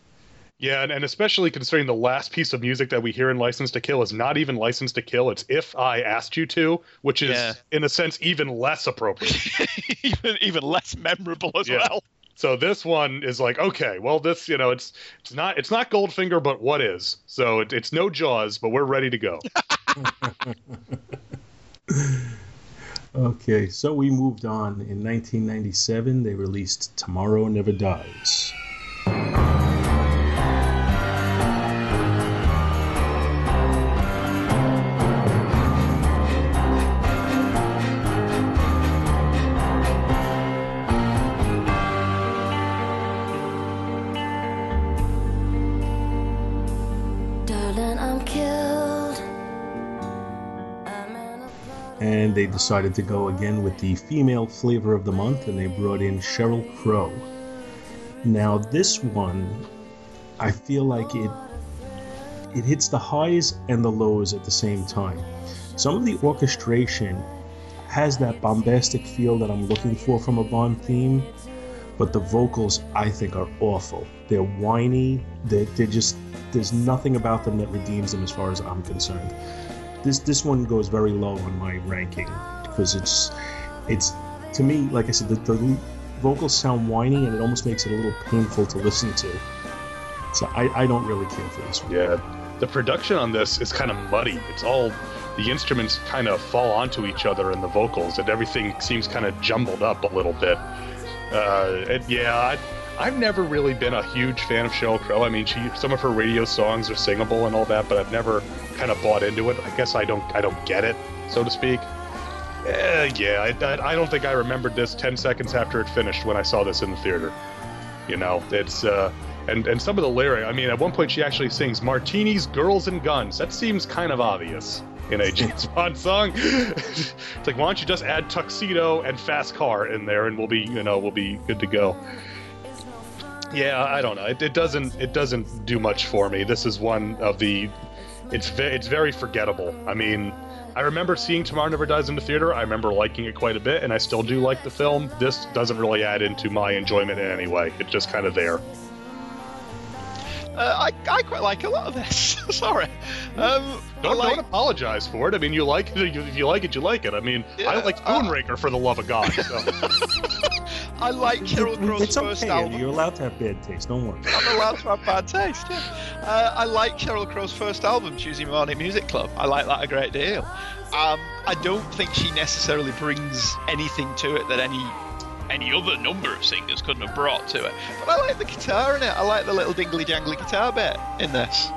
S7: Yeah, and, and especially considering the last piece of music that we hear in License to Kill is not even License to Kill, it's If I Asked You to, which is
S6: Yeah.
S7: in a sense even less appropriate.
S6: even even less memorable as
S7: Yeah.
S6: well.
S7: So this one is like, okay, well, this, you know, it's it's not it's not Goldfinger, but what is? So it, it's no Jaws, but we're ready to go.
S5: Okay, so we moved on. In 1997, they released Tomorrow Never Dies. They decided to go again with the female flavor of the month, and they brought in Sheryl Crow. Now, this one, I feel like it it hits the highs and the lows at the same time. Some of the orchestration has that bombastic feel that I'm looking for from a Bond theme, but the vocals I think are awful. They're whiny. They're, they're just there's nothing about them that redeems them as far as I'm concerned. This this one goes very low on my ranking because it's it's to me like I said the, the vocals sound whiny and it almost makes it a little painful to listen to. So I, I don't really care for this one.
S7: Yeah, the production on this is kind of muddy. It's all the instruments kind of fall onto each other in the vocals, and everything seems kind of jumbled up a little bit. Uh, and yeah, I, I've never really been a huge fan of Sheryl Crow. I mean, she some of her radio songs are singable and all that, but I've never kind of bought into it. I guess I don't I don't get it, so to speak. Eh, yeah, I, I, I don't think I remembered this 10 seconds after it finished when I saw this in the theater. You know, it's uh, and and some of the lyric. I mean, at one point she actually sings "Martinis, girls, and guns." That seems kind of obvious. in a James Bond song. it's like, why don't you just add tuxedo and fast car in there, and we'll be, you know, we'll be good to go. Yeah, I don't know. It, it doesn't, it doesn't do much for me. This is one of the, it's, ve- it's very forgettable. I mean, I remember seeing Tomorrow Never Dies in the theater. I remember liking it quite a bit, and I still do like the film. This doesn't really add into my enjoyment in any way. It's just kind of there.
S6: Uh, I, I quite like a lot of this. Sorry. Um,
S7: Don't,
S6: I like,
S7: don't apologize for it. I mean, you like it. If you like it, you like it. I mean, I
S6: Yeah,
S7: like
S6: uh,
S7: for the love of God. So.
S6: I like Sheryl Crow's
S5: It's
S6: first
S5: okay,
S6: album.
S5: Andy. You're allowed to have bad taste. Don't worry.
S6: I'm allowed to have bad taste. Yeah. Uh, I like Sheryl Crow's first album, Tuesday Morning Music Club. I like that a great deal. Um, I don't think she necessarily brings anything to it that any any other number of singers couldn't have brought to it. But I like the guitar in it. I like the little dingly jangly guitar bit in this.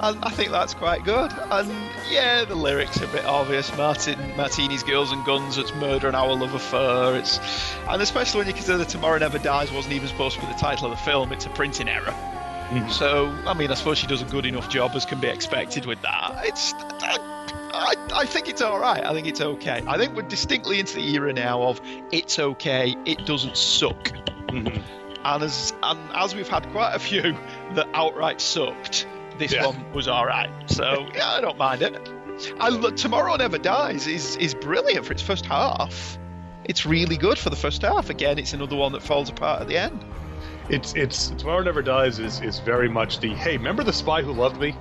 S6: And I think that's quite good. And yeah, the lyrics are a bit obvious. Martin Martini's Girls and Guns, it's murder and our love affair. It's and especially when you consider Tomorrow Never Dies wasn't even supposed to be the title of the film, it's a printing error. Hmm. So, I mean, I suppose she does a good enough job as can be expected with that. It's, I, I think it's all right. I think it's okay. I think we're distinctly into the era now of it's okay, it doesn't suck.
S7: Mhm.
S6: And as and as we've had quite a few that outright sucked, this
S7: Yeah.
S6: one was all right. So yeah, I don't mind it. I look, Tomorrow Never Dies is is brilliant for its first half. It's really good for the first half. Again, it's another one that falls apart at the end.
S7: It's it's Tomorrow Never Dies is is very much the hey, remember the spy who loved me?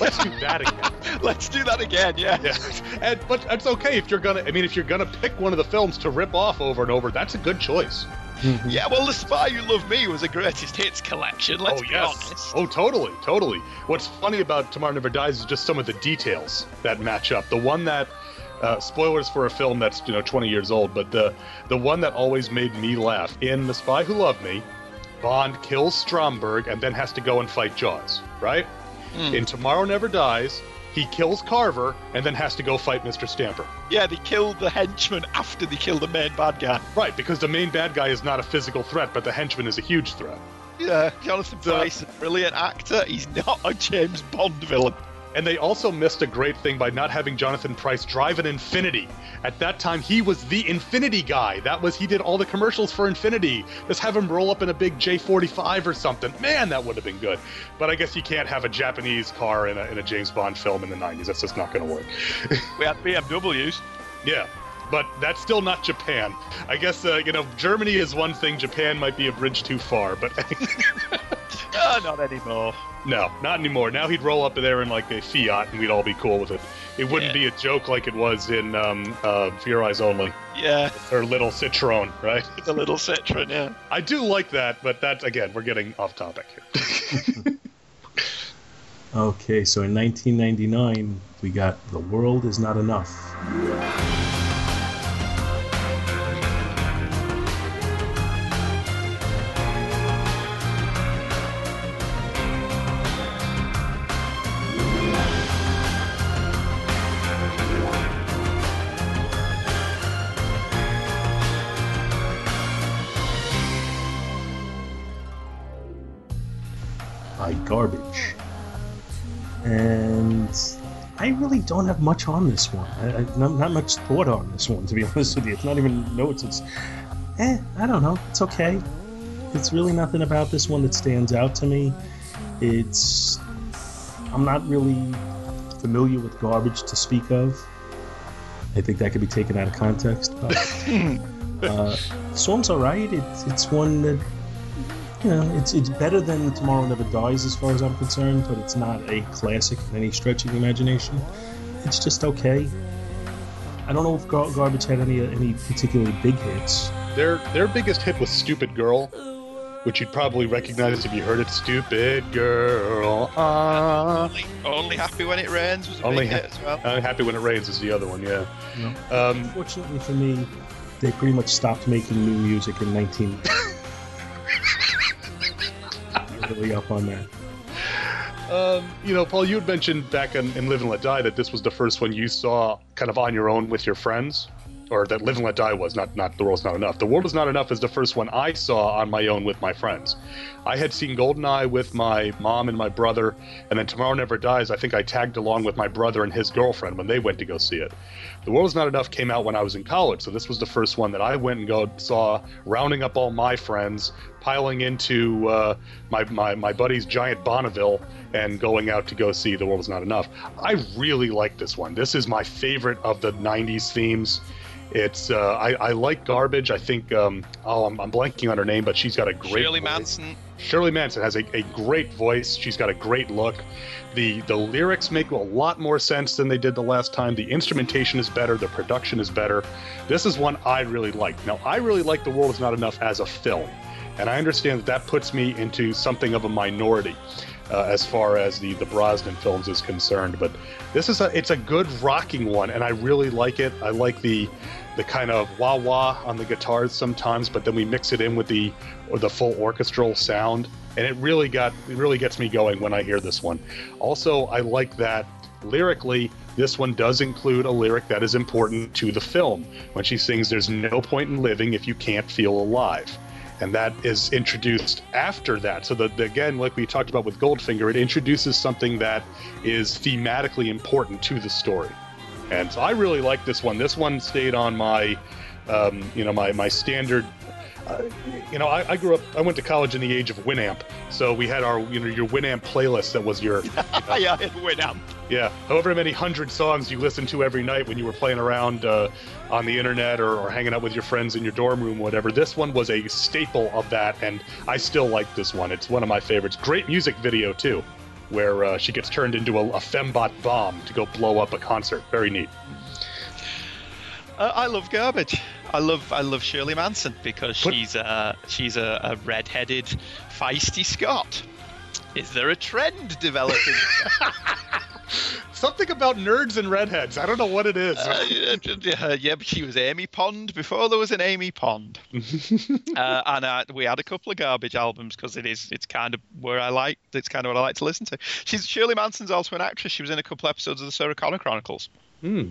S7: Let's do that again.
S6: Let's do that again. Yeah.
S7: Yeah, and but it's okay if you're gonna. I mean, if you're gonna pick one of the films to rip off over and over, that's a good choice.
S6: Yeah, well, The Spy Who Loved Me was a greatest hits collection. Let's
S7: oh
S6: be
S7: yes.
S6: honest.
S7: Oh, totally, totally. What's funny about Tomorrow Never Dies is just some of the details that match up. The one that. Uh, spoilers for a film that's you know 20 years old, but the the one that always made me laugh in The Spy Who Loved Me, Bond kills Stromberg and then has to go and fight Jaws, right? Hmm. In Tomorrow Never Dies, he kills Carver and then has to go fight Mr. Stamper.
S6: Yeah, they killed the henchman after they killed the main bad guy.
S7: Right, because the main bad guy is not a physical threat, but the henchman is a huge threat.
S6: Yeah, Jonathan Pryce, a brilliant actor. He's not a James Bond villain.
S7: And they also missed a great thing by not having Jonathan Pryce drive an Infiniti. At that time, he was the Infiniti guy. That was he did all the commercials for Infiniti. Just have him roll up in a big J45 or something. Man, that would have been good. But I guess you can't have a Japanese car in a, in a James Bond film in the 90s. That's just not going to work.
S6: We have BMWs.
S7: yeah. But that's still not Japan. I guess, uh, you know, Germany is one thing, Japan might be a bridge too far, but
S6: Ah, not anymore.
S7: No, not anymore. Now he'd roll up there in like a Fiat, and we'd all be cool with it. It wouldn't
S6: Yeah.
S7: be a joke like it was in um, uh, For Eyes Only
S6: Yeah,
S7: or Little Citroen, right?
S6: the little Citroen, yeah.
S7: I do like that, but that again, we're getting off topic. Here.
S5: okay, so in 1999, we got The World Is Not Enough. Garbage. And I really don't have much on this one. I, I, not, not much thought on this one, to be honest with you. It's not even notes. It's, eh, I don't know. It's okay. It's really nothing about this one that stands out to me. It's, I'm not really familiar with Garbage to speak of. I think that could be taken out of context. But, uh, song's alright. It's, it's one that you know, it's it's better than Tomorrow Never Dies as far as I'm concerned, but it's not a classic in any stretch of the imagination. It's just okay. I don't know if Gar- Garbage had any any particularly big hits.
S7: their their biggest hit was "Stupid Girl," which you'd probably recognize if you heard it. "Stupid Girl." Ah.
S6: Only, only Happy When It Rains was a
S7: Only
S6: big hit as well.
S7: I'm happy when it rains is the other one. Yeah. Um,
S5: Fortunately for me, they pretty much stopped making new music in 19. Really up on that.
S7: Um, you know, Paul, you had mentioned back in, in Live and Let Die that this was the first one you saw kind of on your own with your friends. Or that Live and Let Die was not not The World's Not Enough. The World Is Not Enough is the first one I saw on my own with my friends. I had seen Goldeneye with my mom and my brother, and then Tomorrow Never Dies. I think I tagged along with my brother and his girlfriend when they went to go see it. The World Is Not Enough came out when I was in college, so this was the first one that I went and go saw, rounding up all my friends, piling into uh, my, my my buddy's giant Bonneville, and going out to go see The World Is Not Enough. I really like this one. This is my favorite of the '90s themes. It's uh, I, I like garbage. I think um, oh I'm, I'm blanking on her name, but she's got a great
S6: Shirley
S7: voice.
S6: Manson.
S7: Shirley Manson has a, a great voice. She's got a great look. The the lyrics make a lot more sense than they did the last time. The instrumentation is better. The production is better. This is one I really like. Now I really like The World Is Not Enough as a film, and I understand that that puts me into something of a minority. Uh, as far as the the Brosnan films is concerned, but this is a it's a good rocking one, and I really like it. I like the the kind of wah wah on the guitars sometimes, but then we mix it in with the or the full orchestral sound, and it really got it really gets me going when I hear this one. Also, I like that lyrically. This one does include a lyric that is important to the film when she sings, "There's no point in living if you can't feel alive." And that is introduced after that. So that again, like we talked about with Goldfinger, it introduces something that is thematically important to the story. And so I really like this one. This one stayed on my, um, you know, my my standard. Uh, you know, I, I grew up. I went to college in the age of Winamp, so we had our, you know, your Winamp playlist that was your,
S6: yeah, Winamp.
S7: yeah, however many hundred songs you listened to every night when you were playing around uh, on the internet or, or hanging out with your friends in your dorm room, whatever. This one was a staple of that, and I still like this one. It's one of my favorites. Great music video too, where uh, she gets turned into a, a fembot bomb to go blow up a concert. Very neat.
S6: Uh, I love garbage. I love I love Shirley Manson because
S7: What-
S6: she's a she's a, a red-headed, feisty Scot. Is there a trend developing?
S7: Something about nerds and redheads. I don't know what it is.
S6: Uh, yeah, she was Amy Pond before there was an Amy Pond. uh, and uh, we had a couple of garbage albums because it is it's kind of where I like it's kind of what I like to listen to. She's Shirley Manson's also an actress. She was in a couple episodes of the Sarah Connor Chronicles.
S7: Hmm.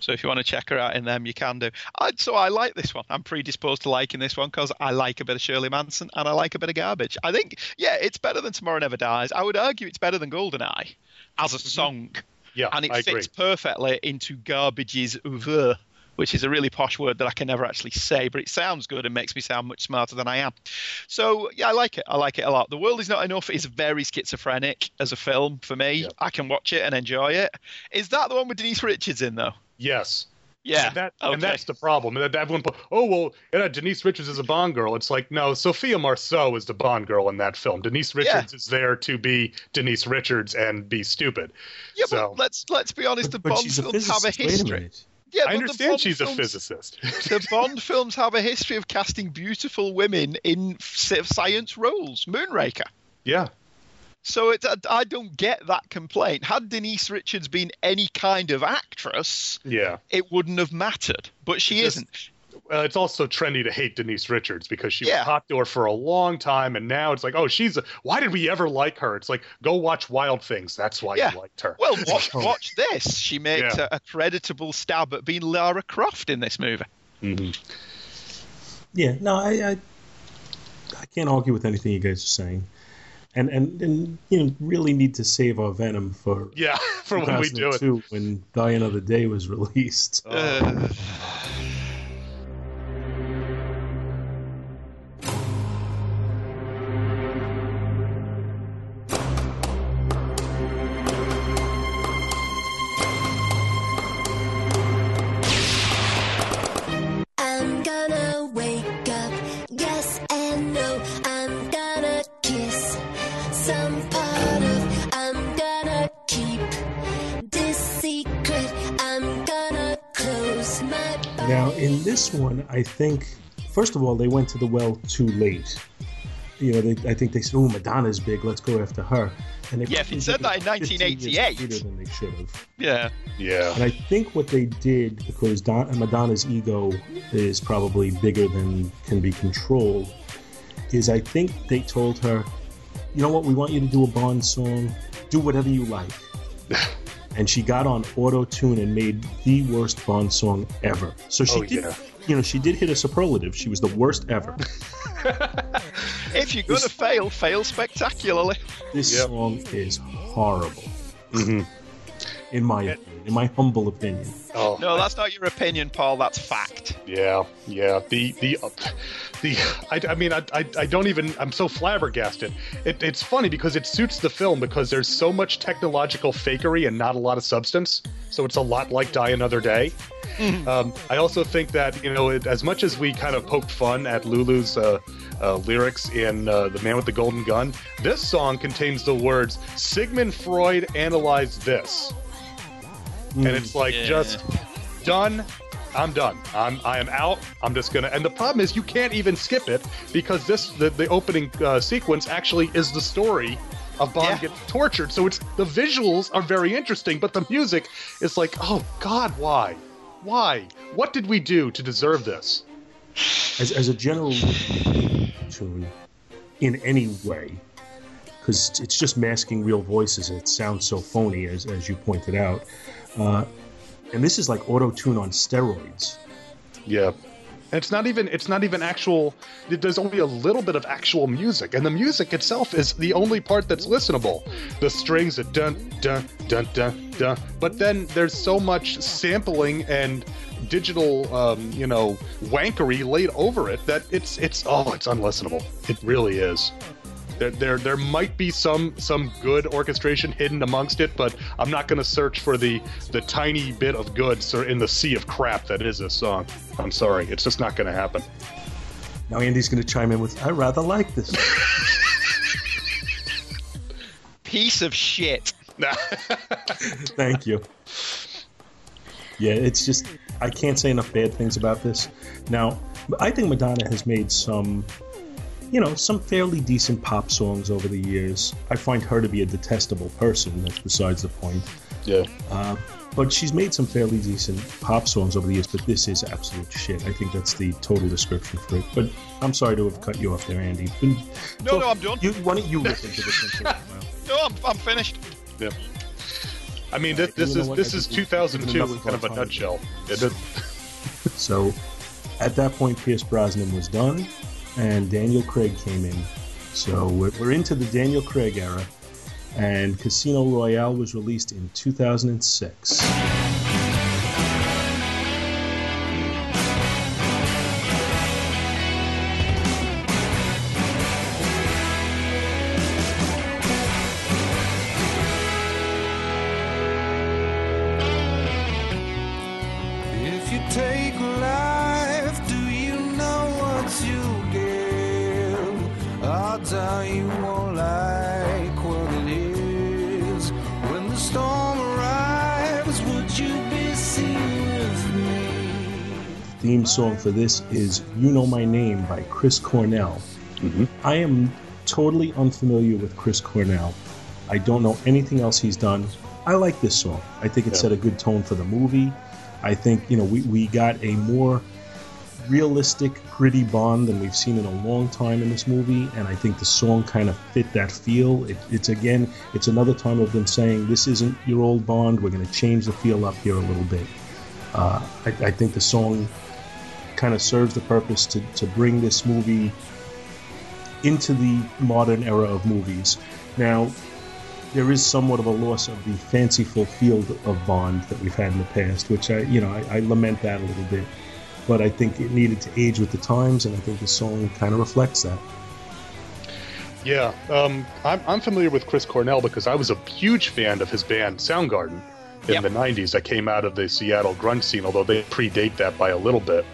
S6: So if you want to check her out in them, you can do. I, so I like this one. I'm predisposed to liking this one because I like a bit of Shirley Manson and I like a bit of garbage. I think, yeah, it's better than Tomorrow Never Dies. I would argue it's better than Goldeneye as a song.
S7: Yeah,
S6: and it
S7: I
S6: fits
S7: agree.
S6: perfectly into Garbage's oeuvre, which is a really posh word that I can never actually say, but it sounds good and makes me sound much smarter than I am. So yeah, I like it. I like it a lot. The World Is Not Enough is very schizophrenic as a film for me. I can watch it and enjoy it. Is that the one with Denise Richards in though?
S7: Yes.
S6: Yeah.
S7: And, that,
S6: okay.
S7: and that's the problem. And that everyone, put, oh well, yeah, Denise Richards is a Bond girl. It's like no, Sophia Marceau is the Bond girl in that film. Denise Richards is there to be Denise Richards and be stupid.
S6: yeah,
S7: so
S6: but let's let's be honest. the Bond
S5: she's a
S6: films have a
S5: physicist. Wait a
S6: history.
S5: minute.
S6: Yeah, but
S7: I understand
S6: Bond
S7: she's a physicist.
S6: the Bond films have a history of casting beautiful women in science roles. Moonraker.
S7: yeah.
S6: So it's, I don't get that complaint. Had Denise Richards been any kind of actress,
S7: Yeah.
S6: it wouldn't have mattered. But she
S7: Just-
S6: isn't.
S7: Well, it's also trendy to hate Denise Richards because she
S6: Yeah.
S7: was hot to her for a long time, and now it's like, oh, she's a. Why did we ever like her? It's like, go watch Wild Things. That's why
S6: Yeah.
S7: you liked her.
S6: Well, watch, watch this. She makes
S7: Yeah.
S6: a, a creditable stab at being Lara Croft in this movie.
S7: hmm
S5: Yeah, no, I, I I can't argue with anything you guys are saying, and and and you know really need to save our venom for
S7: Yeah, for when we do it.
S5: 2002 when Die Another Day was released.
S6: Uh,
S5: I think, first of all, they went to the well too late. You know, they, I think they said, "Oh, Madonna's big. Let's go after her." And they
S6: Yeah, if
S5: probably
S6: it said that in 1988.
S5: later than they should have.
S6: yeah.
S7: Yeah.
S5: And I think what they did, because Don, Madonna's ego is probably bigger than can be controlled, is I think they told her, you know what, we want you to do a Bond song, do whatever you like. and she got on auto tune and made the worst Bond song ever. So she
S7: Oh,
S5: did,
S7: yeah.
S5: You know, she did hit a superlative. She was the worst ever.
S6: If you're going to fail, fail spectacularly.
S5: This
S7: Yep.
S5: song is horrible,
S7: Mm-hmm.
S5: in my opinion, in my humble opinion.
S7: Oh,
S6: No, that's not your opinion, Paul. That's fact.
S7: Yeah, yeah. The the the. I, I mean, I, I I don't even. I'm so flabbergasted. It, it's funny because it suits the film because there's so much technological fakery and not a lot of substance. So it's a lot like Die Another Day. Um, I also think that you know, it, as much as we kind of poked fun at Lulu's uh, uh, lyrics in uh, "The Man with the Golden Gun," this song contains the words "Sigmund Freud analyzed this," and it's like
S6: Yeah.
S7: just done. I'm done. I'm I am out. I'm just gonna. And the problem is you can't even skip it because this the the opening uh, sequence actually is the story of Bond
S6: Yeah.
S7: getting tortured. So it's the visuals are very interesting, but the music is like, oh God, why, why? What did we do to deserve this?
S5: As, as a general tune, in any way, because it's just masking real voices. and It sounds so phony, as, as you pointed out. Uh, and this is like auto tune on steroids.
S7: Yeah. And it's not even it's not even actual there's only a little bit of actual music and the music itself is the only part that's listenable. The strings are dun dun dun dun dun but then there's so much sampling and digital um, you know wankery laid over it that it's it's oh it's unlistenable. It really is. There, there, there might be some some good orchestration hidden amongst it, but I'm not going to search for the the tiny bit of good in the sea of crap that is this song. I'm sorry, it's just not going to happen.
S5: Now Andy's going to chime in with, "I rather like this."
S6: Piece of shit.
S5: Thank you. Yeah, it's just I can't say enough bad things about this. Now, I think Madonna has made some, you know, some fairly decent pop songs over the years. I find her to be a detestable person. That's besides the point.
S7: Yeah.
S5: Uh, but she's made some fairly decent pop songs over the years. But this is absolute shit. I think that's the total description for it. But I'm sorry to have cut you off there, Andy. But-
S6: No,
S5: so
S6: no, I'm done.
S5: You, why don't you listen to this one? for a while?
S6: No, I'm, I'm finished.
S7: Yeah. I mean, this, this is this is 2002 in kind of a
S5: time.
S7: nutshell. It is-
S5: So at that point, Pierce Brosnan was done, and Daniel Craig came in. So we're, we're into the Daniel Craig era, and Casino Royale was released in 2006. For this is "You Know My Name" by Chris Cornell. I am totally unfamiliar with Chris Cornell. I don't know anything else he's done. I like this song. I think it
S7: Yeah.
S5: set a good tone for the movie. I think you know we, we got a more realistic, gritty Bond than we've seen in a long time in this movie, and I think the song kind of fit that feel. It, it's again, it's another time of them saying this isn't your old Bond. We're going to change the feel up here a little bit. Uh, I, I think the song kind of serves the purpose to, to bring this movie into the modern era of movies. Now, there is somewhat of a loss of the fanciful field of Bond that we've had in the past, which I, you know, I, I lament that a little bit. But I think it needed to age with the times, and I think the song kind of reflects that.
S7: Yeah, um, I'm, I'm familiar with Chris Cornell because I was a huge fan of his band Soundgarden in
S6: Yep.
S7: the 90s that came out of the Seattle grunge scene, although they predate that by a little bit.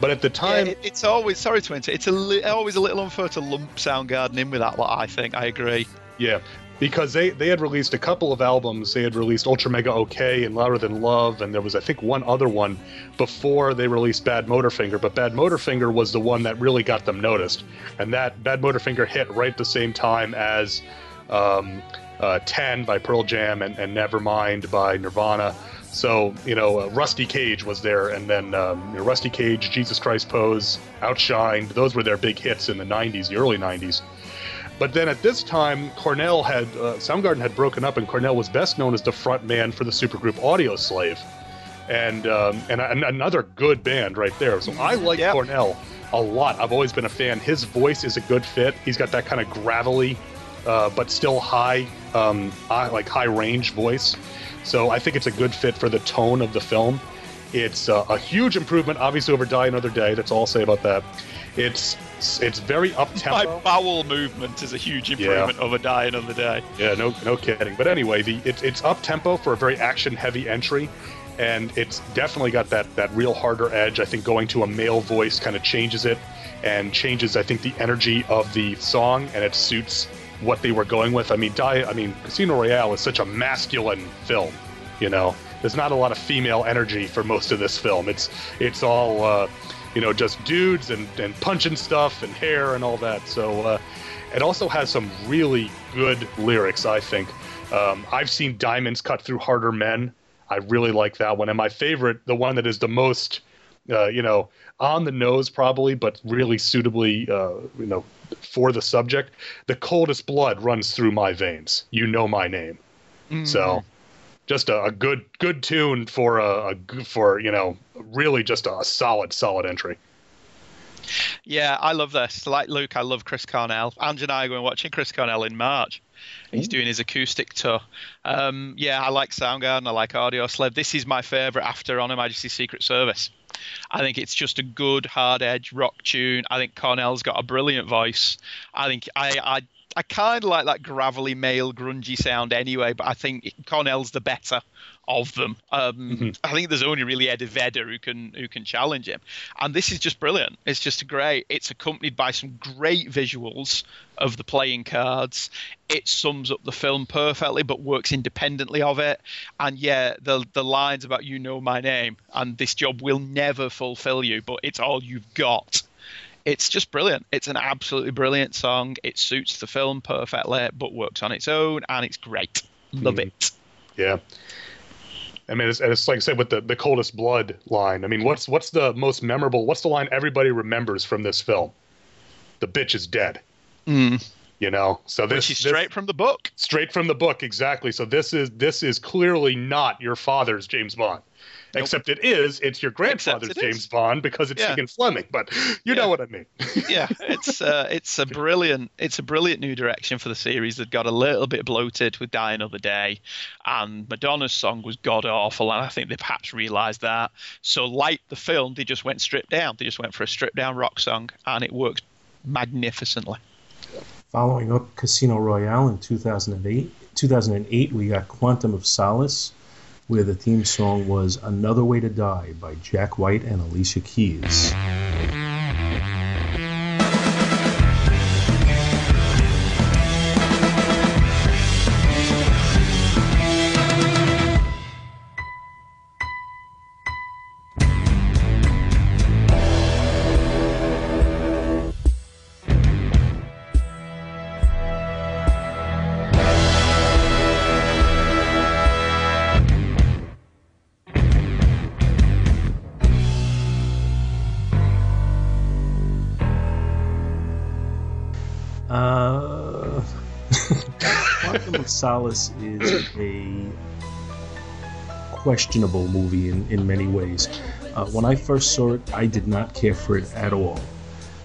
S7: But at the
S6: Yeah,
S7: time,
S6: it, it's always sorry to enter. It's a li- always a little unfair to lump Soundgarden in with that lot. I think I agree.
S7: yeah, because they, they had released a couple of albums. They had released Ultra Mega OK and Louder Than Love, and there was, I think, one other one before they released Bad Motorfinger. But Bad Motorfinger was the one that really got them noticed. And that Bad Motorfinger hit right at the same time as um, uh, 10 by Pearl Jam and, and Nevermind by Nirvana. So you know, uh, Rusty Cage was there, and then um, you know, Rusty Cage, Jesus Christ Pose, Outshined. Those were their big hits in the '90s, the early '90s. But then at this time, Cornell had uh, Soundgarden had broken up, and Cornell was best known as the front man for the supergroup Audioslave, and um, and, and another good band right there. So I like
S6: Yep.
S7: Cornell a lot. I've always been a fan. His voice is a good fit. He's got that kind of gravelly, uh, but still high, um, high, like high range voice. So I think it's a good fit for the tone of the film. It's uh, a huge improvement, obviously, over Die Another Day. That's all I'll say about that. It's it's very up tempo.
S6: My bowel movement is a huge improvement over Die Another Day.
S7: Yeah, no, no kidding. But anyway, the it's it's up tempo for a very action heavy entry, and it's definitely got that that real harder edge. I think going to a male voice kind of changes it, and changes I think the energy of the song, and it suits what they were going with. I mean, Die, I mean, Casino Royale is such a masculine film. You know, there's not a lot of female energy for most of this film. It's it's all. Uh, you know, just dudes and, and punching stuff and hair and all that. So uh, it also has some really good lyrics, I think. Um, I've seen Diamonds Cut Through Harder Men. I really like that one. And my favorite, the one that is the most, uh, you know, on the nose probably, but really suitably, uh, you know, for the subject. The coldest blood runs through my veins. You know my name. So just a, a good good tune for a, a g- for you know really just a solid solid entry.
S6: Yeah, I love this. Like Luke, I love Chris Cornell. Ange and I are going watching Chris Cornell in March. He's doing his acoustic tour. Um, yeah, I like Soundgarden. I like Audioslave. This is my favourite after On Her Majesty's Secret Service. I think it's just a good hard edge rock tune. I think Cornell's got a brilliant voice. I think I I, I kind of like that gravelly male grungy sound anyway, but I think Cornell's the better of them. Um, I think there's only really Eddie Vedder who can who can challenge him, and this is just brilliant. It's just great. It's accompanied by some great visuals of the playing cards. It sums up the film perfectly, but works independently of it. And yeah, the the lines about "you know my name" and this job will never fulfill you, but it's all you've got. It's just brilliant. It's an absolutely brilliant song. It suits the film perfectly, but works on its own, and it's great. Love it.
S7: Yeah. I mean, it's, and it's like I said with the, the coldest blood line. I mean, what's what's the most memorable? What's the line everybody remembers from this film? The bitch is dead.
S6: Mm.
S7: You know, so this
S6: Which is
S7: this-
S6: straight from the book.
S7: straight from the book exactly. So this is this is clearly not your father's James Bond. Except it is. It's your grandfather's
S6: it is.
S7: James Bond because it's
S6: Yeah.
S7: Ian Fleming. But you know what I mean.
S6: yeah, it's uh, it's a brilliant it's a brilliant new direction for the series that got a little bit bloated with Die Another Day, and Madonna's song was god awful, and I think they perhaps realised that. So, like the film, they just went stripped down. They just went for a stripped down rock song, and it works magnificently.
S5: Following up Casino Royale in 2008, 2008, we got Quantum of Solace, where the theme song was Another Way to Die by Jack White and Alicia Keys. Solace is a questionable movie in, in many ways. Uh, when I first saw it, I did not care for it at all.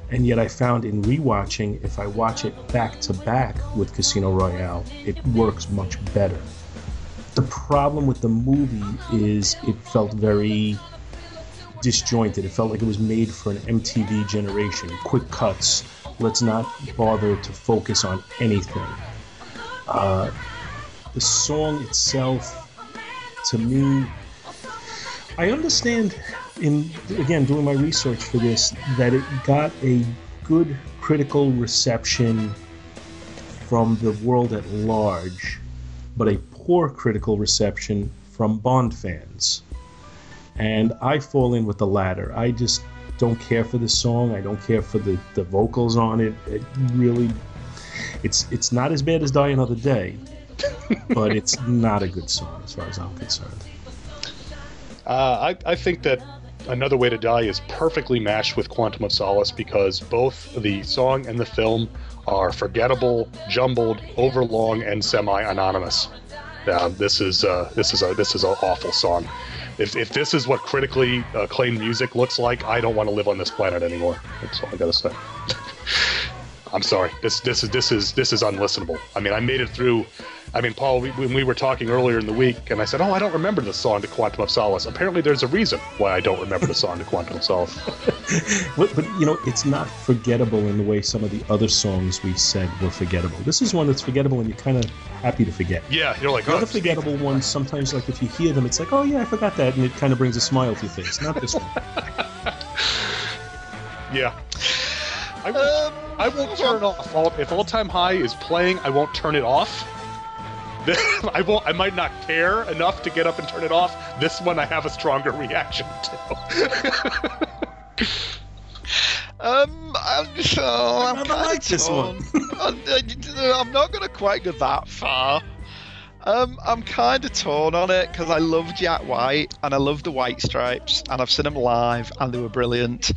S5: And yet, I found in rewatching, if I watch it back to back with Casino Royale, it works much better. The problem with the movie is it felt very disjointed. It felt like it was made for an MTV generation. Quick cuts. Let's not bother to focus on anything. Uh, the song itself, to me, I understand. In again doing my research for this, that it got a good critical reception from the world at large, but a poor critical reception from Bond fans and I fall in with the latter. I just don't care for the song. I don't care for the, the vocals on it. It really, it's it's not as bad as Die Another Day, but it's not a good song as far as I'm concerned.
S7: Uh, I, I think that Another Way to Die is perfectly matched with Quantum of Solace because both the song and the film are forgettable, jumbled, overlong, and semi-anonymous. Uh, this is uh, this is a this is an awful song. If, if this is what critically acclaimed music looks like, I don't want to live on this planet anymore. That's all I gotta say. I'm sorry. This this is this is this is unlistenable. I mean, I made it through. I mean, Paul, we, when we were talking earlier in the week, and I said, "Oh, I don't remember the song to Quantum of Solace." Apparently, there's a reason why I don't remember the song to Quantum of Solace.
S5: But, but you know, it's not forgettable in the way some of the other songs we said were forgettable. This is one that's forgettable, and you're kind of happy to forget.
S7: Yeah, you're like,
S5: The
S7: oh,
S5: other forgettable ones, sometimes, like if you hear them, it's like, oh yeah, I forgot that, and it kind of brings a smile to your face. Not this one.
S7: yeah. I won't, I won't turn off. All, if All Time High is playing, I won't turn it off. I won't. I might not care enough to get up and turn it off. This one, I have a stronger reaction to.
S6: Um, I'm just, oh, I'm
S5: rather
S6: kinda
S5: like this
S6: torn. I'm, I'm not going to quite go that far. Um, I'm kind of torn on it because I love Jack White and I love the White Stripes and I've seen them live and they were brilliant.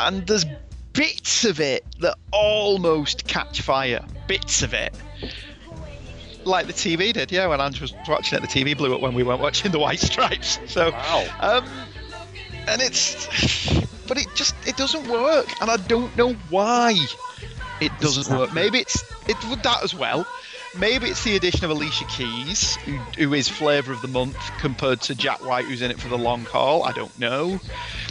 S6: And there's bits of it that almost catch fire. Bits of it. Like the TV did, yeah. When Andrew was watching it, the TV blew up when we weren't watching the White Stripes. So,
S7: Wow.
S6: um, and it's, but it just it doesn't work, and I don't know why it doesn't work. Maybe it's it would that as well. Maybe it's the addition of Alicia Keys, who, who is flavour of the month compared to Jack White, who's in it for the long haul. I don't know.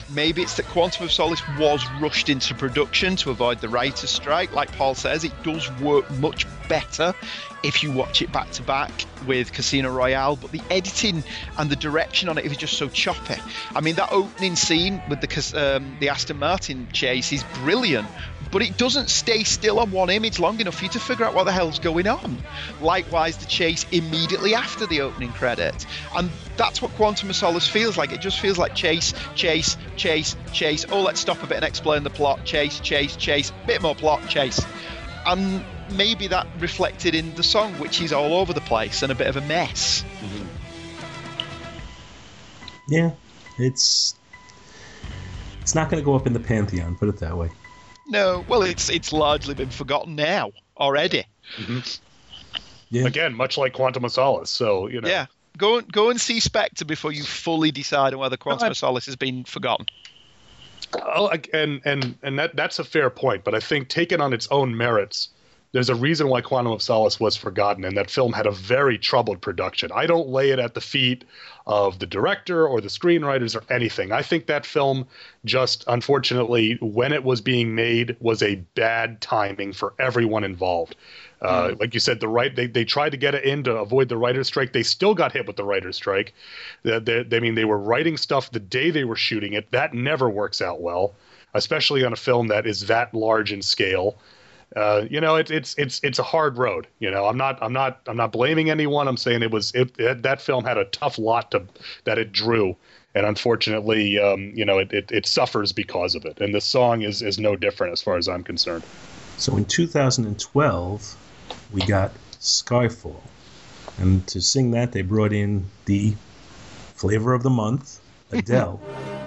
S6: Maybe it's that Quantum of Solace was rushed into production to avoid the writer's strike. Like Paul says, it does work much better if you watch it back to back with Casino Royale, but the editing and the direction on it is just so choppy. I mean, that opening scene with the um, the Aston Martin chase is brilliant, but it doesn't stay still on one image long enough for you to figure out what the hell's going on. Likewise, the chase immediately after the opening credit, and that's what Quantum of Solace feels like. It just feels like chase, chase, chase, chase. Oh, let's stop a bit and explain the plot. Chase, chase, chase. Bit more plot, chase. And maybe that reflected in the song, which is all over the place and a bit of a mess.
S5: Yeah, it's it's not going to go up in the pantheon. Put it that way.
S6: No, well, it's it's largely been forgotten now already. Mm-hmm.
S5: Yeah.
S7: Again, much like Quantum of Solace. So you know.
S6: Yeah, go and go and see Spectre before you fully decide on whether Quantum
S7: I-
S6: of Solace has been forgotten.
S7: Oh, and and and that that's a fair point, but I think taken on its own merits, there's a reason why Quantum of Solace was forgotten, and that film had a very troubled production. I don't lay it at the feet of the director or the screenwriters or anything. I think that film just, unfortunately, when it was being made, was a bad timing for everyone involved. Uh, Like you said, the right they, they tried to get it in to avoid the writer's strike. They still got hit with the writer's strike. They, they, I mean, they were writing stuff the day they were shooting it. That never works out well, especially on a film that is that large in scale. Uh, you know, it's it's it's it's a hard road. You know, I'm not I'm not I'm not blaming anyone. I'm saying it was it, it that film had a tough lot to that it drew, and unfortunately, um, you know, it, it it suffers because of it. And the song is is no different as far as I'm concerned.
S5: So in 2012, we got Skyfall, and to sing that, they brought in the flavor of the month, Adele.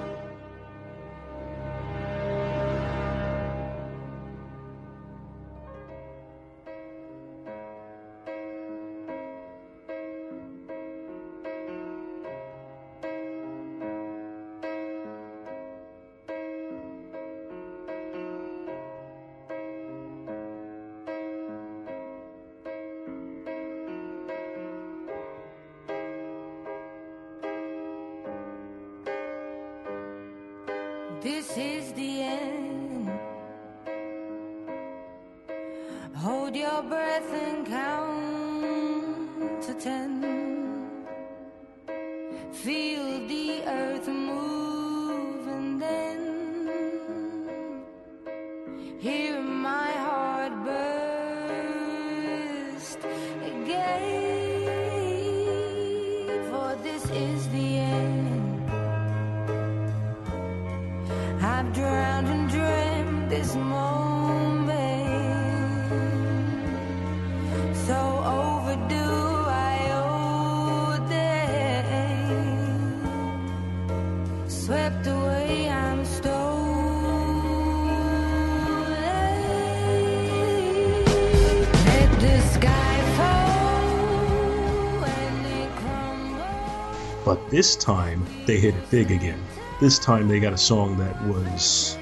S11: this
S5: time they hit it big again. This time they got a song that was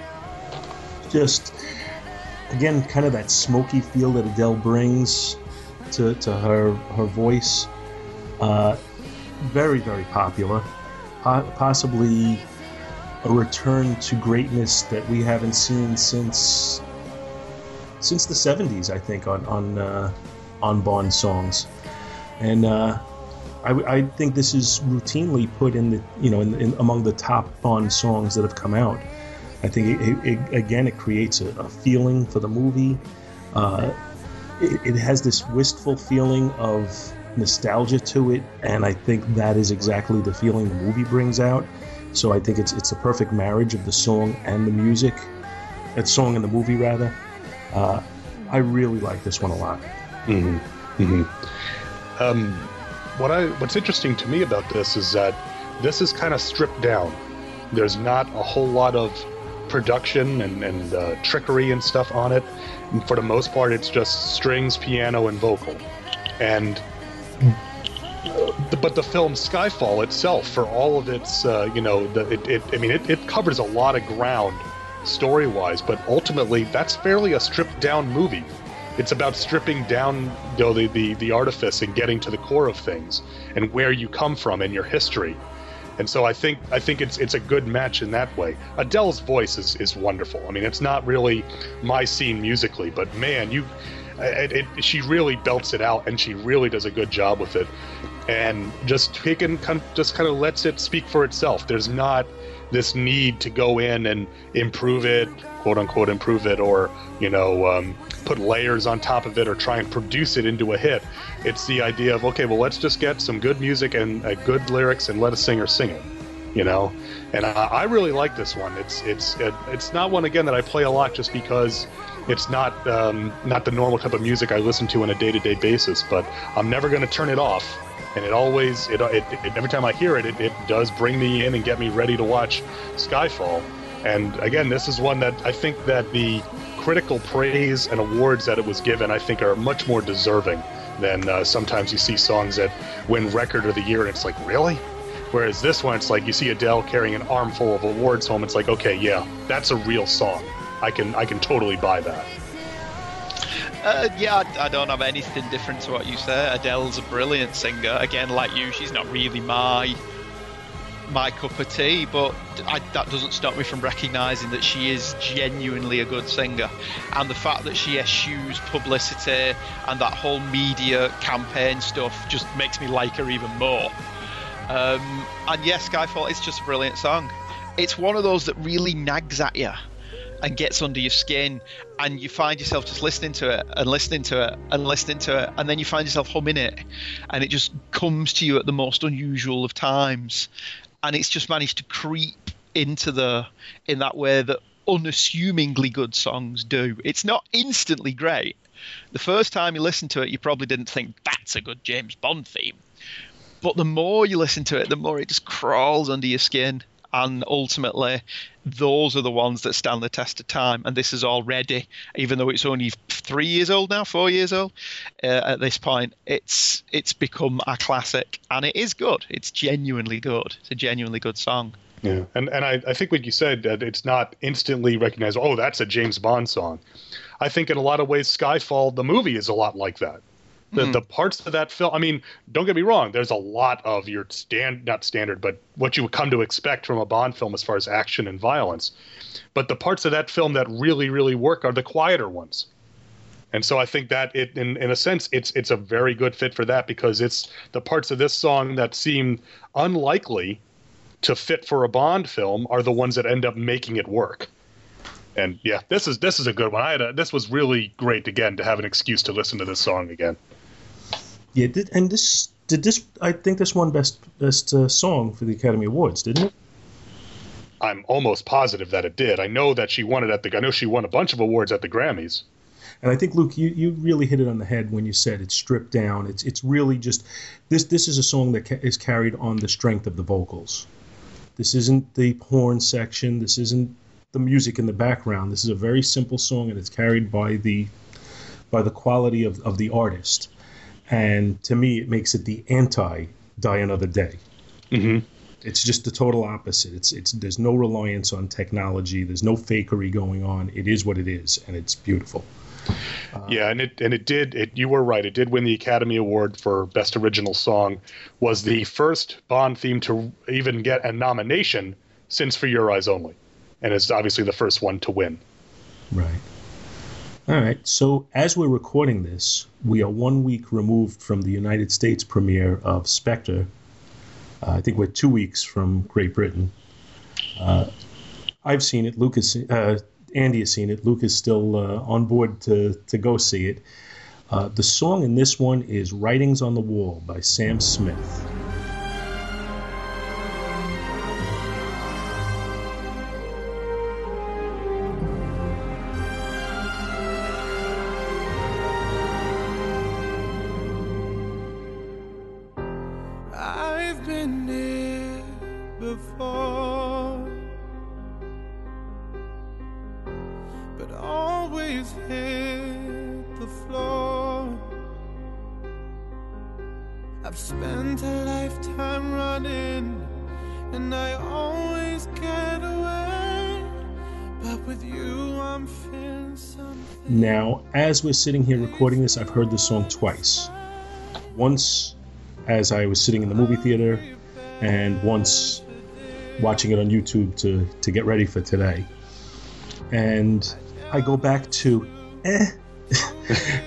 S5: just again kind of that smoky feel that Adele brings to, to her her voice. Uh, very very popular, po- possibly a return to greatness that we haven't seen since since the 70s, I think, on on uh, on Bond songs, and uh, I, I think this is routinely put in the you know in, in among the top Bond songs that have come out. I think it, it, again it creates a, a, feeling for the movie. Uh, it, it has this wistful feeling of nostalgia to it, and I think that is exactly the feeling the movie brings out. So I think it's it's a perfect marriage of the song and the music. That song and the movie rather. Uh, I really like this one a lot.
S7: Mm-hmm. Mm-hmm. Um, what I what's interesting to me about this is that this is kind of stripped down. There's not a whole lot of production and, and uh, trickery and stuff on it. And for the most part, it's just strings, piano, and vocal. And but the film Skyfall itself, for all of its, uh, you know, the, it, it, I mean, it, it covers a lot of ground story wise, but ultimately, that's fairly a stripped down movie. It's about stripping down you know, the, the, the artifice and getting to the core of things and where you come from and your history. And so I think I think it's it's a good match in that way. Adele's voice is, is wonderful. I mean, it's not really my scene musically, but man, you it, it, she really belts it out and she really does a good job with it and just of, just kind of lets it speak for itself. There's not this need to go in and improve it quote unquote improve it or you know um, put layers on top of it or try and produce it into a hit. It's the idea of okay well let's just get some good music and uh, good lyrics and let a singer sing it you know? And I, I really like this one. It's it's it, it's not one again that i play a lot just because it's not um, not the normal type of music I listen to on a day to day basis, but I'm never going to turn it off. And it always, it, it, it, every time I hear it, it, it does bring me in and get me ready to watch Skyfall. And again, this is one that I think that the critical praise and awards that it was given, I think, are much more deserving than uh, sometimes you see songs that win Record of the Year, and it's like, really? Whereas this one, it's like you see Adele carrying an armful of awards home. It's like, okay, yeah, that's a real song. I can I can totally buy that.
S6: Uh, yeah, I, I, don't have anything different to what you say. Adele's a brilliant singer. Again, like you, she's not really my my cup of tea, but I, that doesn't stop me from recognizing that she is genuinely a good singer. And the fact that she eschews publicity and that whole media campaign stuff just makes me like her even more. Um, and yes, Skyfall is just a brilliant song. It's one of those that really nags at you and gets under your skin and you find yourself just listening to it and listening to it and listening to it and then you find yourself humming it and it just comes to you at the most unusual of times. And it's just managed to creep into the in that way that unassumingly good songs do. It's not instantly great. The first time you listen to it you probably didn't think that's a good james bond theme. But the more you listen to it the more it just crawls under your skin and ultimately those are the ones that stand the test of time. And this is already even though it's only three years old now four years old uh, at this point it's it's become a classic. And it is good. It's genuinely good. It's a genuinely good song.
S7: Yeah. And and i, I think what you said that it's not instantly recognized oh that's a james bond song. I think in a lot of ways skyfall the movie is a lot like that the, mm. the parts of that film i mean don't get me wrong there's a lot of your stand not standard but what you would come to expect from a bond film as far as action and violence but the parts of that film that really really work are the quieter ones and so i think that it in, in a sense it's it's a very good fit for that because it's the parts of this song that seem unlikely to fit for a bond film are the ones that end up making it work and yeah, this is this is a good one. I had a, this was really great again to have an excuse to listen to this song again.
S5: Yeah, did, and this did this. I think this won best best uh, song for the Academy Awards, didn't it?
S7: I'm almost positive that it did. I know that she won it at the. I know she won a bunch of awards at the Grammys.
S5: And I think Luke, you, you really hit it on the head when you said it's stripped down. It's it's really just this. This is a song that ca- is carried on the strength of the vocals. This isn't the horn section. This isn't the music in the background. This is a very simple song, and it's carried by the by the quality of, of the artist. And to me, it makes it the anti Die Another Day.
S7: Mm-hmm.
S5: It's just the total opposite. It's it's there's no reliance on technology. There's no fakery going on. It is what it is, and it's beautiful.
S7: yeah, and it and it did. It you were right. It did win the Academy Award for Best Original Song. Was the first Bond theme to even get a nomination since For Your Eyes Only, and it's obviously the first one to win.
S5: Right. All right. So as we're recording this, we are one week removed from the United States premiere of Spectre. Uh, I think we're two weeks from Great Britain. Uh, I've seen it. Lucas, uh, Andy has seen it. Luke is still uh, on board to to go see it. Uh, the song in this one is "Writing's on the Wall" by Sam Smith. As we're sitting here recording this, I've heard the song twice. Once as I was sitting in the movie theater, and once watching it on YouTube to, to get ready for today. And I go back to, eh,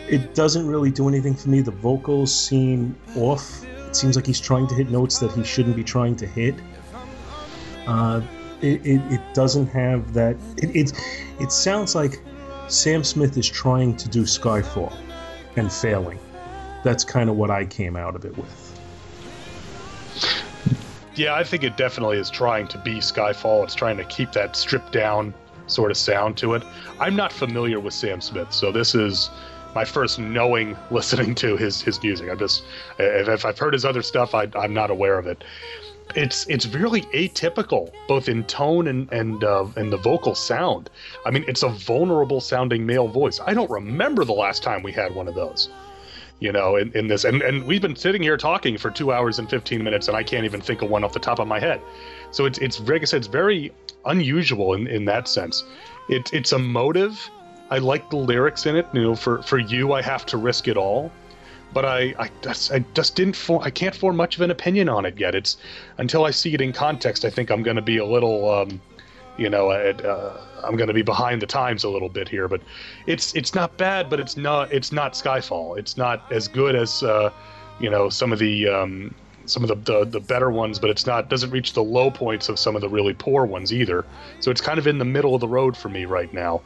S5: it doesn't really do anything for me. The vocals seem off. It seems like he's trying to hit notes that he shouldn't be trying to hit. Uh, it, it, it doesn't have that. It, it, it sounds like Sam Smith is trying to do Skyfall and failing. That's kind of what I came out of it with.
S7: Yeah, I think it definitely is trying to be Skyfall. It's trying to keep that stripped down sort of sound to it. I'm not familiar with Sam Smith, so this is my first knowing listening to his his music. I just if, I've heard his other stuff, I, I'm not aware of it. It's it's really atypical, both in tone and and uh, and the vocal sound. I mean, it's a vulnerable sounding male voice. I don't remember the last time we had one of those you know, in, in this. And, and we've been sitting here talking for two hours and 15 minutes, and I can't even think of one off the top of my head. So it's, it's like I said, it's very unusual in, in that sense. It, it's emotive. I like the lyrics in it. You know, for, for you, I have to risk it all. But I, I, just, I just didn't form, I can't form much of an opinion on it yet. It's until I see it in context, I think I'm going to be a little, um, you know, uh, I'm going to be behind the times a little bit here, but it's it's not bad, but it's not it's not Skyfall. It's not as good as uh, you know some of the um, some of the, the the better ones, but it's not doesn't reach the low points of some of the really poor ones either. So it's kind of in the middle of the road for me right now.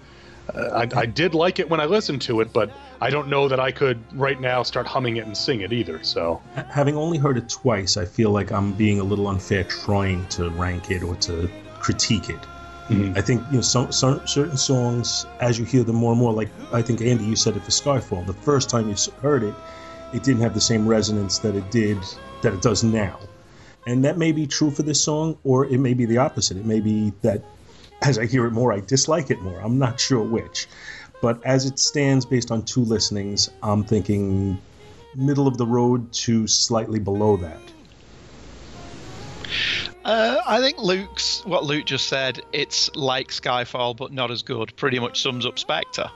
S7: Uh, I, I did like it when I listened to it, but I don't know that I could right now start humming it and sing it either. So
S5: Having only heard it twice, I feel like I'm being a little unfair trying to rank it or to critique it. Mm-hmm. I think you know some, some certain songs, as you hear them more and more, like I think Andy, you said it for Skyfall. The first time you heard it, it didn't have the same resonance that it did that it does now, and that may be true for this song, or it may be the opposite. It may be that as I hear it more, I dislike it more. I'm not sure which, but as it stands, based on two listenings, I'm thinking middle of the road to slightly below that.
S6: Uh, I think Luke's what Luke just said. It's like Skyfall, but not as good. Pretty much sums up Spectre.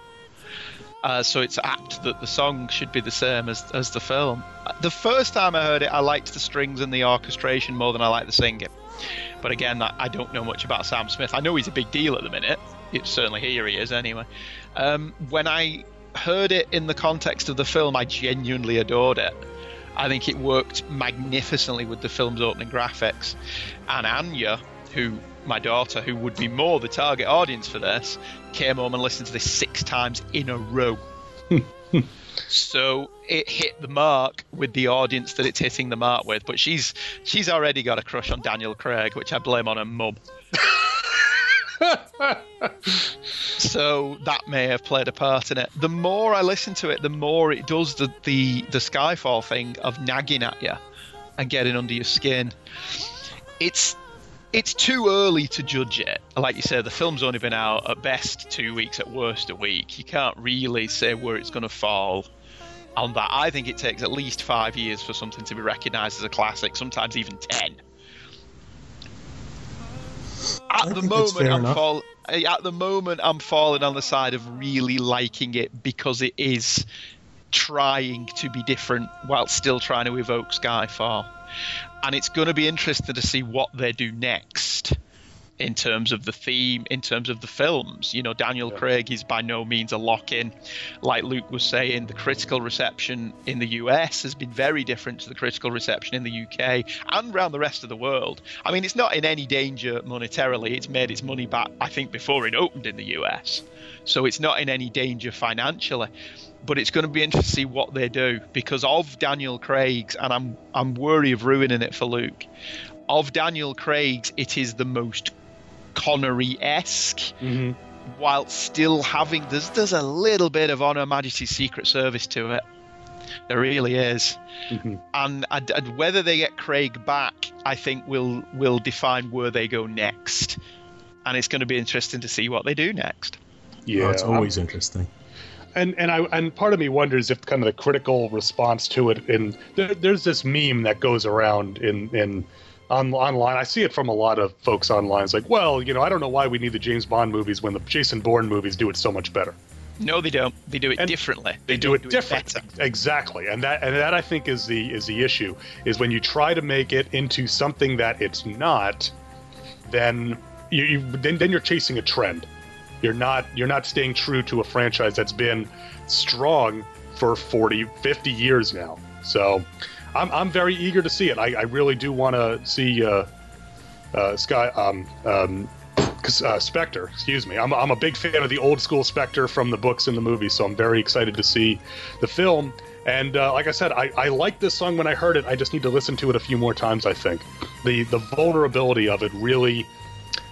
S6: Uh, so it's apt that the song should be the same as as the film. The first time I heard it, I liked the strings and the orchestration more than I liked the singing. But again, I, I don't know much about Sam Smith. I know he's a big deal at the minute. It's certainly here he is anyway. Um, when I heard it in the context of the film, I genuinely adored it. I think it worked magnificently with the film's opening graphics. And Anya, who my daughter, who would be more the target audience for this, came home and listened to this six times in a row. so it hit the mark with the audience that it's hitting the mark with. But she's she's already got a crush on Daniel Craig, which I blame on her mum. so that may have played a part in it. The more I listen to it, the more it does the the, the Skyfall thing of nagging at you and getting under your skin. It's it's too early to judge it. Like you said, the film's only been out at best two weeks, at worst a week. You can't really say where it's going to fall on that. I think it takes at least five years for something to be recognised as a classic, sometimes even ten. At
S5: I
S6: the moment I'm fall, eh, at the moment I'm falling on the side of really liking it because it is trying to be different while still trying to evoke Skyfall. And it's going to be interesting to see what they do next in terms of the theme, in terms of the films. You know, Daniel Craig is by no means a lock in. Like Luke was saying, the critical reception in the US has been very different to the critical reception in the UK and around the rest of the world. I mean, it's not in any danger monetarily. It's made its money back, I think, before it opened in the US. So it's not in any danger financially. But it's going to be interesting to see what they do because of Daniel Craig's, and I'm I'm worried of ruining it for Luke. Of Daniel Craig's, it is the most Connery esque, mm-hmm. while still having there's there's a little bit of On Her Majesty's Secret Service to it. There really is, mm-hmm. and, and, and whether they get Craig back, I think will will define where they go next, and it's going to be interesting to see what they do next.
S7: Yeah,
S5: Oh, it's always interesting.
S7: and and I and part of me wonders if kind of the critical response to it. And there, there's this meme that goes around in in on, online. I see it from a lot of folks online. It's like, well, you know, I don't know why we need the James Bond movies when the Jason Bourne movies do it so much better.
S6: No, they don't. They do it differently.
S7: They do it different, exactly, and that and that I think is the is the issue is when you try to make it into something that it's not, then you, you then then you're chasing a trend. You're not you're not staying true to a franchise that's been strong for 40, 50 years now. So, I'm I'm very eager to see it. I, I really do want to see uh, uh, Sky um, um, uh, Spectre. Excuse me. I'm I'm a big fan of the old school Spectre from the books and the movies, so I'm very excited to see the film. And uh, like I said, I, I liked this song when I heard it. I just need to listen to it a few more times. I think the the vulnerability of it really,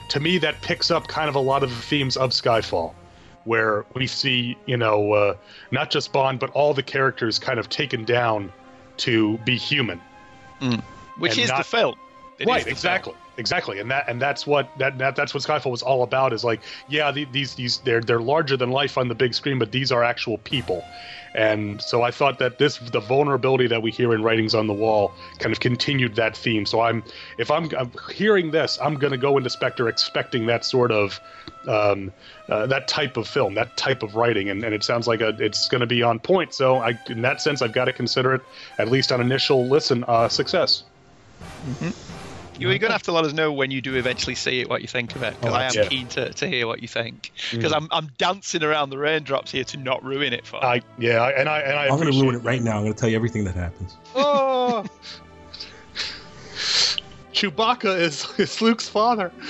S7: to me, that picks up kind of a lot of the themes of Skyfall, where we see you know uh, not just Bond but all the characters kind of taken down to be human. Mm.
S6: Which
S7: And
S6: is the film. It is
S7: right,
S6: the
S7: exactly, exactly, and that and that's what that, that that's what Skyfall was all about. Is like, yeah, the, these these they're they're larger than life on the big screen, but these are actual people. And so I thought that this the vulnerability that we hear in Writing's on the Wall kind of continued that theme. So I'm if I'm, I'm hearing this, I'm going to go into Spectre expecting that sort of um, uh, that type of film, that type of writing, and, and it sounds like a, it's going to be on point. So I, in that sense, I've got to consider it at least on initial listen uh, success.
S6: You're going to have to let us know when you do eventually see it what you think of it, because
S7: Oh,
S6: I am
S7: yeah.
S6: keen to, to hear what you think. Because
S5: Mm.
S6: I'm, I'm dancing around the raindrops here to not ruin it for you.
S7: I yeah, I- and I and I
S5: I'm going to ruin it right now. I'm going to tell you everything that happens.
S7: Oh. Chewbacca is, is Luke's father.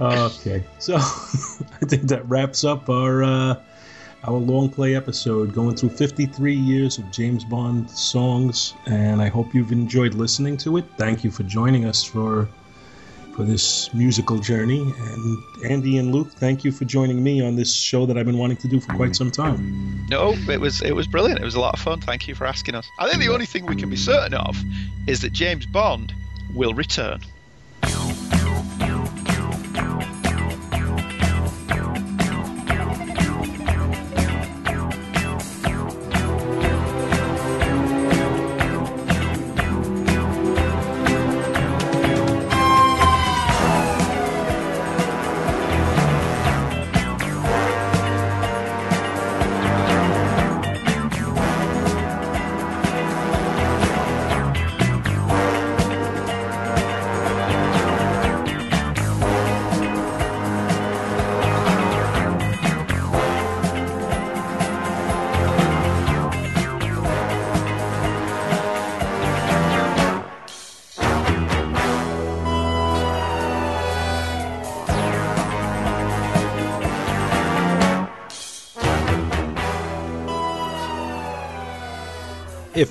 S5: okay, so I think that wraps up our uh, our long play episode, going through 53 years of James Bond songs, and I hope you've enjoyed listening to it. Thank you for joining us for for this musical journey, and Andy and Luke, thank you for joining me on this show that I've been wanting to do for quite some time.
S6: No, it was it was brilliant. It was a lot of fun. Thank you for asking us. I think the only thing we can be certain of is that James Bond will return.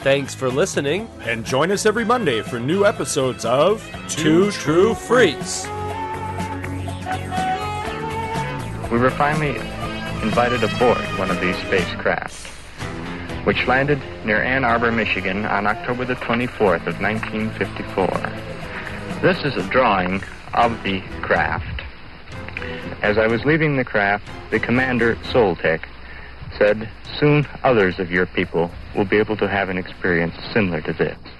S12: Thanks for listening.
S13: And join us every Monday for new episodes of
S12: Two True Freaks.
S14: We were finally invited aboard one of these spacecraft, which landed near Ann Arbor, Michigan on October the 24th of 1954. This is a drawing of the craft. As I was leaving the craft, the commander, Soltec, said, Soon others of your people will be able to have an experience similar to this.